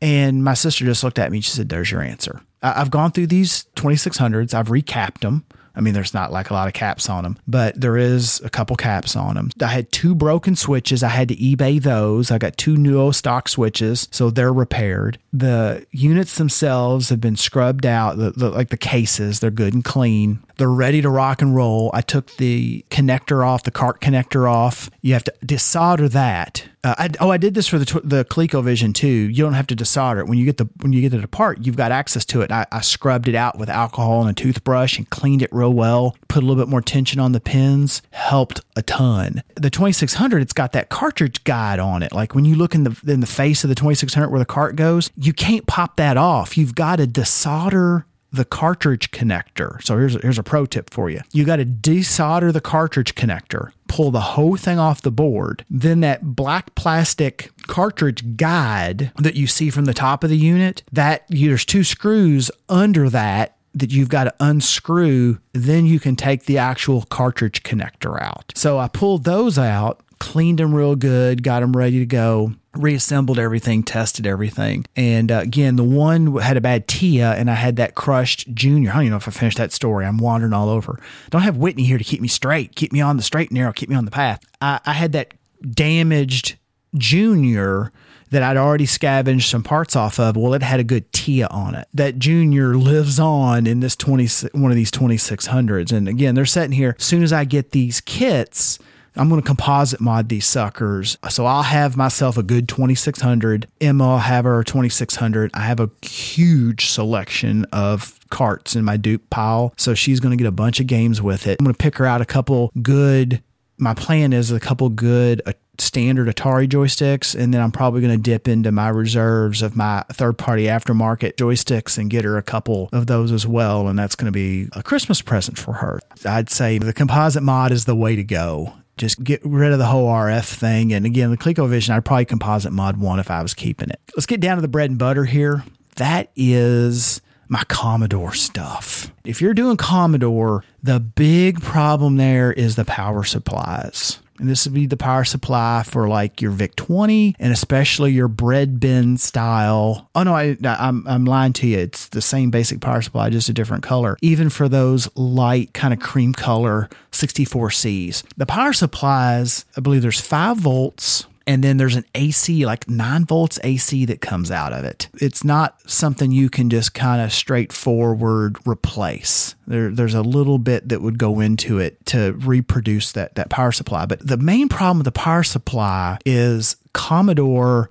And my sister just looked at me she said, There's your answer. I've gone through these 2600s, I've recapped them. I mean, there's not like a lot of caps on them, but there is a couple caps on them. I had two broken switches. I had to eBay those. I got two new stock switches, so they're repaired. The units themselves have been scrubbed out, the, the, like the cases, they're good and clean. They're ready to rock and roll. I took the connector off, the cart connector off. You have to desolder that. Uh, I, oh, I did this for the the ColecoVision too. You don't have to desolder it when you get the when you get it apart. You've got access to it. I, I scrubbed it out with alcohol and a toothbrush and cleaned it real well. Put a little bit more tension on the pins. Helped a ton. The 2600, it's got that cartridge guide on it. Like when you look in the in the face of the 2600 where the cart goes, you can't pop that off. You've got to desolder the cartridge connector. So here's here's a pro tip for you. You got to desolder the cartridge connector, pull the whole thing off the board. Then that black plastic cartridge guide that you see from the top of the unit, that there's two screws under that that you've got to unscrew, then you can take the actual cartridge connector out. So I pulled those out, cleaned them real good, got them ready to go, reassembled everything, tested everything. And uh, again, the one had a bad TIA and I had that crushed junior. I don't even know if I finished that story. I'm wandering all over. Don't have Whitney here to keep me straight, keep me on the straight and narrow, keep me on the path. I, I had that damaged junior that I'd already scavenged some parts off of. Well, it had a good TIA on it. That Junior lives on in this 20, one of these 2600s. And again, they're sitting here. As soon as I get these kits, I'm going to composite mod these suckers. So I'll have myself a good 2600. Emma will have her 2600. I have a huge selection of carts in my dupe pile. So she's going to get a bunch of games with it. I'm going to pick her out a couple good. My plan is a couple good uh, standard Atari joysticks, and then I'm probably going to dip into my reserves of my third party aftermarket joysticks and get her a couple of those as well. And that's going to be a Christmas present for her. I'd say the composite mod is the way to go just get rid of the whole RF thing. And again, the ColecoVision, I'd probably composite mod one if I was keeping it. Let's get down to the bread and butter here. That is my Commodore stuff. If you're doing Commodore, the big problem there is the power supplies. And this would be the power supply for like your VIC 20 and especially your bread bin style. Oh no, I, I'm, I'm lying to you. It's the same basic power supply, just a different color. Even for those light kind of cream color 64Cs. The power supplies, I believe there's five volts and then there's an AC, like nine volts AC that comes out of it. It's not something you can just kind of straightforward replace. There, there's a little bit that would go into it to reproduce that, that power supply. But the main problem with the power supply is Commodore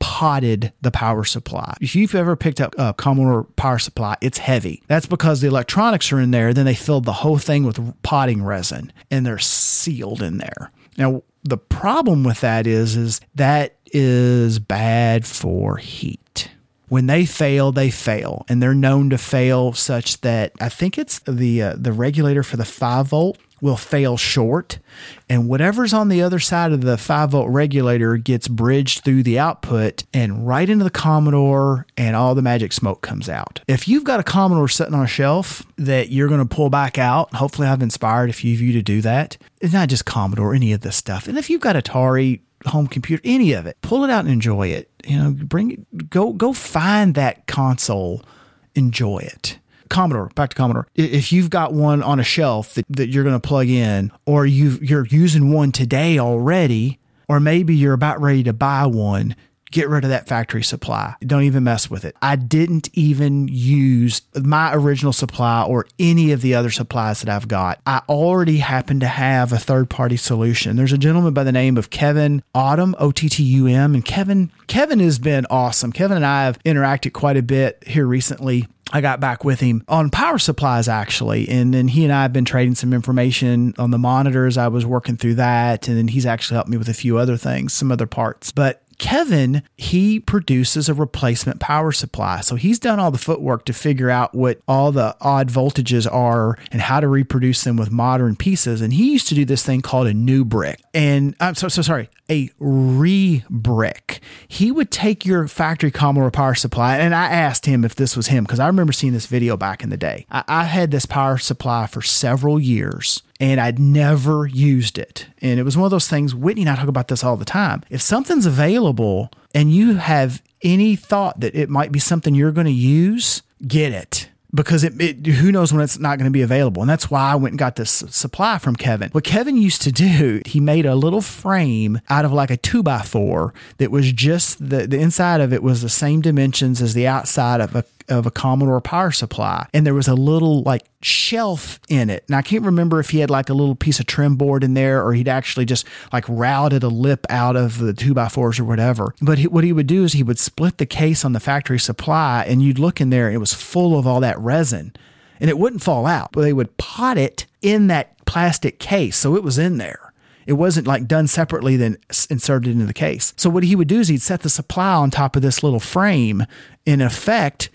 potted the power supply. If you've ever picked up a Commodore power supply, it's heavy. That's because the electronics are in there. Then they filled the whole thing with potting resin and they're sealed in there. Now, the problem with that is is that is bad for heat. When they fail, they fail, and they're known to fail such that I think it's the uh, the regulator for the five volt will fail short, and whatever's on the other side of the 5 volt regulator gets bridged through the output and right into the Commodore, and all the magic smoke comes out. If you've got a Commodore sitting on a shelf that you're going to pull back out, hopefully I've inspired a few of you to do that. It's not just Commodore, any of this stuff. And if you've got Atari, home computer, any of it, pull it out and enjoy it. You know, bring it, go, go find that console, enjoy it Commodore, back to Commodore. If you've got one on a shelf that, that you're going to plug in, or you you're using one today already, or maybe you're about ready to buy one, get rid of that factory supply. Don't even mess with it. I didn't even use my original supply or any of the other supplies that I've got. I already happen to have a third party solution. There's a gentleman by the name of Kevin Ottum, O T T U M, and Kevin Kevin has been awesome. Kevin and I have interacted quite a bit here recently I got back with him on power supplies actually. And then he and I have been trading some information on the monitors. I was working through that. And then he's actually helped me with a few other things, some other parts. But Kevin, he produces a replacement power supply. So he's done all the footwork to figure out what all the odd voltages are and how to reproduce them with modern pieces. And he used to do this thing called a new brick. And I'm so, so sorry, a re brick. He would take your factory Commodore power supply. And I asked him if this was him because I remember seeing this video back in the day. I, I had this power supply for several years and I'd never used it. And it was one of those things, Whitney and I talk about this all the time. If something's available and you have any thought that it might be something you're going to use, get it because it, it, who knows when it's not going to be available and that's why i went and got this supply from kevin what kevin used to do he made a little frame out of like a two by four that was just the, the inside of it was the same dimensions as the outside of a of a Commodore power supply. And there was a little like shelf in it. And I can't remember if he had like a little piece of trim board in there or he'd actually just like routed a lip out of the two by fours or whatever. But he, what he would do is he would split the case on the factory supply and you'd look in there and it was full of all that resin and it wouldn't fall out, but they would pot it in that plastic case. So it was in there. It wasn't like done separately, then inserted into the case. So what he would do is he'd set the supply on top of this little frame. In effect,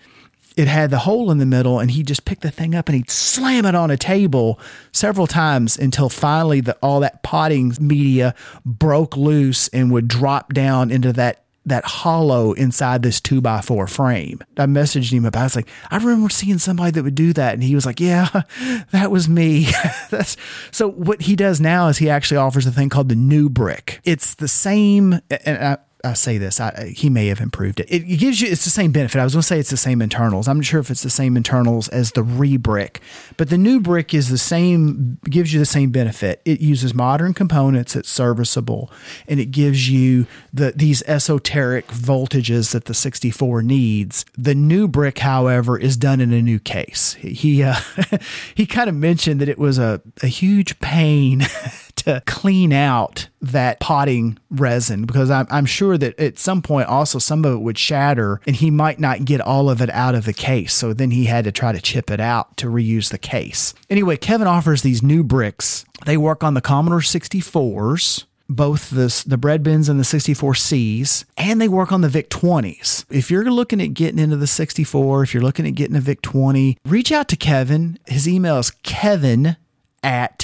it had the hole in the middle, and he'd just pick the thing up and he'd slam it on a table several times until finally the, all that potting media broke loose and would drop down into that that hollow inside this two by four frame. I messaged him about. It. I was like, I remember seeing somebody that would do that, and he was like, Yeah, <laughs> that was me. <laughs> That's so. What he does now is he actually offers a thing called the new brick. It's the same, and I, I say this, I, he may have improved it. It gives you, it's the same benefit. I was going to say it's the same internals. I'm not sure if it's the same internals as the rebrick, but the new brick is the same, gives you the same benefit. It uses modern components, it's serviceable, and it gives you the these esoteric voltages that the 64 needs. The new brick, however, is done in a new case. He uh, <laughs> he kind of mentioned that it was a, a huge pain <laughs> to clean out that potting resin because I'm, I'm sure that at some point also some of it would shatter and he might not get all of it out of the case. So then he had to try to chip it out to reuse the case. Anyway, Kevin offers these new bricks. They work on the Commodore 64s both the, the bread bins and the 64Cs, and they work on the VIC 20s. If you're looking at getting into the 64, if you're looking at getting a VIC 20, reach out to Kevin. His email is kevin at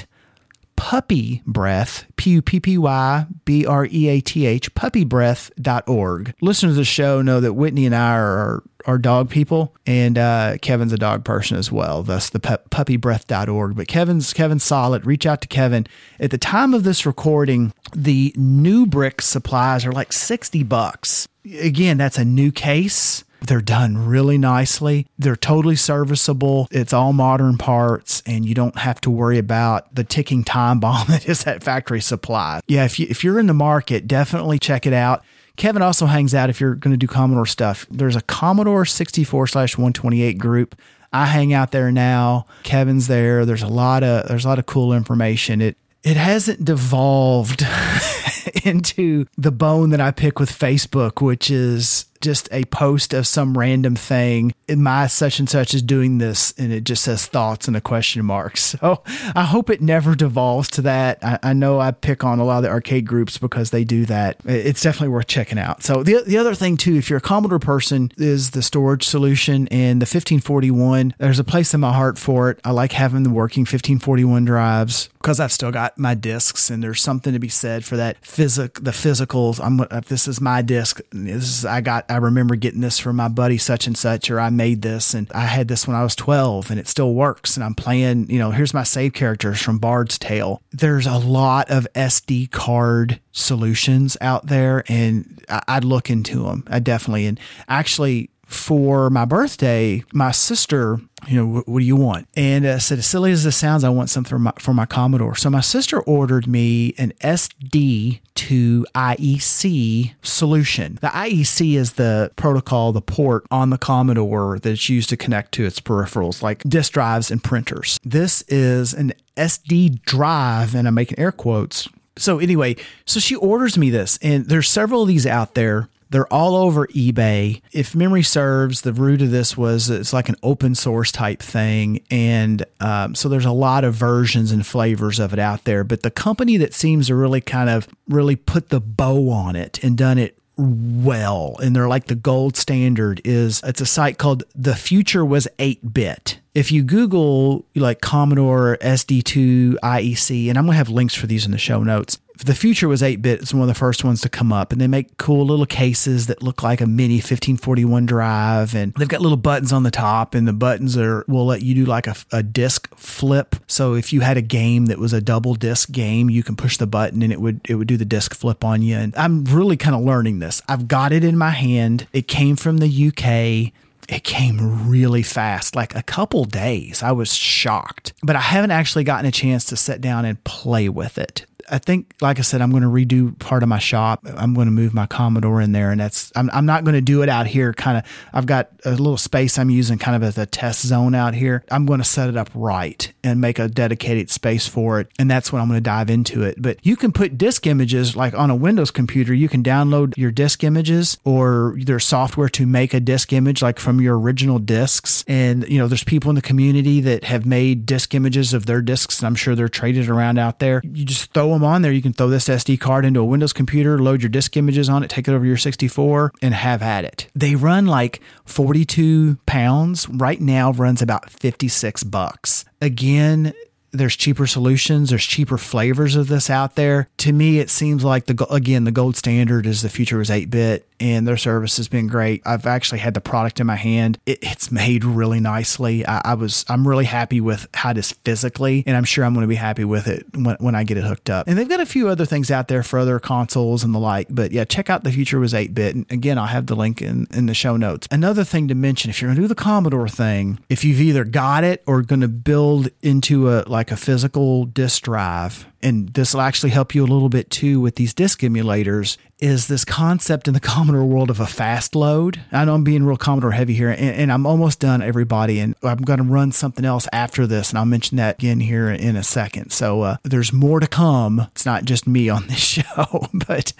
puppy breath, P U P P Y B R E A T H, puppybreath.org. Listeners of the show know that Whitney and I are, are dog people, and uh, Kevin's a dog person as well, thus the pu- puppybreath.org. But Kevin's Kevin's solid. Reach out to Kevin. At the time of this recording, the new brick supplies are like 60 bucks. Again, that's a new case they're done really nicely. They're totally serviceable. It's all modern parts, and you don't have to worry about the ticking time bomb <laughs> that is that factory supply. Yeah, if, you, if you're in the market, definitely check it out. Kevin also hangs out if you're going to do Commodore stuff. There's a Commodore 64 slash 128 group. I hang out there now. Kevin's there. There's a lot of there's a lot of cool information. It it hasn't devolved <laughs> into the bone that I pick with Facebook, which is just a post of some random thing. My such and such is doing this, and it just says thoughts and a question mark. <laughs> So I hope it never devolves to that. I, I, know I pick on a lot of the arcade groups because they do that. It's definitely worth checking out. So the the other thing too, if you're a Commodore person, is the storage solution and the 1541. There's a place in my heart for it. I like having the working 1541 drives because I've still got my discs, and there's something to be said for that physic the physicals. I'm if this is my disc. This is I got I remember getting this from my buddy such and such, or I made this and I had this when I was 12 and it still works. And I'm playing, you know, here's my save characters from Bard's Tale. There's a lot of SD card solutions out there and I'd look into them. I definitely, and actually, for my birthday, my sister, you know, what, what do you want? And I said, as silly as this sounds, I want something for my, for my Commodore. So my sister ordered me an SD to IEC solution. The IEC is the protocol, the port on the Commodore that's used to connect to its peripherals like disk drives and printers. This is an SD drive, and I'm making air quotes. So anyway, so she orders me this, and there's several of these out there they're all over eBay. If memory serves, the root of this was it's like an open source type thing. And um, so there's a lot of versions and flavors of it out there. But the company that seems to really kind of really put the bow on it and done it well and they're like the gold standard is it's a site called the future was 8 bit if you google like commodore sd2 iec and i'm going to have links for these in the show notes the future was 8 bit. It's one of the first ones to come up. And they make cool little cases that look like a mini 1541 drive. And they've got little buttons on the top, and the buttons are will let you do like a, a disc flip. So if you had a game that was a double disc game, you can push the button and it would it would do the disc flip on you. And I'm really kind of learning this. I've got it in my hand. It came from the UK it came really fast, like a couple days. I was shocked, but I haven't actually gotten a chance to sit down and play with it. I think, like I said, I'm going to redo part of my shop. I'm going to move my Commodore in there, and that's I'm, I'm not going to do it out here. Kind of, I've got a little space I'm using kind of as a test zone out here. I'm going to set it up right and make a dedicated space for it, and that's when I'm going to dive into it. But you can put disk images like on a Windows computer. You can download your disk images, or there's software to make a disk image like from your original disks. And you know, there's people in the community that have made disk images of their disks, and I'm sure they're traded around out there. You just throw them them on there, you can throw this SD card into a Windows computer, load your disk images on it, take it over your 64, and have at it. They run like 42 pounds. Right now, runs about 56 bucks. Again, there's cheaper solutions there's cheaper flavors of this out there to me it seems like the again the gold standard is the future is 8-bit and their service has been great. I've actually had the product in my hand. It, it's made really nicely. I, I, was i'm really happy with how it is physically and i'm sure i'm going to be happy with it when, when i get it hooked up. And they've got a few other things out there for other consoles and the like but yeah check out the future was 8-bit and again i'll have the link in, in the show notes. Another thing to mention if you're going to do the commodore thing if you've either got it or going to build into a like like a physical disk drive, and this will actually help you a little bit too with these disk emulators, is this concept in the <laughs> Commodore world of a fast load. I know I'm being real Commodore heavy here, and, and I'm almost done, everybody, and I'm going to run something else after this, and I'll mention that again here in a second. So uh, there's more to come. It's not just me on <laughs> this show, but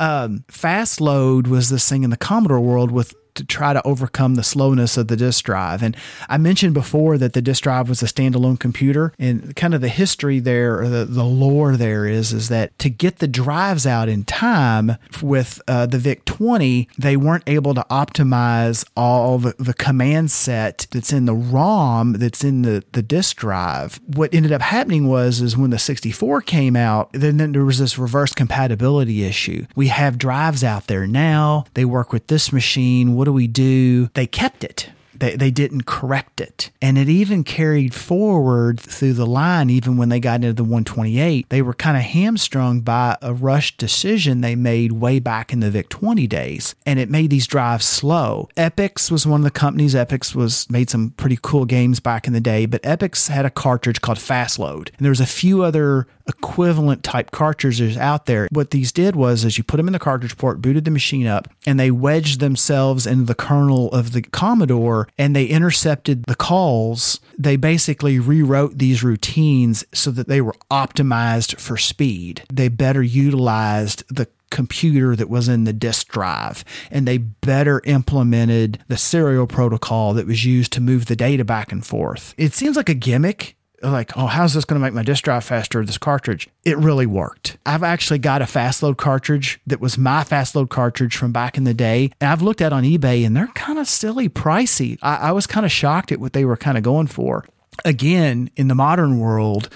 um, fast load was this thing in the Commodore world with to try to overcome the slowness of the disk drive. And I mentioned before that the disk drive was a standalone computer, and kind of the history there, or the, the lore there is, is that to get the drives out in time with uh, the VIC 20, they weren't able to optimize all the, the command set that's in the ROM that's in the, the disk drive. What ended up happening was, is when the 64 came out, then, then there was this reverse compatibility issue. We have drives out there now, they work with this machine what do we do? They kept it. They, they didn't correct it. And it even carried forward through the line, even when they got into the 128. They were kind of hamstrung by a rushed decision they made way back in the VIC 20 days. And it made these drives slow. Epyx was one of the companies. Epyx was made some pretty cool games back in the day, but Epyx had a cartridge called Fast Load. And there was a few other equivalent type cartridges out there. What these did was is you put them in the cartridge port, booted the machine up, and they wedged themselves into the kernel of the Commodore and they intercepted the calls. They basically rewrote these routines so that they were optimized for speed. They better utilized the computer that was in the disk drive and they better implemented the serial protocol that was used to move the data back and forth. It seems like a gimmick like, oh, how's this going to make my disk drive faster? This cartridge. It really worked. I've actually got a fast load cartridge that was my fast load cartridge from back in the day. And I've looked at on eBay and they're kind of silly pricey. I, I was kind of shocked at what they were kind of going for. Again, in the modern world,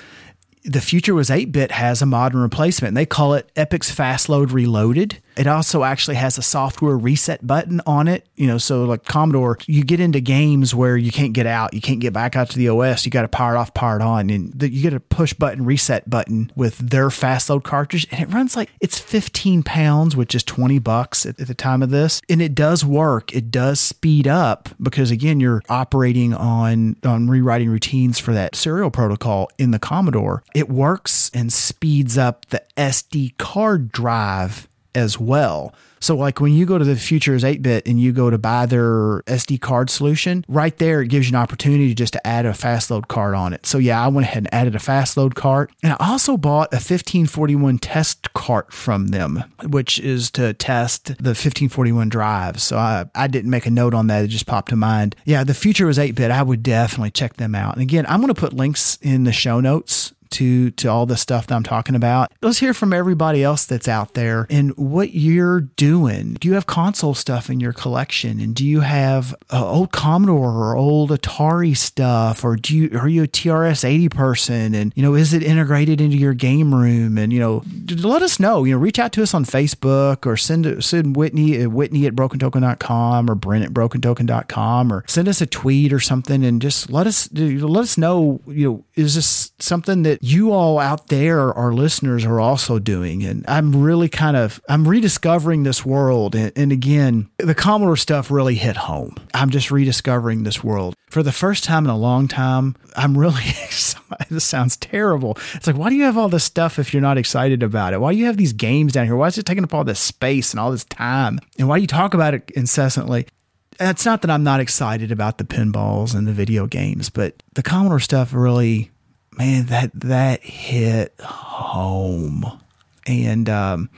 the future was 8 bit has a modern replacement. They call it Epyx Fast Load Reloaded. It also actually has a software reset button on it. You know, so like Commodore, you get into games where you can't get out, you can't get back out to the OS. You got to power it off, power it on, and the, you get a push button reset button with their fast load cartridge, and it runs like it's 15 pounds, which is 20 bucks at, at the time of this, and it does work. It does speed up because again, you're operating on on rewriting routines for that serial protocol in the Commodore. It works and speeds up the SD card drive as well. So, like when you go to the Futures 8 bit and you go to buy their SD card solution, right there, it gives you an opportunity just to add a fast load card on it. So, yeah, I went ahead and added a fast load card. And I also bought a 1541 test cart from them, which is to test the 1541 drive. So, I, I didn't make a note on that. It just popped to mind. Yeah, the future was 8 bit. I would definitely check them out. And again, I'm going to put links in the show notes to to all the stuff that I'm talking about. Let's hear from everybody else that's out there and what you're doing. Do you have console stuff in your collection, and do you have uh, old Commodore or old Atari stuff, or do you are you a TRS 80 person? And you know, is it integrated into your game room? And you know, let us know. You know, reach out to us on Facebook or send send Whitney at Whitney at BrokenToken.com or Brent at BrokenToken.com or send us a tweet or something, and just let us let us know. You know, is this something that you all out there, our listeners, are also doing. And I'm really kind of I'm rediscovering this world. And, and again, the Commodore stuff really hit home. I'm just rediscovering this world for the first time in a long time. I'm really <laughs> this sounds terrible. It's like, why do you have all this stuff if you're not excited about it? Why do you have these games down here? Why is it taking up all this space and all this time? And why do you talk about it incessantly? It's not that I'm not excited about the pinballs and the video games, but the Commodore stuff really man, that that hit home, and um,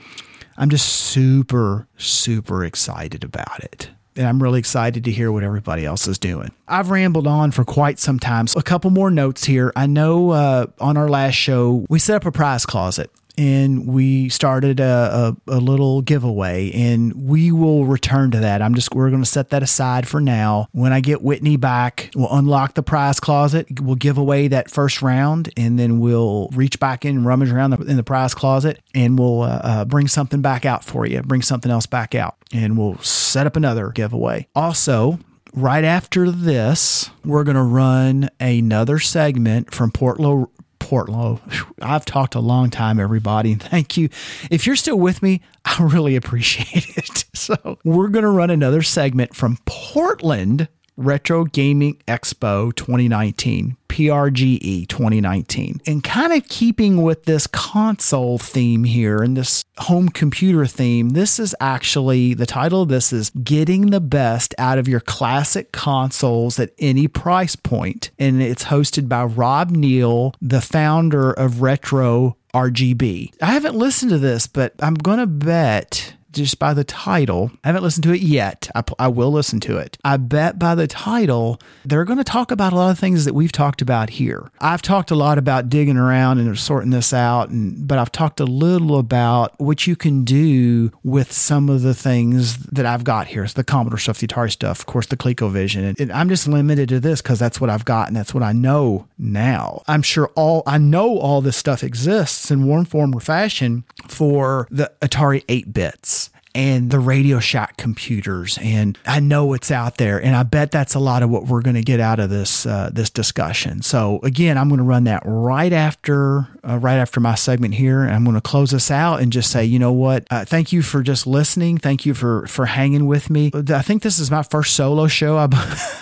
I'm just super super excited about it. And I'm really excited to hear what everybody else is doing. I've rambled on for quite some time. So, a couple more notes here. I know uh, on our last show, we set up a prize closet and we started a, a, a little giveaway, and we will return to that. I'm just we're going to set that aside for now. When I get Whitney back, we'll unlock the prize closet. We'll give away that first round, and then we'll reach back in and rummage around in the prize closet, and we'll uh, uh, bring something back out for you. Bring something else back out, and we'll set up another giveaway. Also, right after this, we're going to run another segment from Portlo. Portlo. I've talked a long time, everybody, and thank you. If you're still with me, I really appreciate <laughs> it. So, we're going to run another segment from Portland Retro Gaming Expo 2019, PRGE 2019. And kind of keeping with this console theme here and this home computer theme, this is actually the title of this is Getting the Best Out of Your Classic Consoles at Any Price Point. And it's hosted by Rob Neal, the founder of Retro RGB. I haven't listened to this, but I'm going to bet just by the title, I haven't listened to it yet. I, I will listen to it. I bet by the title, they're going to talk about a lot of things that we've talked about here. I've talked a lot about digging around and sorting this out, and but I've talked a little about what you can do with some of the things that I've got here. So the Commodore stuff, the Atari stuff, of course, the ColecoVision. And, and I'm just limited to this because that's what I've got and that's what I know now. I'm sure all I know all this stuff exists in one form or fashion for the Atari 8 bits and the Radio Shack computers. And I know it's out there, and I bet that's a lot of what we're going to get out of this uh, this discussion. So again, I'm going to run that right after uh, right after my segment here, and I'm going to close this out and just say, you know what? Uh, thank you for just listening. Thank you for for hanging with me. I think this is my first solo show. I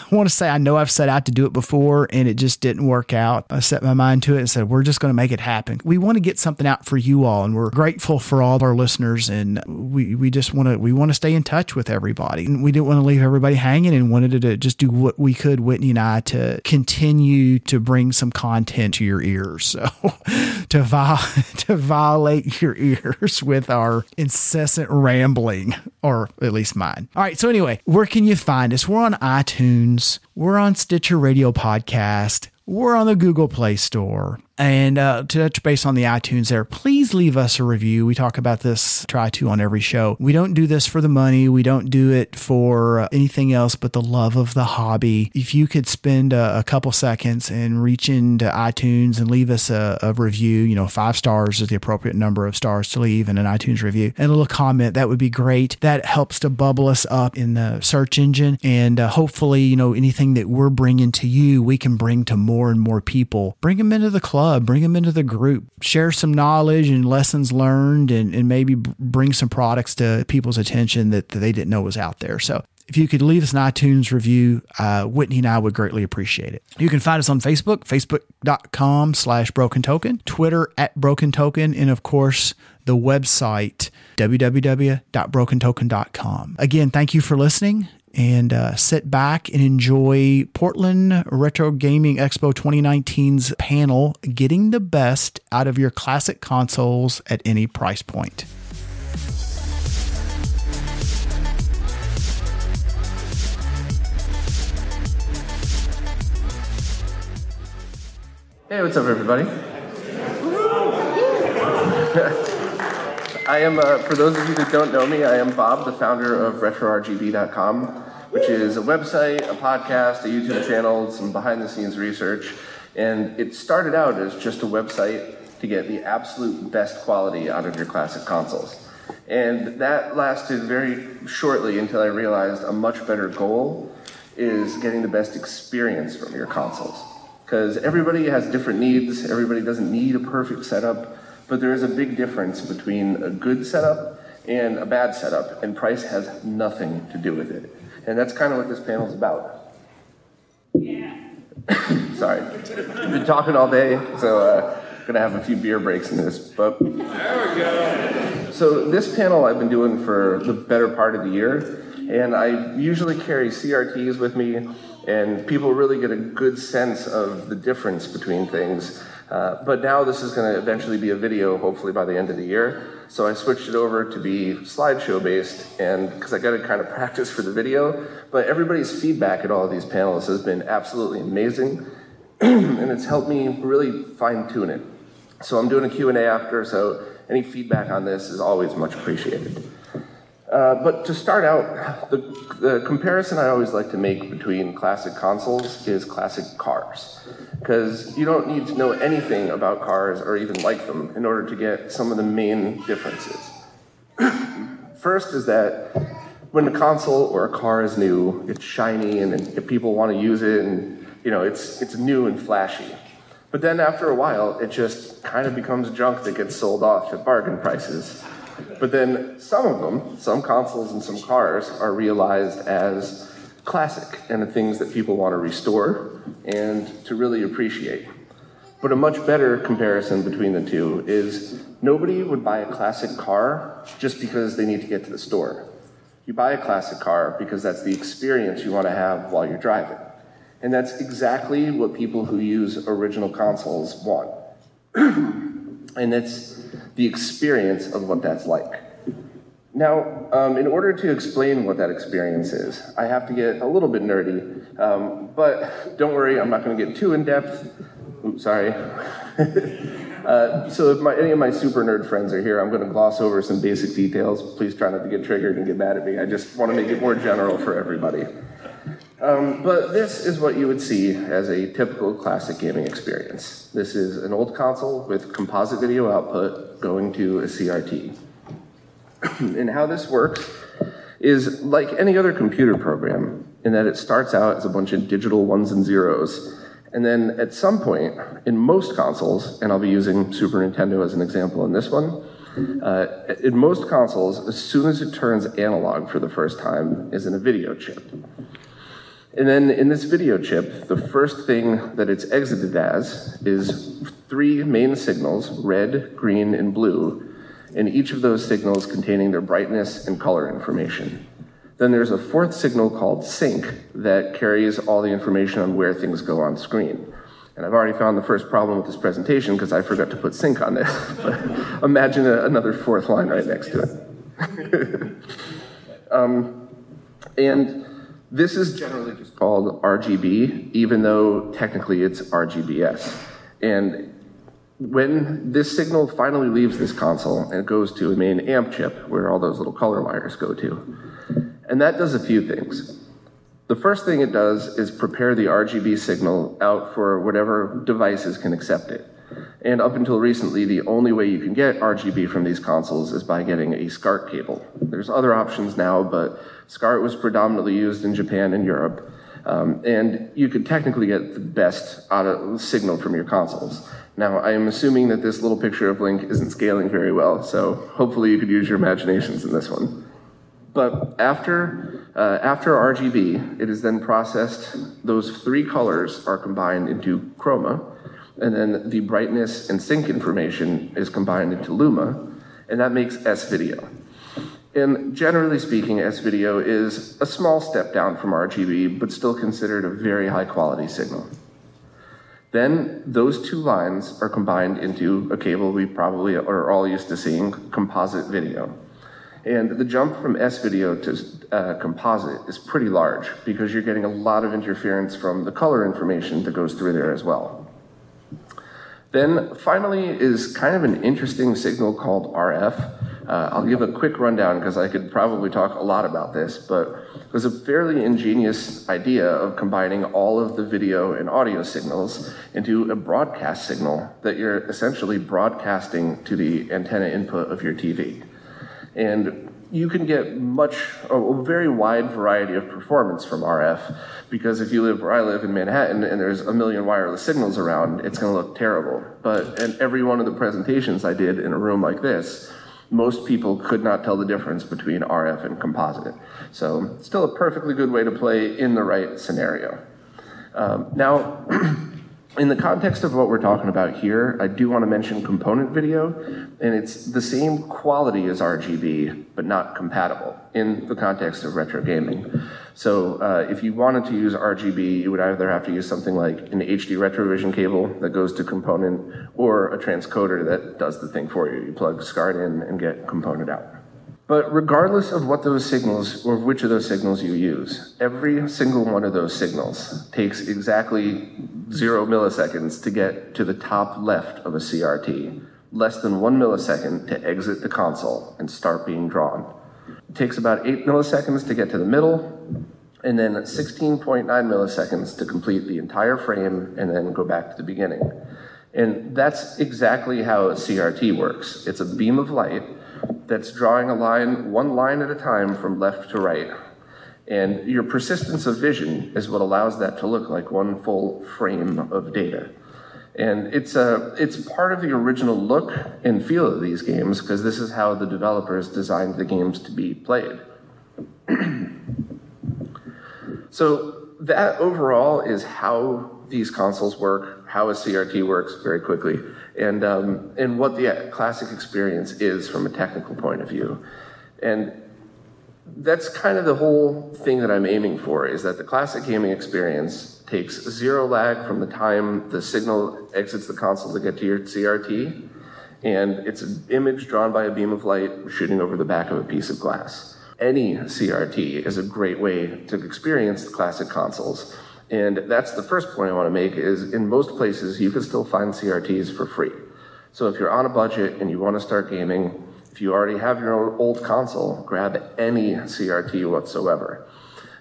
<laughs> want to say I know I've set out to do it before, and it just didn't work out. I set my mind to it and said, we're just going to make it happen. We want to get something out for you all, and we're grateful for all of our listeners, and we we just want to we want to stay in touch with everybody. And we didn't want to leave everybody hanging and wanted to just do what we could, Whitney and I, to continue to bring some content to your ears. So <laughs> to vi- <laughs> to violate your ears with our incessant rambling, or at least mine. All right. So anyway, where can you find us? We're on iTunes. We're on Stitcher Radio Podcast. We're on the Google Play Store. And uh, to touch base on the iTunes there, please leave us a review. We talk about this, try to on every show. We don't do this for the money. We don't do it for uh, anything else but the love of the hobby. If you could spend a, a couple seconds and reach into iTunes and leave us a, a, review, you know, five stars is the appropriate number of stars to leave in an iTunes review, and a little comment, that would be great. That helps to bubble us up in the search engine. And uh, hopefully, you know, anything that we're bringing to you, we can bring to more and more people. Bring them into the club club, bring them into the group, share some knowledge and lessons learned, and, and maybe bring some products to people's attention that, that they didn't know was out there. So if you could leave us an iTunes review, uh, Whitney and I would greatly appreciate it. You can find us on Facebook, facebook.com slash broken token, Twitter at broken token, and of course, the website, www.brokentoken.com. Again, thank you for listening and uh, sit back and enjoy Portland Retro Gaming Expo 2019's panel, Getting the Best Out of Your Classic Consoles at Any Price Point. Hey, what's up, everybody? <laughs> I am, uh, for those of you that don't know me, I am Bob, the founder of RetroRGB.com which is a website, a podcast, a YouTube channel, some behind the scenes research. And it started out as just a website to get the absolute best quality out of your classic consoles. And that lasted very shortly until I realized a much better goal is getting the best experience from your consoles. Because everybody has different needs, everybody doesn't need a perfect setup, but there is a big difference between a good setup and a bad setup, and price has nothing to do with it. And that's kind of what this panel is about. Yeah. Sorry. I've been talking all day, so uh, gonna have a few beer breaks in this. But there we go. So this panel I've been doing for the better part of the year, and I usually carry CRTs with me, and people really get a good sense of the difference between things. Uh, but now this is going to eventually be a video, hopefully by the end of the year. So I switched it over to be slideshow based, and because I got to kind of <laughs> practice for the video. But everybody's feedback at all of these panels has been absolutely amazing, <clears throat> and it's helped me really fine tune it. So I'm doing a Q&A after, so any feedback on this is always much appreciated. Uh, but to start out, the, the, comparison I always like to make between classic consoles is classic cars. Because you don't need to know anything about cars or even like them in order to get some of the main differences. <clears throat> First is that when a console or a car is new, it's shiny and, and people want to use it and you know it's, it's new and flashy. But then after a while, it just kind of becomes junk that gets sold off at bargain prices. But then some of them, some consoles and some cars, are realized as classic and the things that people want to restore and to really appreciate. But a much better comparison between the two is nobody would buy a classic car just because they need to get to the store. You buy a classic car because that's the experience you want to have while you're driving. And that's exactly what people who use original consoles want. <clears throat> and it's the experience of what that's like. Now, um, in order to explain what that experience is, I have to get a little bit nerdy, um, but don't worry, I'm not going to get too in depth. Oops, sorry. <laughs> uh, so, if my, any of my super nerd friends are here, I'm going to gloss over some basic details. Please try not to get triggered and get mad at me. I just want to make it more general for everybody. Um, but this is what you would see as a typical classic gaming experience. This is an old console with composite video output going to a CRT. <clears throat> and how this works is like any other computer program, in that it starts out as a bunch of digital ones and zeros. And then at some point, in most consoles, and I'll be using Super Nintendo as an example in this one, uh, in most consoles, as soon as it turns analog for the first time, is in a video chip. And then in this video chip, the first thing that it's exited as is three main signals, red, green, and blue, and each of those signals containing their brightness and color information. Then there's a fourth signal called sync that carries all the information on where things go on screen. And I've already found the first problem with this presentation because I forgot to put sync on this. <laughs> but imagine a, another fourth line right next to it. <laughs> um, and this is generally just called RGB, even though technically it's RGBS. And when this signal finally leaves this console and it goes to a main amp chip where all those little color wires go to, and that does a few things. The first thing it does is prepare the RGB signal out for whatever devices can accept it. And up until recently, the only way you can get RGB from these consoles is by getting a SCART cable. There's other options now, but SCART was predominantly used in Japan and Europe. Um, and you could technically get the best out of signal from your consoles. Now, I am assuming that this little picture of Link isn't scaling very well, so hopefully you could use your imaginations in this one. But after, uh, after RGB, it is then processed. Those three colors are combined into chroma, and then the brightness and sync information is combined into luma, and that makes S video. And generally speaking, S video is a small step down from RGB, but still considered a very high quality signal. Then those two lines are combined into a cable we probably are all used to seeing, composite video. And the jump from S video to uh, composite is pretty large because you're getting a lot of interference from the color information that goes through there as well. Then finally is kind of an interesting signal called RF. Uh, I'll give a quick rundown because I could probably talk a lot about this, but it was a fairly ingenious idea of combining all of the video and audio signals into a broadcast signal that you're essentially broadcasting to the antenna input of your TV. And you can get much, a very wide variety of performance from RF because if you live where I live in Manhattan and there's a million wireless signals around, it's going to look terrible. But in every one of the presentations I did in a room like this, most people could not tell the difference between RF and composite. So, still a perfectly good way to play in the right scenario. Um, now, <clears throat> in the context of what we're talking about here, I do want to mention component video, and it's the same quality as RGB, but not compatible in the context of retro gaming. So uh, if you wanted to use RGB, you would either have to use something like an HD Retrovision cable that goes to component, or a transcoder that does the thing for you. You plug SCART in and get component out. But regardless of what those signals, or which of those signals you use, every single one of those signals takes exactly zero milliseconds to get to the top left of a CRT, less than one millisecond to exit the console and start being drawn. It takes about eight milliseconds to get to the middle, and then 16.9 milliseconds to complete the entire frame and then go back to the beginning. And that's exactly how a CRT works. It's a beam of light that's drawing a line, one line at a time from left to right. And your persistence of vision is what allows that to look like one full frame of data. And it's, a, it's part of the original look and feel of these games because this is how the developers designed the games to be played. <clears throat> so that overall is how these consoles work, how a CRT works very quickly, and, um, and what the classic experience is from a technical point of view. And that's kind of the whole thing that I'm aiming for is that the classic gaming experience takes zero lag from the time the signal exits the console to get to your CRT, and it's an image drawn by a beam of light shooting over the back of a piece of glass. Any CRT is a great way to experience the classic consoles. And that's the first point I want to make is in most places you can still find CRTs for free. So if you're on a budget and you want to start gaming, if you already have your old console, grab any CRT whatsoever.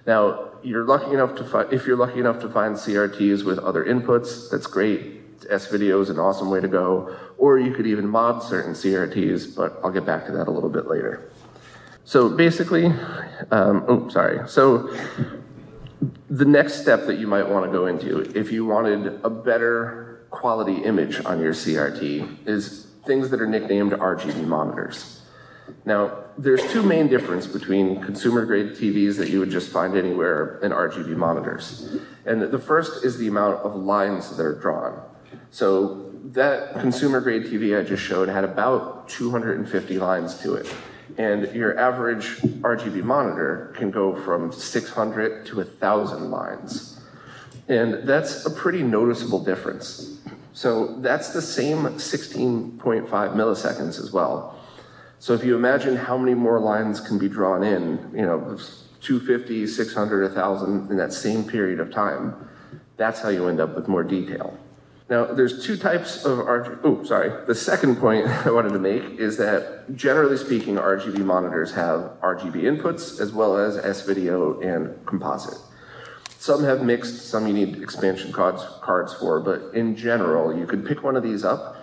Now, you're lucky enough to if you're lucky enough to find CRTs with other inputs, that's great. S-Video is an awesome way to go. Or you could even mod certain CRTs, but I'll get back to that a little bit later. So basically, um, oh, sorry. So the next step that you might want to go into, if you wanted a better quality image on your CRT, is things that are nicknamed RGB monitors. Now, there's two main differences between consumer grade TVs that you would just find anywhere and RGB monitors. And the first is the amount of lines that are drawn. So that consumer grade TV I just showed had about 250 lines to it. And your average RGB monitor can go from 600 to 1,000 lines. And that's a pretty noticeable difference. So that's the same 16.5 milliseconds as well. So if you imagine how many more lines can be drawn in, you know, 250, 600, 1,000 in that same period of time, that's how you end up with more detail. Now, there's two types of RGB. Oh, sorry. The second point <laughs> I wanted to make is that generally speaking, RGB monitors have RGB inputs as well as S video and composite. Some have mixed, some you need expansion cards, cards for, but in general, you could pick one of these up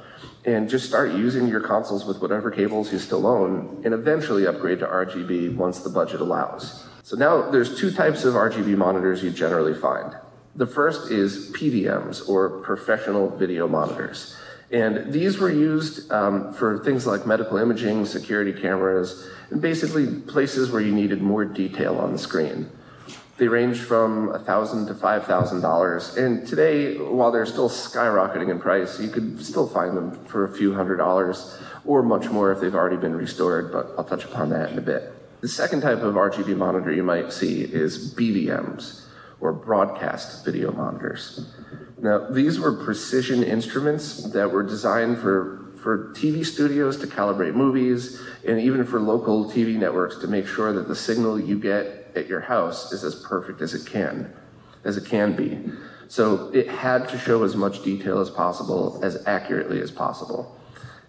and just start using your consoles with whatever cables you still own and eventually upgrade to RGB once the budget allows. So now there's two types of RGB monitors you generally find. The first is PVMs or professional video monitors. And these were used um, for things like medical imaging, security cameras, and basically places where you needed more detail on the screen. They range from 1,000 to $5,000. And today, while they're still skyrocketing in price, you could still find them for a few hundred dollars or much more if they've already been restored, but I'll touch upon that in a bit. The second type of RGB monitor you might see is BVMs, or broadcast video monitors. Now, these were precision instruments that were designed for, for TV studios to calibrate movies and even for local TV networks to make sure that the signal you get at your house is as perfect as it can, as it can be. So it had to show as much detail as possible, as accurately as possible.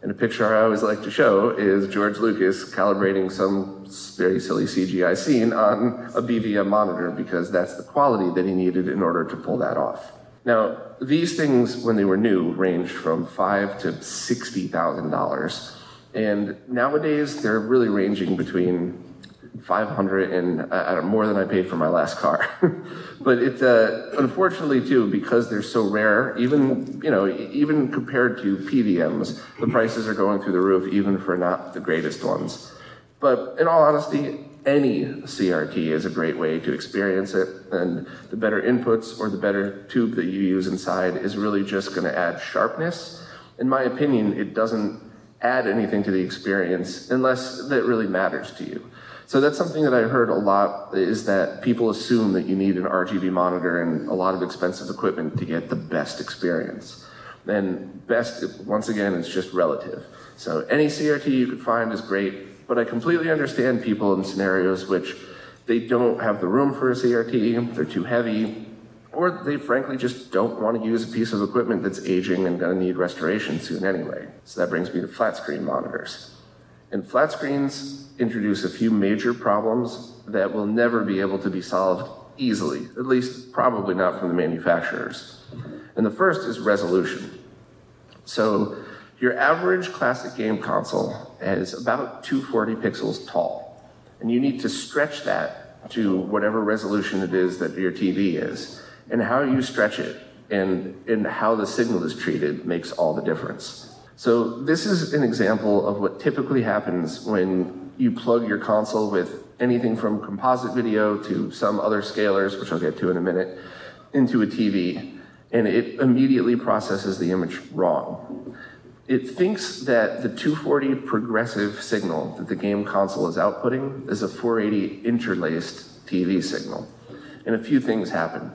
And a picture I always like to show is George Lucas calibrating some very silly CGI scene on a BVM monitor because that's the quality that he needed in order to pull that off. Now, these things, when they were new, ranged from five to sixty thousand dollars, and nowadays they're really ranging between 500 and uh, more than I paid for my last car. <laughs> but it's uh, unfortunately too because they're so rare. Even you know, even compared to PVMs, the prices are going through the roof, even for not the greatest ones. But in all honesty, any CRT is a great way to experience it, and the better inputs or the better tube that you use inside is really just going to add sharpness. In my opinion, it doesn't add anything to the experience unless that really matters to you. So that's something that I heard a lot is that people assume that you need an RGB monitor and a lot of expensive equipment to get the best experience. And best, once again, is just relative. So any CRT you could find is great, but I completely understand people in scenarios which they don't have the room for a CRT, they're too heavy, or they frankly just don't want to use a piece of equipment that's aging and going to need restoration soon anyway. So that brings me to flat screen monitors. And flat screens introduce a few major problems that will never be able to be solved easily, at least probably not from the manufacturers. And the first is resolution. So your average classic game console is about 240 pixels tall, and you need to stretch that to whatever resolution it is that your TV is. And how you stretch it and, and how the signal is treated makes all the difference. So this is an example of what typically happens when you plug your console with anything from composite video to some other scalers, which I'll get to in a minute, into a TV, and it immediately processes the image wrong. It thinks that the 240 progressive signal that the game console is outputting is a 480 interlaced TV signal. And a few things happen.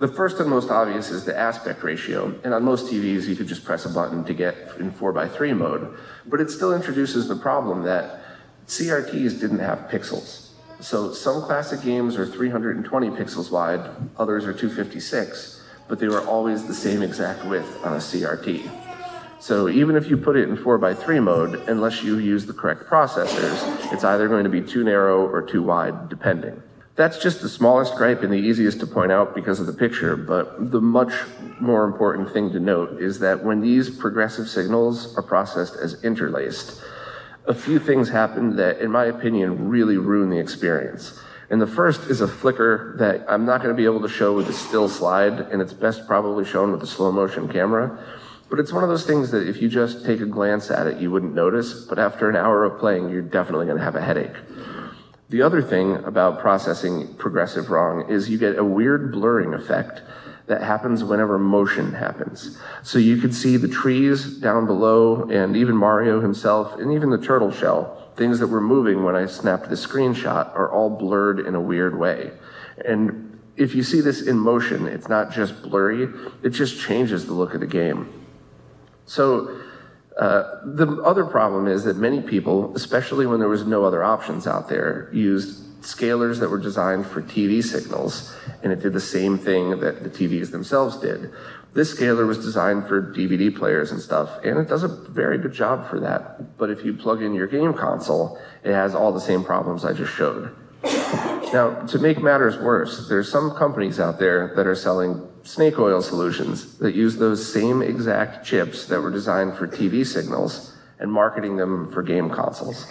The first and most obvious is the aspect ratio. And on most TVs, you could just press a button to get in 4x3 mode. But it still introduces the problem that CRTs didn't have pixels. So some classic games are 320 pixels wide, others are 256, but they were always the same exact width on a CRT. So even if you put it in 4x3 mode, unless you use the correct processors, it's either going to be too narrow or too wide, depending. That's just the smallest gripe and the easiest to point out because of the picture, but the much more important thing to note is that when these progressive signals are processed as interlaced, a few things happen that, in my opinion, really ruin the experience. And the first is a flicker that I'm not going to be able to show with a still slide, and it's best probably shown with a slow motion camera. But it's one of those things that if you just take a glance at it, you wouldn't notice. But after an hour of playing, you're definitely going to have a headache. The other thing about processing progressive wrong is you get a weird blurring effect that happens whenever motion happens. So you could see the trees down below and even Mario himself and even the turtle shell, things that were moving when I snapped the screenshot are all blurred in a weird way. And if you see this in motion, it's not just blurry, it just changes the look of the game. So uh, the other problem is that many people, especially when there was no other options out there, used scalers that were designed for TV signals, and it did the same thing that the TVs themselves did. This scaler was designed for DVD players and stuff, and it does a very good job for that. But if you plug in your game console, it has all the same problems I just showed. Now, to make matters worse, there's some companies out there that are selling snake oil solutions that use those same exact chips that were designed for TV signals and marketing them for game consoles.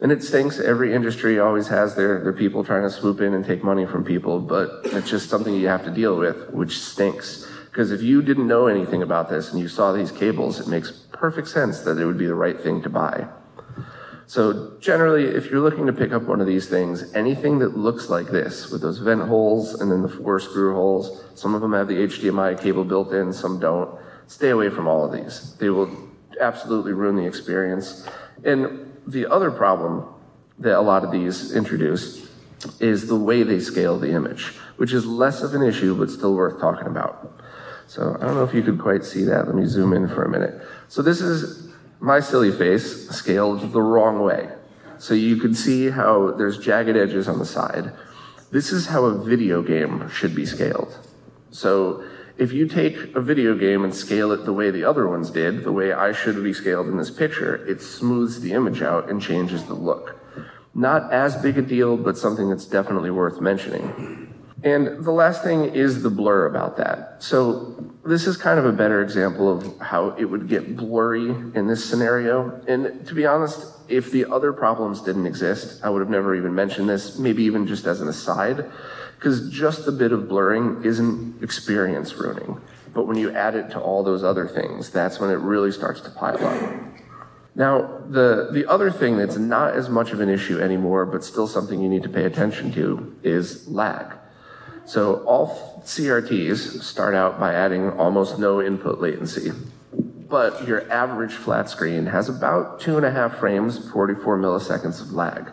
And it stinks. Every industry always has their, their people trying to swoop in and take money from people, but it's just something you have to deal with, which stinks. Because if you didn't know anything about this and you saw these cables, it makes perfect sense that it would be the right thing to buy. So generally, if you're looking to pick up one of these things, anything that looks like this, with those vent holes and then the four screw holes, some of them have the HDMI cable built in, some don't, stay away from all of these. They will absolutely ruin the experience. And the other problem that a lot of these introduce is the way they scale the image, which is less of an issue, but still worth talking about. So I don't know if you could quite see that. Let me zoom in for a minute. So this is my silly face scaled the wrong way. So you can see how there's jagged edges on the side. This is how a video game should be scaled. So if you take a video game and scale it the way the other ones did, the way I should be scaled in this picture, it smooths the image out and changes the look. Not as big a deal, but something that's definitely worth mentioning. And the last thing is the blur about that. So this is kind of a better example of how it would get blurry in this scenario. And to be honest, if the other problems didn't exist, I would have never even mentioned this, maybe even just as an aside, because just the bit of blurring isn't experience ruining. But when you add it to all those other things, that's when it really starts to pile up. Now, the, the other thing that's not as much of an issue anymore, but still something you need to pay attention to, is lag. So all CRTs start out by adding almost no input latency. But your average flat screen has about two and a half frames, 44 milliseconds of lag.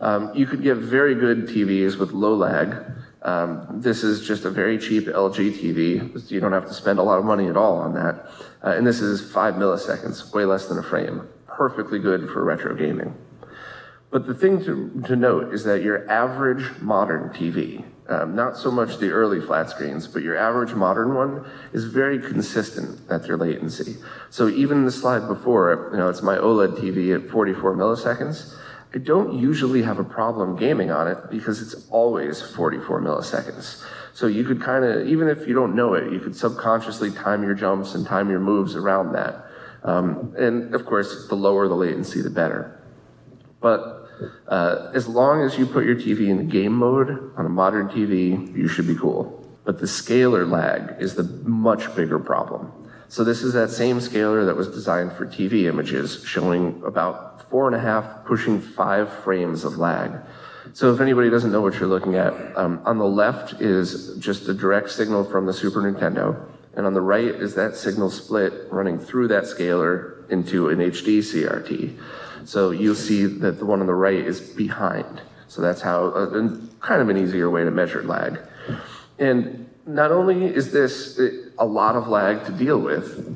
Um, you could get very good TVs with low lag. Um, this is just a very cheap LG TV. You don't have to spend a lot of money at all on that. Uh, and this is five milliseconds, way less than a frame. Perfectly good for retro gaming. But the thing to, to note is that your average modern TV Um, not so much the early flat screens, but your average modern one is very consistent at their latency. So even the slide before, you know, it's my OLED TV at 44 milliseconds. I don't usually have a problem gaming on it because it's always 44 milliseconds. So you could kind of, even if you don't know it, you could subconsciously time your jumps and time your moves around that. Um, and of course, the lower the latency, the better. But uh, as long as you put your TV in game mode on a modern TV, you should be cool. But the scaler lag is the much bigger problem. So this is that same scaler that was designed for TV images, showing about four and a half, pushing five frames of lag. So if anybody doesn't know what you're looking at, um, on the left is just a direct signal from the Super Nintendo, and on the right is that signal split running through that scaler into an HD CRT. So you'll see that the one on the right is behind. So that's how, uh, kind of an easier way to measure lag. And not only is this a lot of lag to deal with,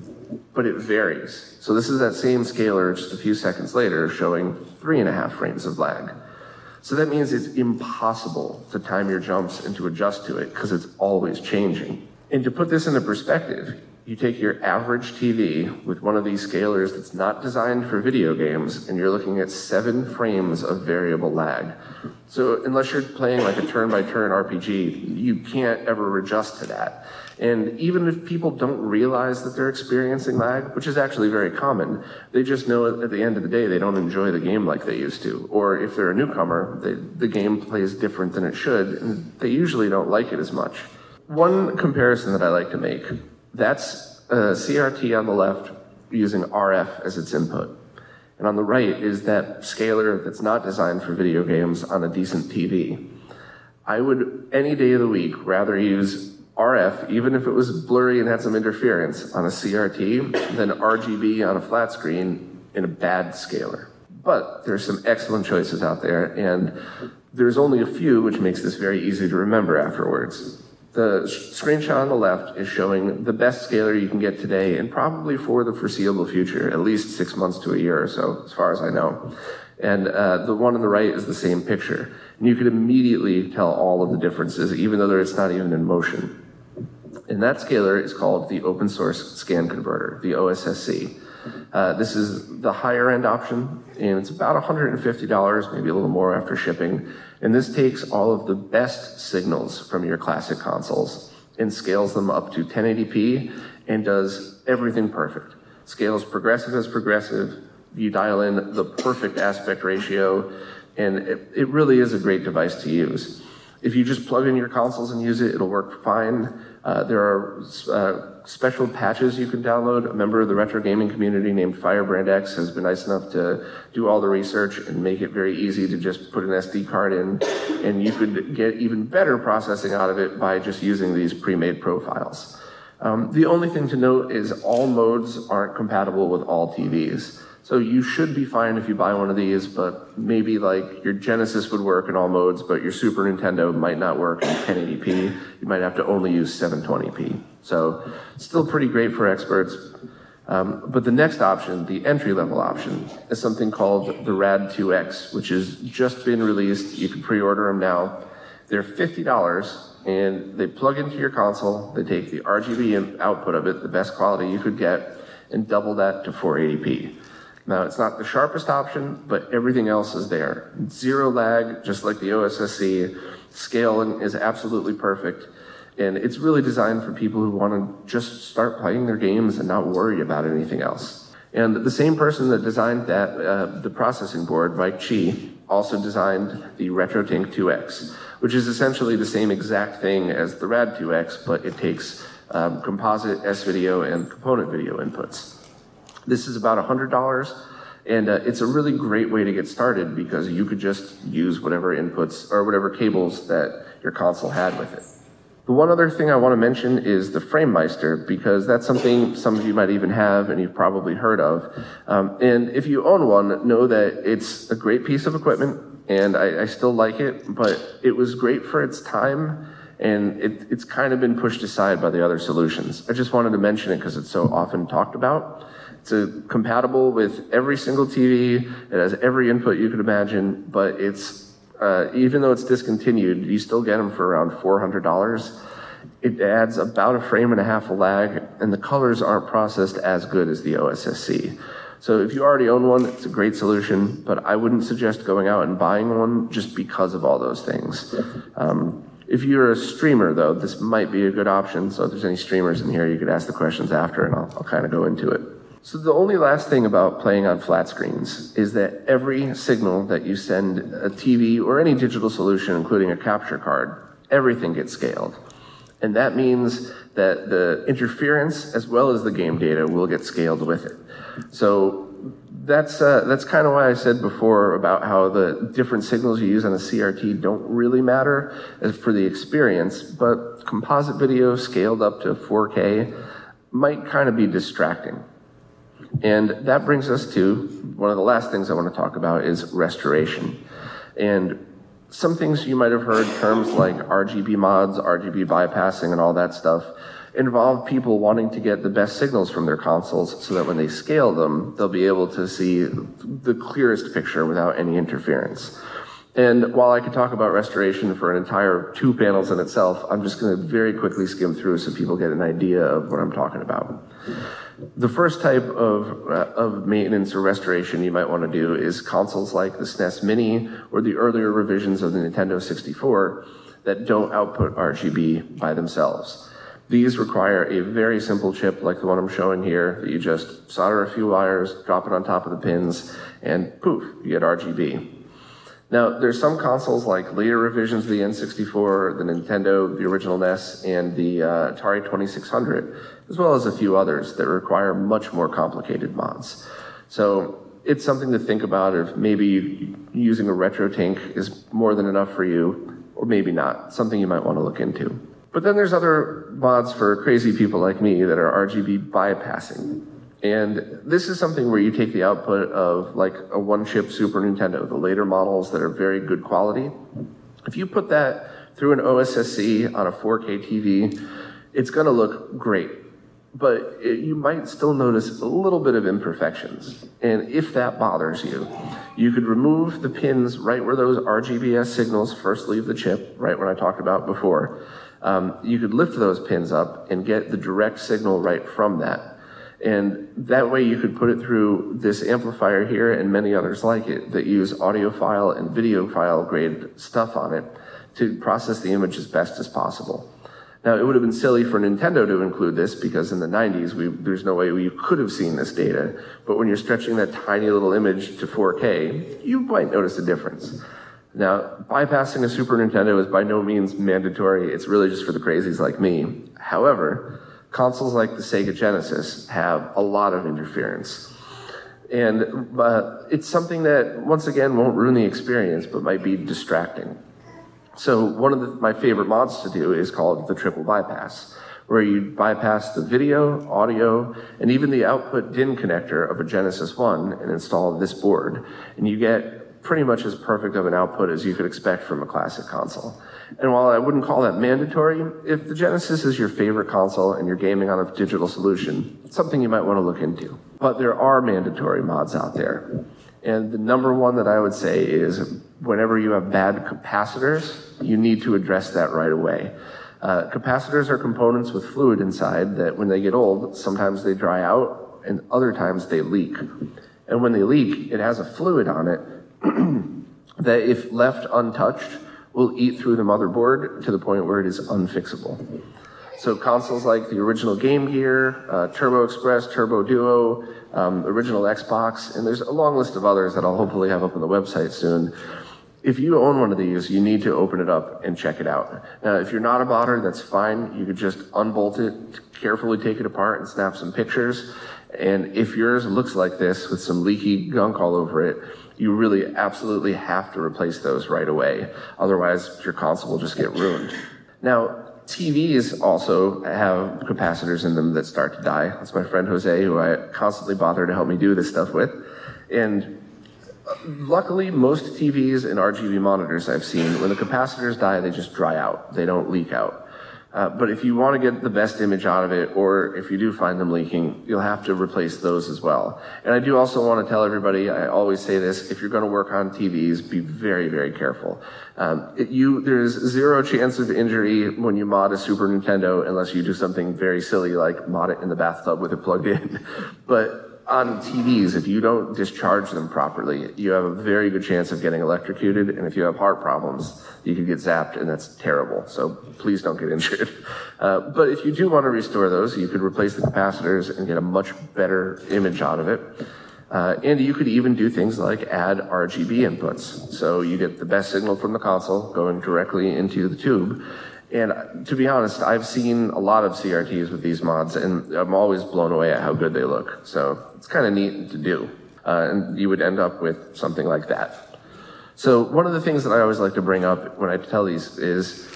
but it varies. So this is that same scaler just a few seconds later showing three and a half frames of lag. So that means it's impossible to time your jumps and to adjust to it because it's always changing. And to put this into perspective, you take your average TV with one of these scalers that's not designed for video games, and you're looking at seven frames of variable lag. So unless you're playing like a turn-by-turn RPG, you can't ever adjust to that. And even if people don't realize that they're experiencing lag, which is actually very common, they just know at the end of the day they don't enjoy the game like they used to. Or if they're a newcomer, they, the game plays different than it should, and they usually don't like it as much. One comparison that I like to make that's uh, a CRT on the left using RF as its input. And on the right is that scaler that's not designed for video games on a decent TV. I would, any day of the week, rather use RF, even if it was blurry and had some interference on a CRT, than RGB on a flat screen in a bad scaler. But there's some excellent choices out there, and there's only a few, which makes this very easy to remember afterwards. The screenshot on the left is showing the best scaler you can get today and probably for the foreseeable future, at least six months to a year or so, as far as I know. And uh, the one on the right is the same picture. And you can immediately tell all of the differences, even though it's not even in motion. And that scaler is called the open source scan converter, the OSSC. Uh, this is the higher end option, and it's about $150, maybe a little more after shipping. And this takes all of the best signals from your classic consoles and scales them up to 1080p and does everything perfect. Scales progressive as progressive. You dial in the perfect aspect ratio, and it, it really is a great device to use. If you just plug in your consoles and use it, it'll work fine. Uh, there are uh, special patches you can download. A member of the retro gaming community named Firebrand X has been nice enough to do all the research and make it very easy to just put an SD card in. And you could get even better processing out of it by just using these pre-made profiles. Um, the only thing to note is all modes aren't compatible with all TVs. So you should be fine if you buy one of these, but maybe like your Genesis would work in all modes, but your Super Nintendo might not work in 1080p. You might have to only use 720p. So still pretty great for experts. Um, but the next option, the entry level option, is something called the RAD 2X, which has just been released. You can pre-order them now. They're $50 and they plug into your console. They take the RGB output of it, the best quality you could get, and double that to 480p. Now, it's not the sharpest option, but everything else is there. Zero lag, just like the OSSC. Scaling is absolutely perfect. And it's really designed for people who want to just start playing their games and not worry about anything else. And the same person that designed that, uh, the processing board, Mike Chi, also designed the RetroTink 2X, which is essentially the same exact thing as the RAD 2X, but it takes um, composite S-video and component video inputs. This is about $100. And uh, it's a really great way to get started because you could just use whatever inputs or whatever cables that your console had with it. The one other thing I want to mention is the FrameMeister because that's something some of you might even have and you've probably heard of. Um, and if you own one, know that it's a great piece of equipment and I, I still like it, but it was great for its time and it, it's kind of been pushed aside by the other solutions. I just wanted to mention it because it's so often talked about. It's a, compatible with every single TV. It has every input you could imagine, but it's uh, even though it's discontinued, you still get them for around $400. It adds about a frame and a half of lag, and the colors aren't processed as good as the OSSC. So if you already own one, it's a great solution, but I wouldn't suggest going out and buying one just because of all those things. Um, if you're a streamer, though, this might be a good option. So if there's any streamers in here, you could ask the questions after, and I'll, I'll kind of go into it. So the only last thing about playing on flat screens is that every signal that you send a TV or any digital solution, including a capture card, everything gets scaled. And that means that the interference as well as the game data will get scaled with it. So that's uh, that's kind of why I said before about how the different signals you use on a CRT don't really matter for the experience, but composite video scaled up to 4K might kind of be distracting. And that brings us to one of the last things I want to talk about is restoration. And some things you might have heard terms like RGB mods, RGB bypassing, and all that stuff involve people wanting to get the best signals from their consoles so that when they scale them, they'll be able to see the clearest picture without any interference. And while I could talk about restoration for an entire two panels in itself, I'm just going to very quickly skim through so people get an idea of what I'm talking about. The first type of, uh, of maintenance or restoration you might want to do is consoles like the SNES Mini or the earlier revisions of the Nintendo 64 that don't output RGB by themselves. These require a very simple chip like the one I'm showing here that you just solder a few wires, drop it on top of the pins, and poof, you get RGB. Now, there's some consoles like later revisions of the N64, the Nintendo, the original NES, and the uh, Atari 2600, as well as a few others that require much more complicated mods. So it's something to think about if maybe using a RetroTink is more than enough for you, or maybe not. Something you might want to look into. But then there's other mods for crazy people like me that are RGB bypassing. And this is something where you take the output of like a one chip Super Nintendo, the later models that are very good quality. If you put that through an OSSC on a 4K TV, it's going to look great. But it, you might still notice a little bit of imperfections. And if that bothers you, you could remove the pins right where those RGBS signals first leave the chip, right when I talked about before. Um, you could lift those pins up and get the direct signal right from that. And that way you could put it through this amplifier here and many others like it that use audiophile and videophile grade stuff on it to process the image as best as possible. Now, it would have been silly for Nintendo to include this because in the 90s, we, there's no way you could have seen this data. But when you're stretching that tiny little image to 4K, you might notice a difference. Now, bypassing a Super Nintendo is by no means mandatory. It's really just for the crazies like me. However, consoles like the Sega Genesis have a lot of interference. And uh, it's something that, once again, won't ruin the experience, but might be distracting. So one of the, my favorite mods to do is called the triple bypass, where you bypass the video, audio, and even the output DIN connector of a Genesis 1 and install this board. And you get pretty much as perfect of an output as you could expect from a classic console. And while I wouldn't call that mandatory, if the Genesis is your favorite console and you're gaming on a digital solution, it's something you might want to look into. But there are mandatory mods out there. And the number one that I would say is whenever you have bad capacitors, you need to address that right away. Uh, capacitors are components with fluid inside that when they get old, sometimes they dry out and other times they leak. And when they leak, it has a fluid on it <clears throat> that if left untouched will eat through the motherboard to the point where it is unfixable. So consoles like the original Game Gear, uh, Turbo Express, Turbo Duo, um, original Xbox, and there's a long list of others that I'll hopefully have up on the website soon. If you own one of these, you need to open it up and check it out. Now, if you're not a botter, that's fine. You could just unbolt it, carefully take it apart, and snap some pictures. And if yours looks like this with some leaky gunk all over it, you really absolutely have to replace those right away. Otherwise, your console will just get ruined. Now, TVs also have capacitors in them that start to die. That's my friend Jose, who I constantly bother to help me do this stuff with. And uh, luckily, most TVs and RGB monitors I've seen, when the capacitors die, they just dry out. They don't leak out. Uh, but if you want to get the best image out of it, or if you do find them leaking, you'll have to replace those as well. And I do also want to tell everybody, I always say this, if you're going to work on TVs, be very, very careful. Um, it, you, there's zero chance of injury when you mod a Super Nintendo unless you do something very silly like mod it in the bathtub with it plugged in. <laughs> but on TVs, if you don't discharge them properly, you have a very good chance of getting electrocuted. And if you have heart problems, you could get zapped, and that's terrible. So please don't get injured. <laughs> Uh, but if you do want to restore those, you could replace the capacitors and get a much better image out of it. Uh, and you could even do things like add RGB inputs. So you get the best signal from the console going directly into the tube. And to be honest, I've seen a lot of CRTs with these mods, and I'm always blown away at how good they look. So it's kind of neat to do. Uh, and you would end up with something like that. So one of the things that I always like to bring up when I tell these is,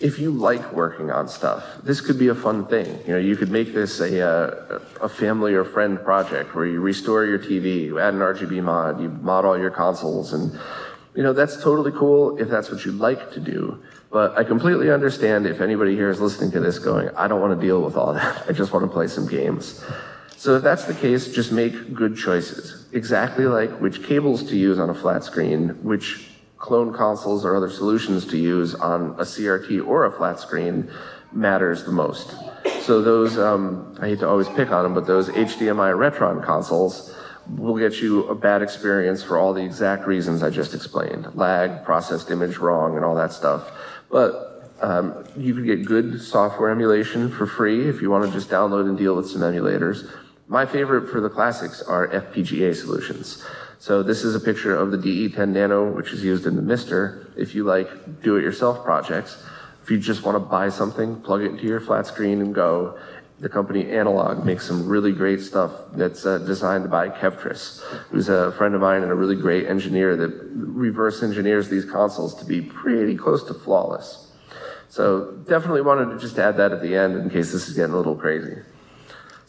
if you like working on stuff, this could be a fun thing. You know, you could make this a, uh, a family or friend project where you restore your TV, you add an RGB mod, you mod all your consoles, and you know, that's totally cool if that's what you like to do. But I completely understand if anybody here is listening to this going, I don't want to deal with all <laughs> that. I just want to play some games. So if that's the case, just make good choices. Exactly like which cables to use on a flat screen, which clone consoles or other solutions to use on a CRT or a flat screen matters the most. So those, um, I hate to always pick on them, but those HDMI Retron consoles will get you a bad experience for all the exact reasons I just explained. Lag, processed image wrong, and all that stuff. But um, you can get good software emulation for free if you want to just download and deal with some emulators. My favorite for the classics are FPGA solutions. So this is a picture of the DE10 Nano, which is used in the MiSTer. If you like do-it-yourself projects, if you just want to buy something, plug it into your flat screen and go. The company Analogue makes some really great stuff that's uh, designed by Kevtris, who's a friend of mine and a really great engineer that reverse engineers these consoles to be pretty close to flawless. So definitely wanted to just add that at the end in case this is getting a little crazy.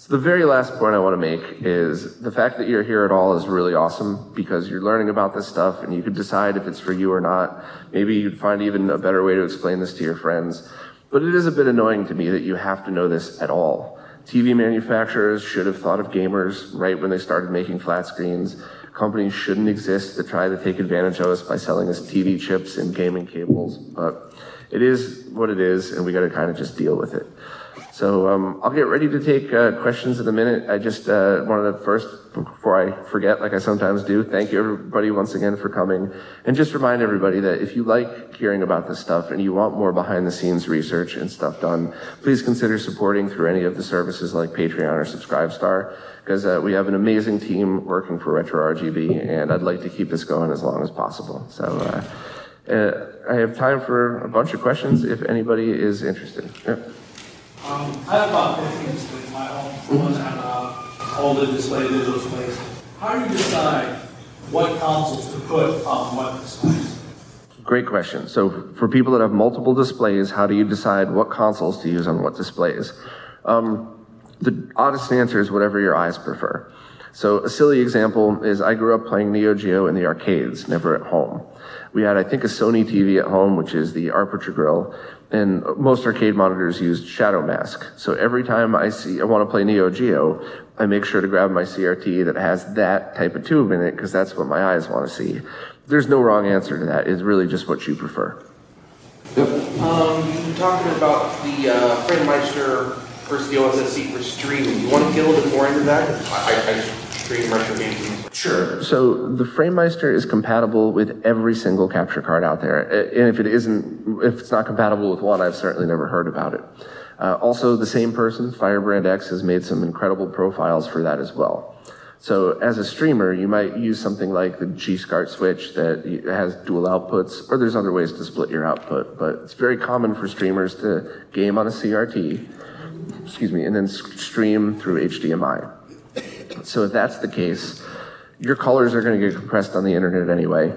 So the very last point I want to make is the fact that you're here at all is really awesome because you're learning about this stuff and you could decide if it's for you or not. Maybe you'd find even a better way to explain this to your friends. But it is a bit annoying to me that you have to know this at all. TV manufacturers should have thought of gamers right when they started making flat screens. Companies shouldn't exist to try to take advantage of us by selling us TV chips and gaming cables. But it is what it is, and we got to kind of just deal with it. So um, I'll get ready to take uh, questions in a minute. I just uh, wanted to first, before I forget, like I sometimes do, thank you everybody once again for coming, and just remind everybody that if you like hearing about this stuff and you want more behind-the-scenes research and stuff done, please consider supporting through any of the services like Patreon or Subscribestar, because uh, we have an amazing team working for RetroRGB, and I'd like to keep this going as long as possible. So. Uh, uh, I have time for a bunch of questions if anybody is interested. Yep. Um, I have about 15 displays my home. One's on uh, older display, digital displays. How do you decide what consoles to put on what displays? Great question. So for people that have multiple displays, how do you decide what consoles to use on what displays? Um, the oddest answer is whatever your eyes prefer. So a silly example is I grew up playing Neo Geo in the arcades, never at home. We had, I think, a Sony TV at home, which is the Aperture Grille, and most arcade monitors used Shadow Mask. So every time I see, I want to play Neo Geo, I make sure to grab my CRT that has that type of tube in it because that's what my eyes want to see. There's no wrong answer to that. It's really just what you prefer. Yep. Um, you were talking about the uh, FrameMeister versus the OSSC for streaming. You want to get a little bit more into that? I, I stream retro games. Sure. So the FrameMeister is compatible with every single capture card out there. And if it isn't, if it's not compatible with one, I've certainly never heard about it. Uh, also, the same person, Firebrand X, has made some incredible profiles for that as well. So as a streamer, you might use something like the G-SCART switch that has dual outputs, or there's other ways to split your output, but it's very common for streamers to game on a CRT, excuse me, and then stream through HDMI. So if that's the case, your colors are going to get compressed on the internet anyway.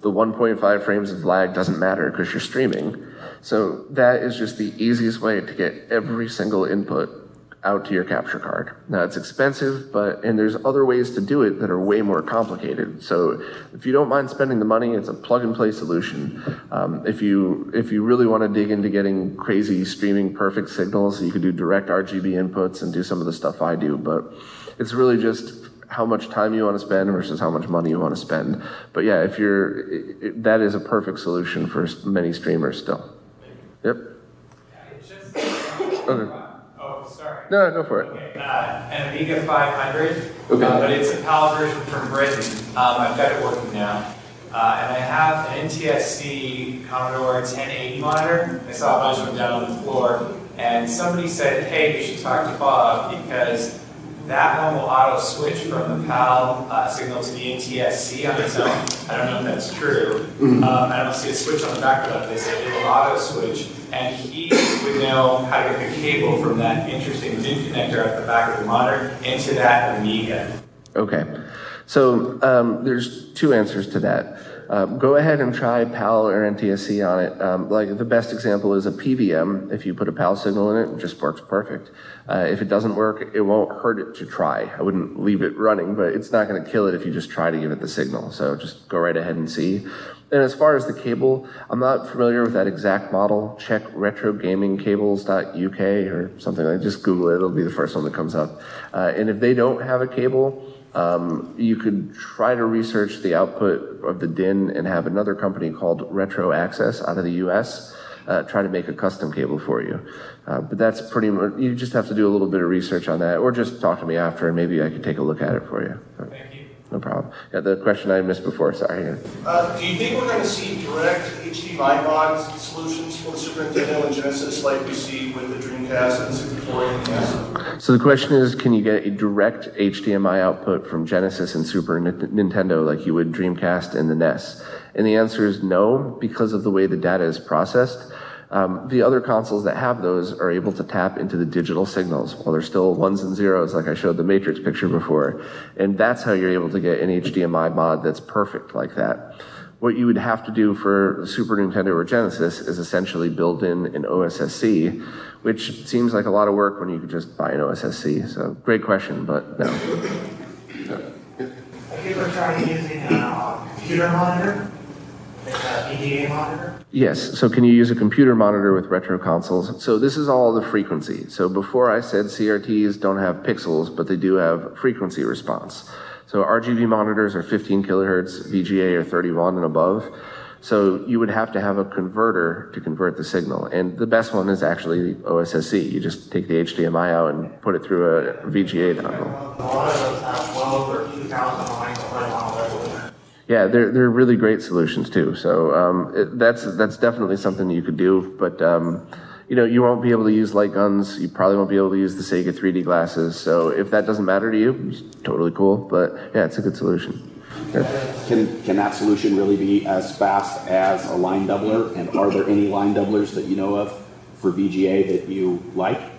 The 1.5 frames of lag doesn't matter because you're streaming. So that is just the easiest way to get every single input out to your capture card. Now it's expensive, but and there's other ways to do it that are way more complicated. So if you don't mind spending the money, it's a plug and play solution. Um, if you if you really want to dig into getting crazy streaming perfect signals, you could do direct RGB inputs and do some of the stuff I do. But it's really just how much time you want to spend versus how much money you want to spend. But yeah, if you're it, it, that is a perfect solution for many streamers still. Yep. Okay. Oh, sorry. No, go for it. Okay, uh, an Amiga 500, Okay. uh, but it's a PAL version from Britain. Um, I've got it working now. Uh, and I have an NTSC Commodore 1080 monitor. I saw a bunch of them down on the floor. And somebody said, hey, you should talk to Bob because that one will auto switch from the PAL uh, signal to the NTSC on its own. I don't know if that's true. Um, I don't see a switch on the back of it. They say it will auto switch. And he would know how to get the cable from that interesting DIN connector at the back of the monitor into that Amiga. Okay. So um, there's two answers to that. Um, go ahead and try PAL or NTSC on it. Um, like the best example is a PVM. If you put a PAL signal in it, it just works perfect. Uh, if it doesn't work, it won't hurt it to try. I wouldn't leave it running, but it's not going to kill it if you just try to give it the signal. So just go right ahead and see. And as far as the cable, I'm not familiar with that exact model. Check retrogamingcables.uk or something like Just Google it. It'll be the first one that comes up. Uh, and if they don't have a cable, um, you could try to research the output of the DIN and have another company called Retro Access out of the US uh, try to make a custom cable for you. Uh, but that's pretty much, you just have to do a little bit of research on that or just talk to me after and maybe I could take a look at it for you. No problem. Yeah, the question I missed before, sorry. Uh, do you think we're going to see direct HDMI mod solutions for the Super Nintendo and Genesis like we see with the Dreamcast and 64 and NES? So the question is, can you get a direct HDMI output from Genesis and Super Nin- Nintendo like you would Dreamcast and the NES? And the answer is no, because of the way the data is processed. Um, the other consoles that have those are able to tap into the digital signals while they're still ones and zeros, like I showed the Matrix picture before. And that's how you're able to get an HDMI mod that's perfect like that. What you would have to do for Super Nintendo or Genesis is essentially build in an OSSC, which seems like a lot of work when you could just buy an OSSC. So great question, but no. You ever tried using a computer monitor, like monitor? Yes. So can you use a computer monitor with retro consoles? So this is all the frequency. So before I said CRTs don't have pixels, but they do have frequency response. So RGB monitors are 15 kilohertz, VGA are 31 and above. So you would have to have a converter to convert the signal. And the best one is actually OSSC. You just take the HDMI out and put it through a VGA dongle. A lot of those have well over 2,000 lines of on Yeah, they're they're really great solutions too. So um, it, that's that's definitely something you could do. But um, you know, you won't be able to use light guns. You probably won't be able to use the Sega 3D glasses. So if that doesn't matter to you, totally cool. But yeah, it's a good solution. Can, can that solution really be as fast as a line doubler? And are there any line doublers that you know of for VGA that you like?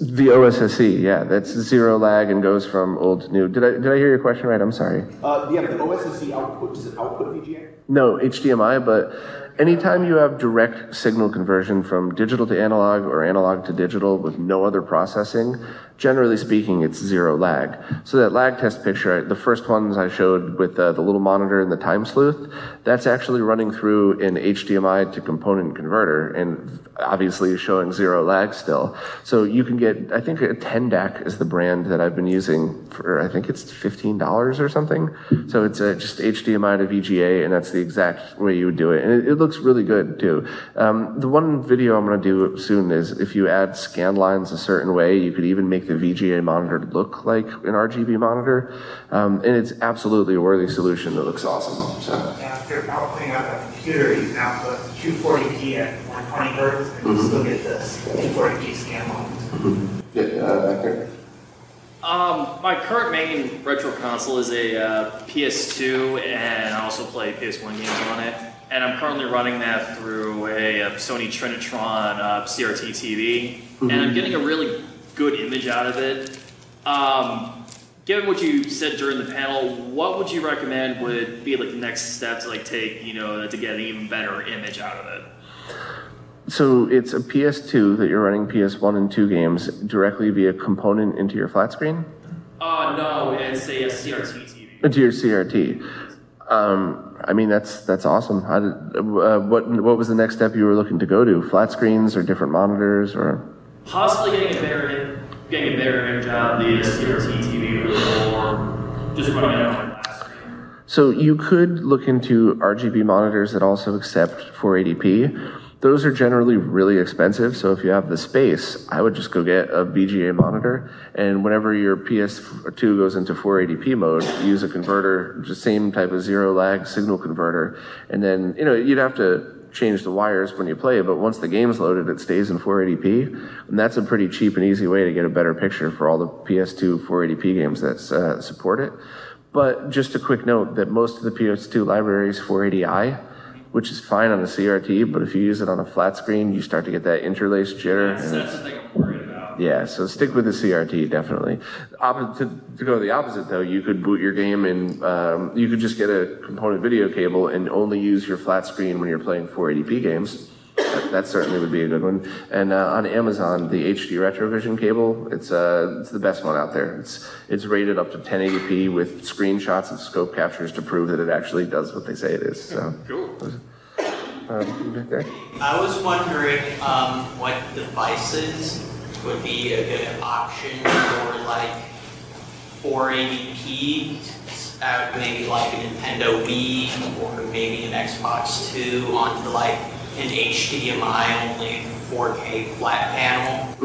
The OSSC, yeah, that's zero lag and goes from old to new. Did I did I hear your question right? I'm sorry. Uh, yeah, the OSSC output, does it output VGA? No, HDMI, but anytime you have direct signal conversion from digital to analog or analog to digital with no other processing, generally speaking, it's zero lag. So that lag test picture, the first ones I showed with uh, the little monitor and the time sleuth, that's actually running through an HDMI to component converter and obviously showing zero lag still. So you can get, I think a Tendak is the brand that I've been using for, I think it's $15 or something. So it's uh, just HDMI to VGA and that's the exact way you would do it. And it, it looks really good too. Um, the one video I'm going to do soon is if you add scan lines a certain way, you could even make the VGA monitor look like an RGB monitor. Um, and it's absolutely a worthy solution that looks awesome. So. After outputting up a computer, you can output 240p at 120 hertz, and you still get this 240p scan line. Yeah, uh, back there. Um, my current main retro console is a uh, PS2, and I also play PS1 games on it. And I'm currently running that through a, uh Sony Trinitron uh, CRT TV, and I'm getting a really good image out of it. Um, given what you said during the panel, what would you recommend would be like the next step to like take, you know, to get an even better image out of it? So it's a PS2 that you're running PS1 and 2 games directly via component into your flat screen? Uh, no, it's a, CRT TV. Into your CRT. Um, I mean, that's that's awesome. How did, uh, what what was the next step you were looking to go to? Flat screens or different monitors or? Possibly getting a better, in, getting a better image on the CRT TV or just running it on my flat screen. So you could look into RGB monitors that also accept 480p. Those are generally really expensive, so if you have the space, I would just go get a VGA monitor, and whenever your PS2 goes into 480p mode, use a converter, just same type of zero lag signal converter, and then, you know, you'd have to change the wires when you play, but once the game's loaded, it stays in 480p, and that's a pretty cheap and easy way to get a better picture for all the PS2 480p games that uh, support it. But just a quick note that most of the PS2 libraries 480i, which is fine on a CRT, but if you use it on a flat screen, you start to get that interlaced jitter. That's, that's the thing I'm worried about. yeah, so stick with the CRT definitely. To, to go the opposite though, you could boot your game and um, you could just get a component video cable and only use your flat screen when you're playing 480p games. That, that certainly would be a good one. And uh, on Amazon, the HD Retrovision cable, it's uh, it's the best one out there. It's it's rated up to 1080p with screenshots and scope captures to prove that it actually does what they say it is. So Cool. um, right. I was wondering um, what devices would be a good option for like 480p, uh, maybe like a Nintendo Wii or maybe an Xbox 2 onto like an HDMI only 4K flat panel.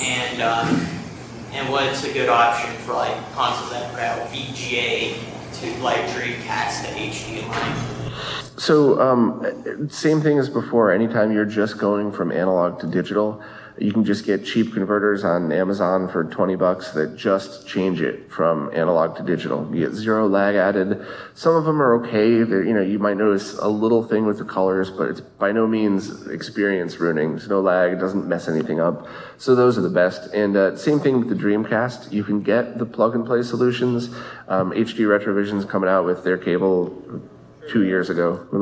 And um, and what's a good option for like consoles that out VGA to like Dreamcast to HDMI? So, um, same thing as before. Anytime you're just going from analog to digital, you can just get cheap converters on Amazon for 20 bucks that just change it from analog to digital. You get zero lag added. Some of them are okay. They're, you know, you might notice a little thing with the colors, but it's by no means experience ruining. There's no lag. It doesn't mess anything up. So those are the best. And uh, same thing with the Dreamcast. You can get the plug and play solutions. Um, HD Retrovision's coming out with their cable two years ago. <laughs>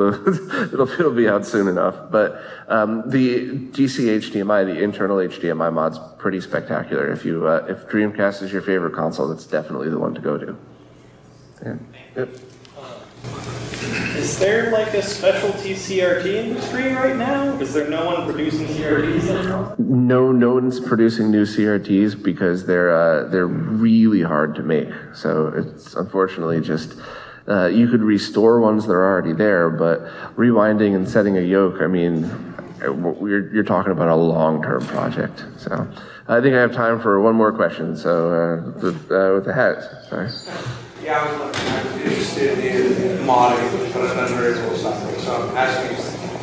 it'll, it'll be out soon enough. But um, the DC HDMI, the internal HDMI mod's pretty spectacular. If you uh, if Dreamcast is your favorite console, that's definitely the one to go to. Yeah. Yep. Is there like a specialty CRT industry right now? Is there no one producing CRTs anymore? No, no one's producing new CRTs because they're uh, they're really hard to make. So it's unfortunately just. Uh, you could restore ones that are already there, but rewinding and setting a yoke, I mean, uh, we're, you're talking about a long-term project. So I think I have time for one more question. So uh, with, uh, with the hat, sorry. Yeah, I was looking, I was interested in modding, but very little something, so I'm asking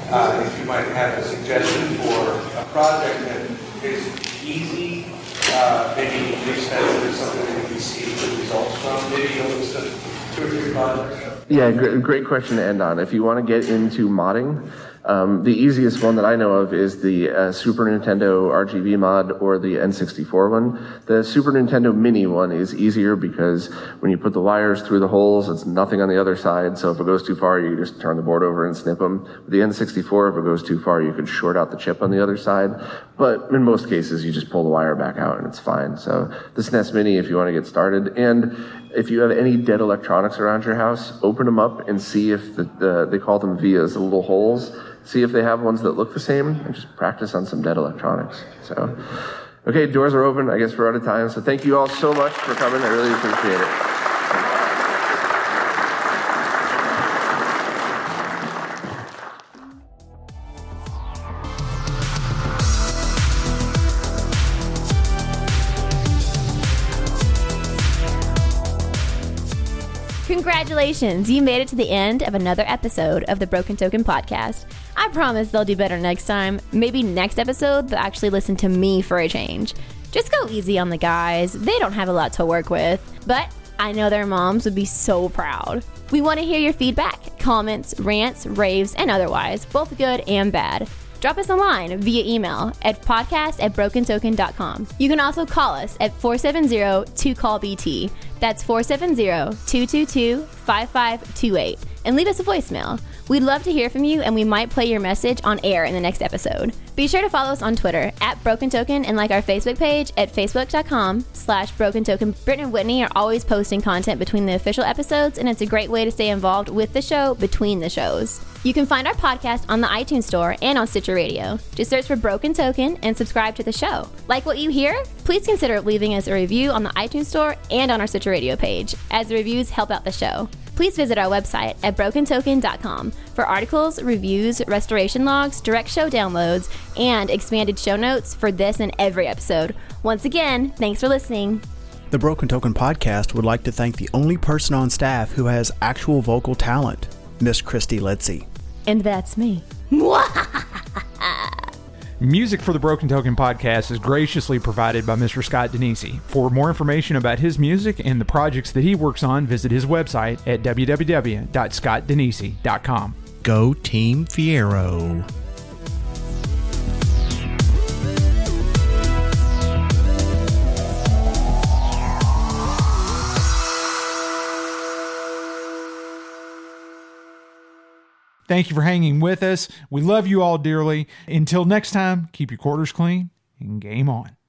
uh, if you might have a suggestion for a project that is easy, uh, maybe inexpensive, something that we see the results from, maybe a list of two or three projects. Yeah, great, great question to end on. If you want to get into modding, um, the easiest one that I know of is the uh, Super Nintendo RGB mod or the N64 one. The Super Nintendo Mini one is easier because when you put the wires through the holes, it's nothing on the other side. So if it goes too far, you just turn the board over and snip them. With the N64, if it goes too far, you can short out the chip on the other side. But in most cases, you just pull the wire back out and it's fine. So the SNES Mini, if you want to get started, and if you have any dead electronics around your house, open them up and see if the, the they call them vias, the little holes. See if they have ones that look the same, and just practice on some dead electronics. So, okay, doors are open. I guess we're out of time. So thank you all so much for coming. I really appreciate it. Congratulations, you made it to the end of another episode of the Broken Token podcast. I promise they'll do better next time. Maybe next episode they'll actually listen to me for a change. Just go easy on the guys, they don't have a lot to work with. But I know their moms would be so proud. We want to hear your feedback, comments, rants, raves, and otherwise, both good and bad. Drop us a line via email at podcast at brokentoken.com. You can also call us at 470-2CALL-BT. That's 470-222-5528. And leave us a voicemail. We'd love to hear from you, and we might play your message on air in the next episode. Be sure to follow us on Twitter at Broken Token and like our Facebook page at facebook.com slash Broken Token. Britt and Whitney are always posting content between the official episodes, and it's a great way to stay involved with the show between the shows. You can find our podcast on the iTunes Store and on Stitcher Radio. Just search for Broken Token and subscribe to the show. Like what you hear? Please consider leaving us a review on the iTunes Store and on our Stitcher Radio page, as the reviews help out the show please visit our website at brokentoken.com for articles, reviews, restoration logs, direct show downloads, and expanded show notes for this and every episode. Once again, thanks for listening. The Broken Token podcast would like to thank the only person on staff who has actual vocal talent, Miss Christy Letzi. And that's me. <laughs> Music for the Broken Token podcast is graciously provided by Mr. Scott Denisi. For more information about his music and the projects that he works on, visit his website at www.scottdenisi.com. Go Team Fiero. Thank you for hanging with us. We love you all dearly. Until next time, keep your quarters clean and game on.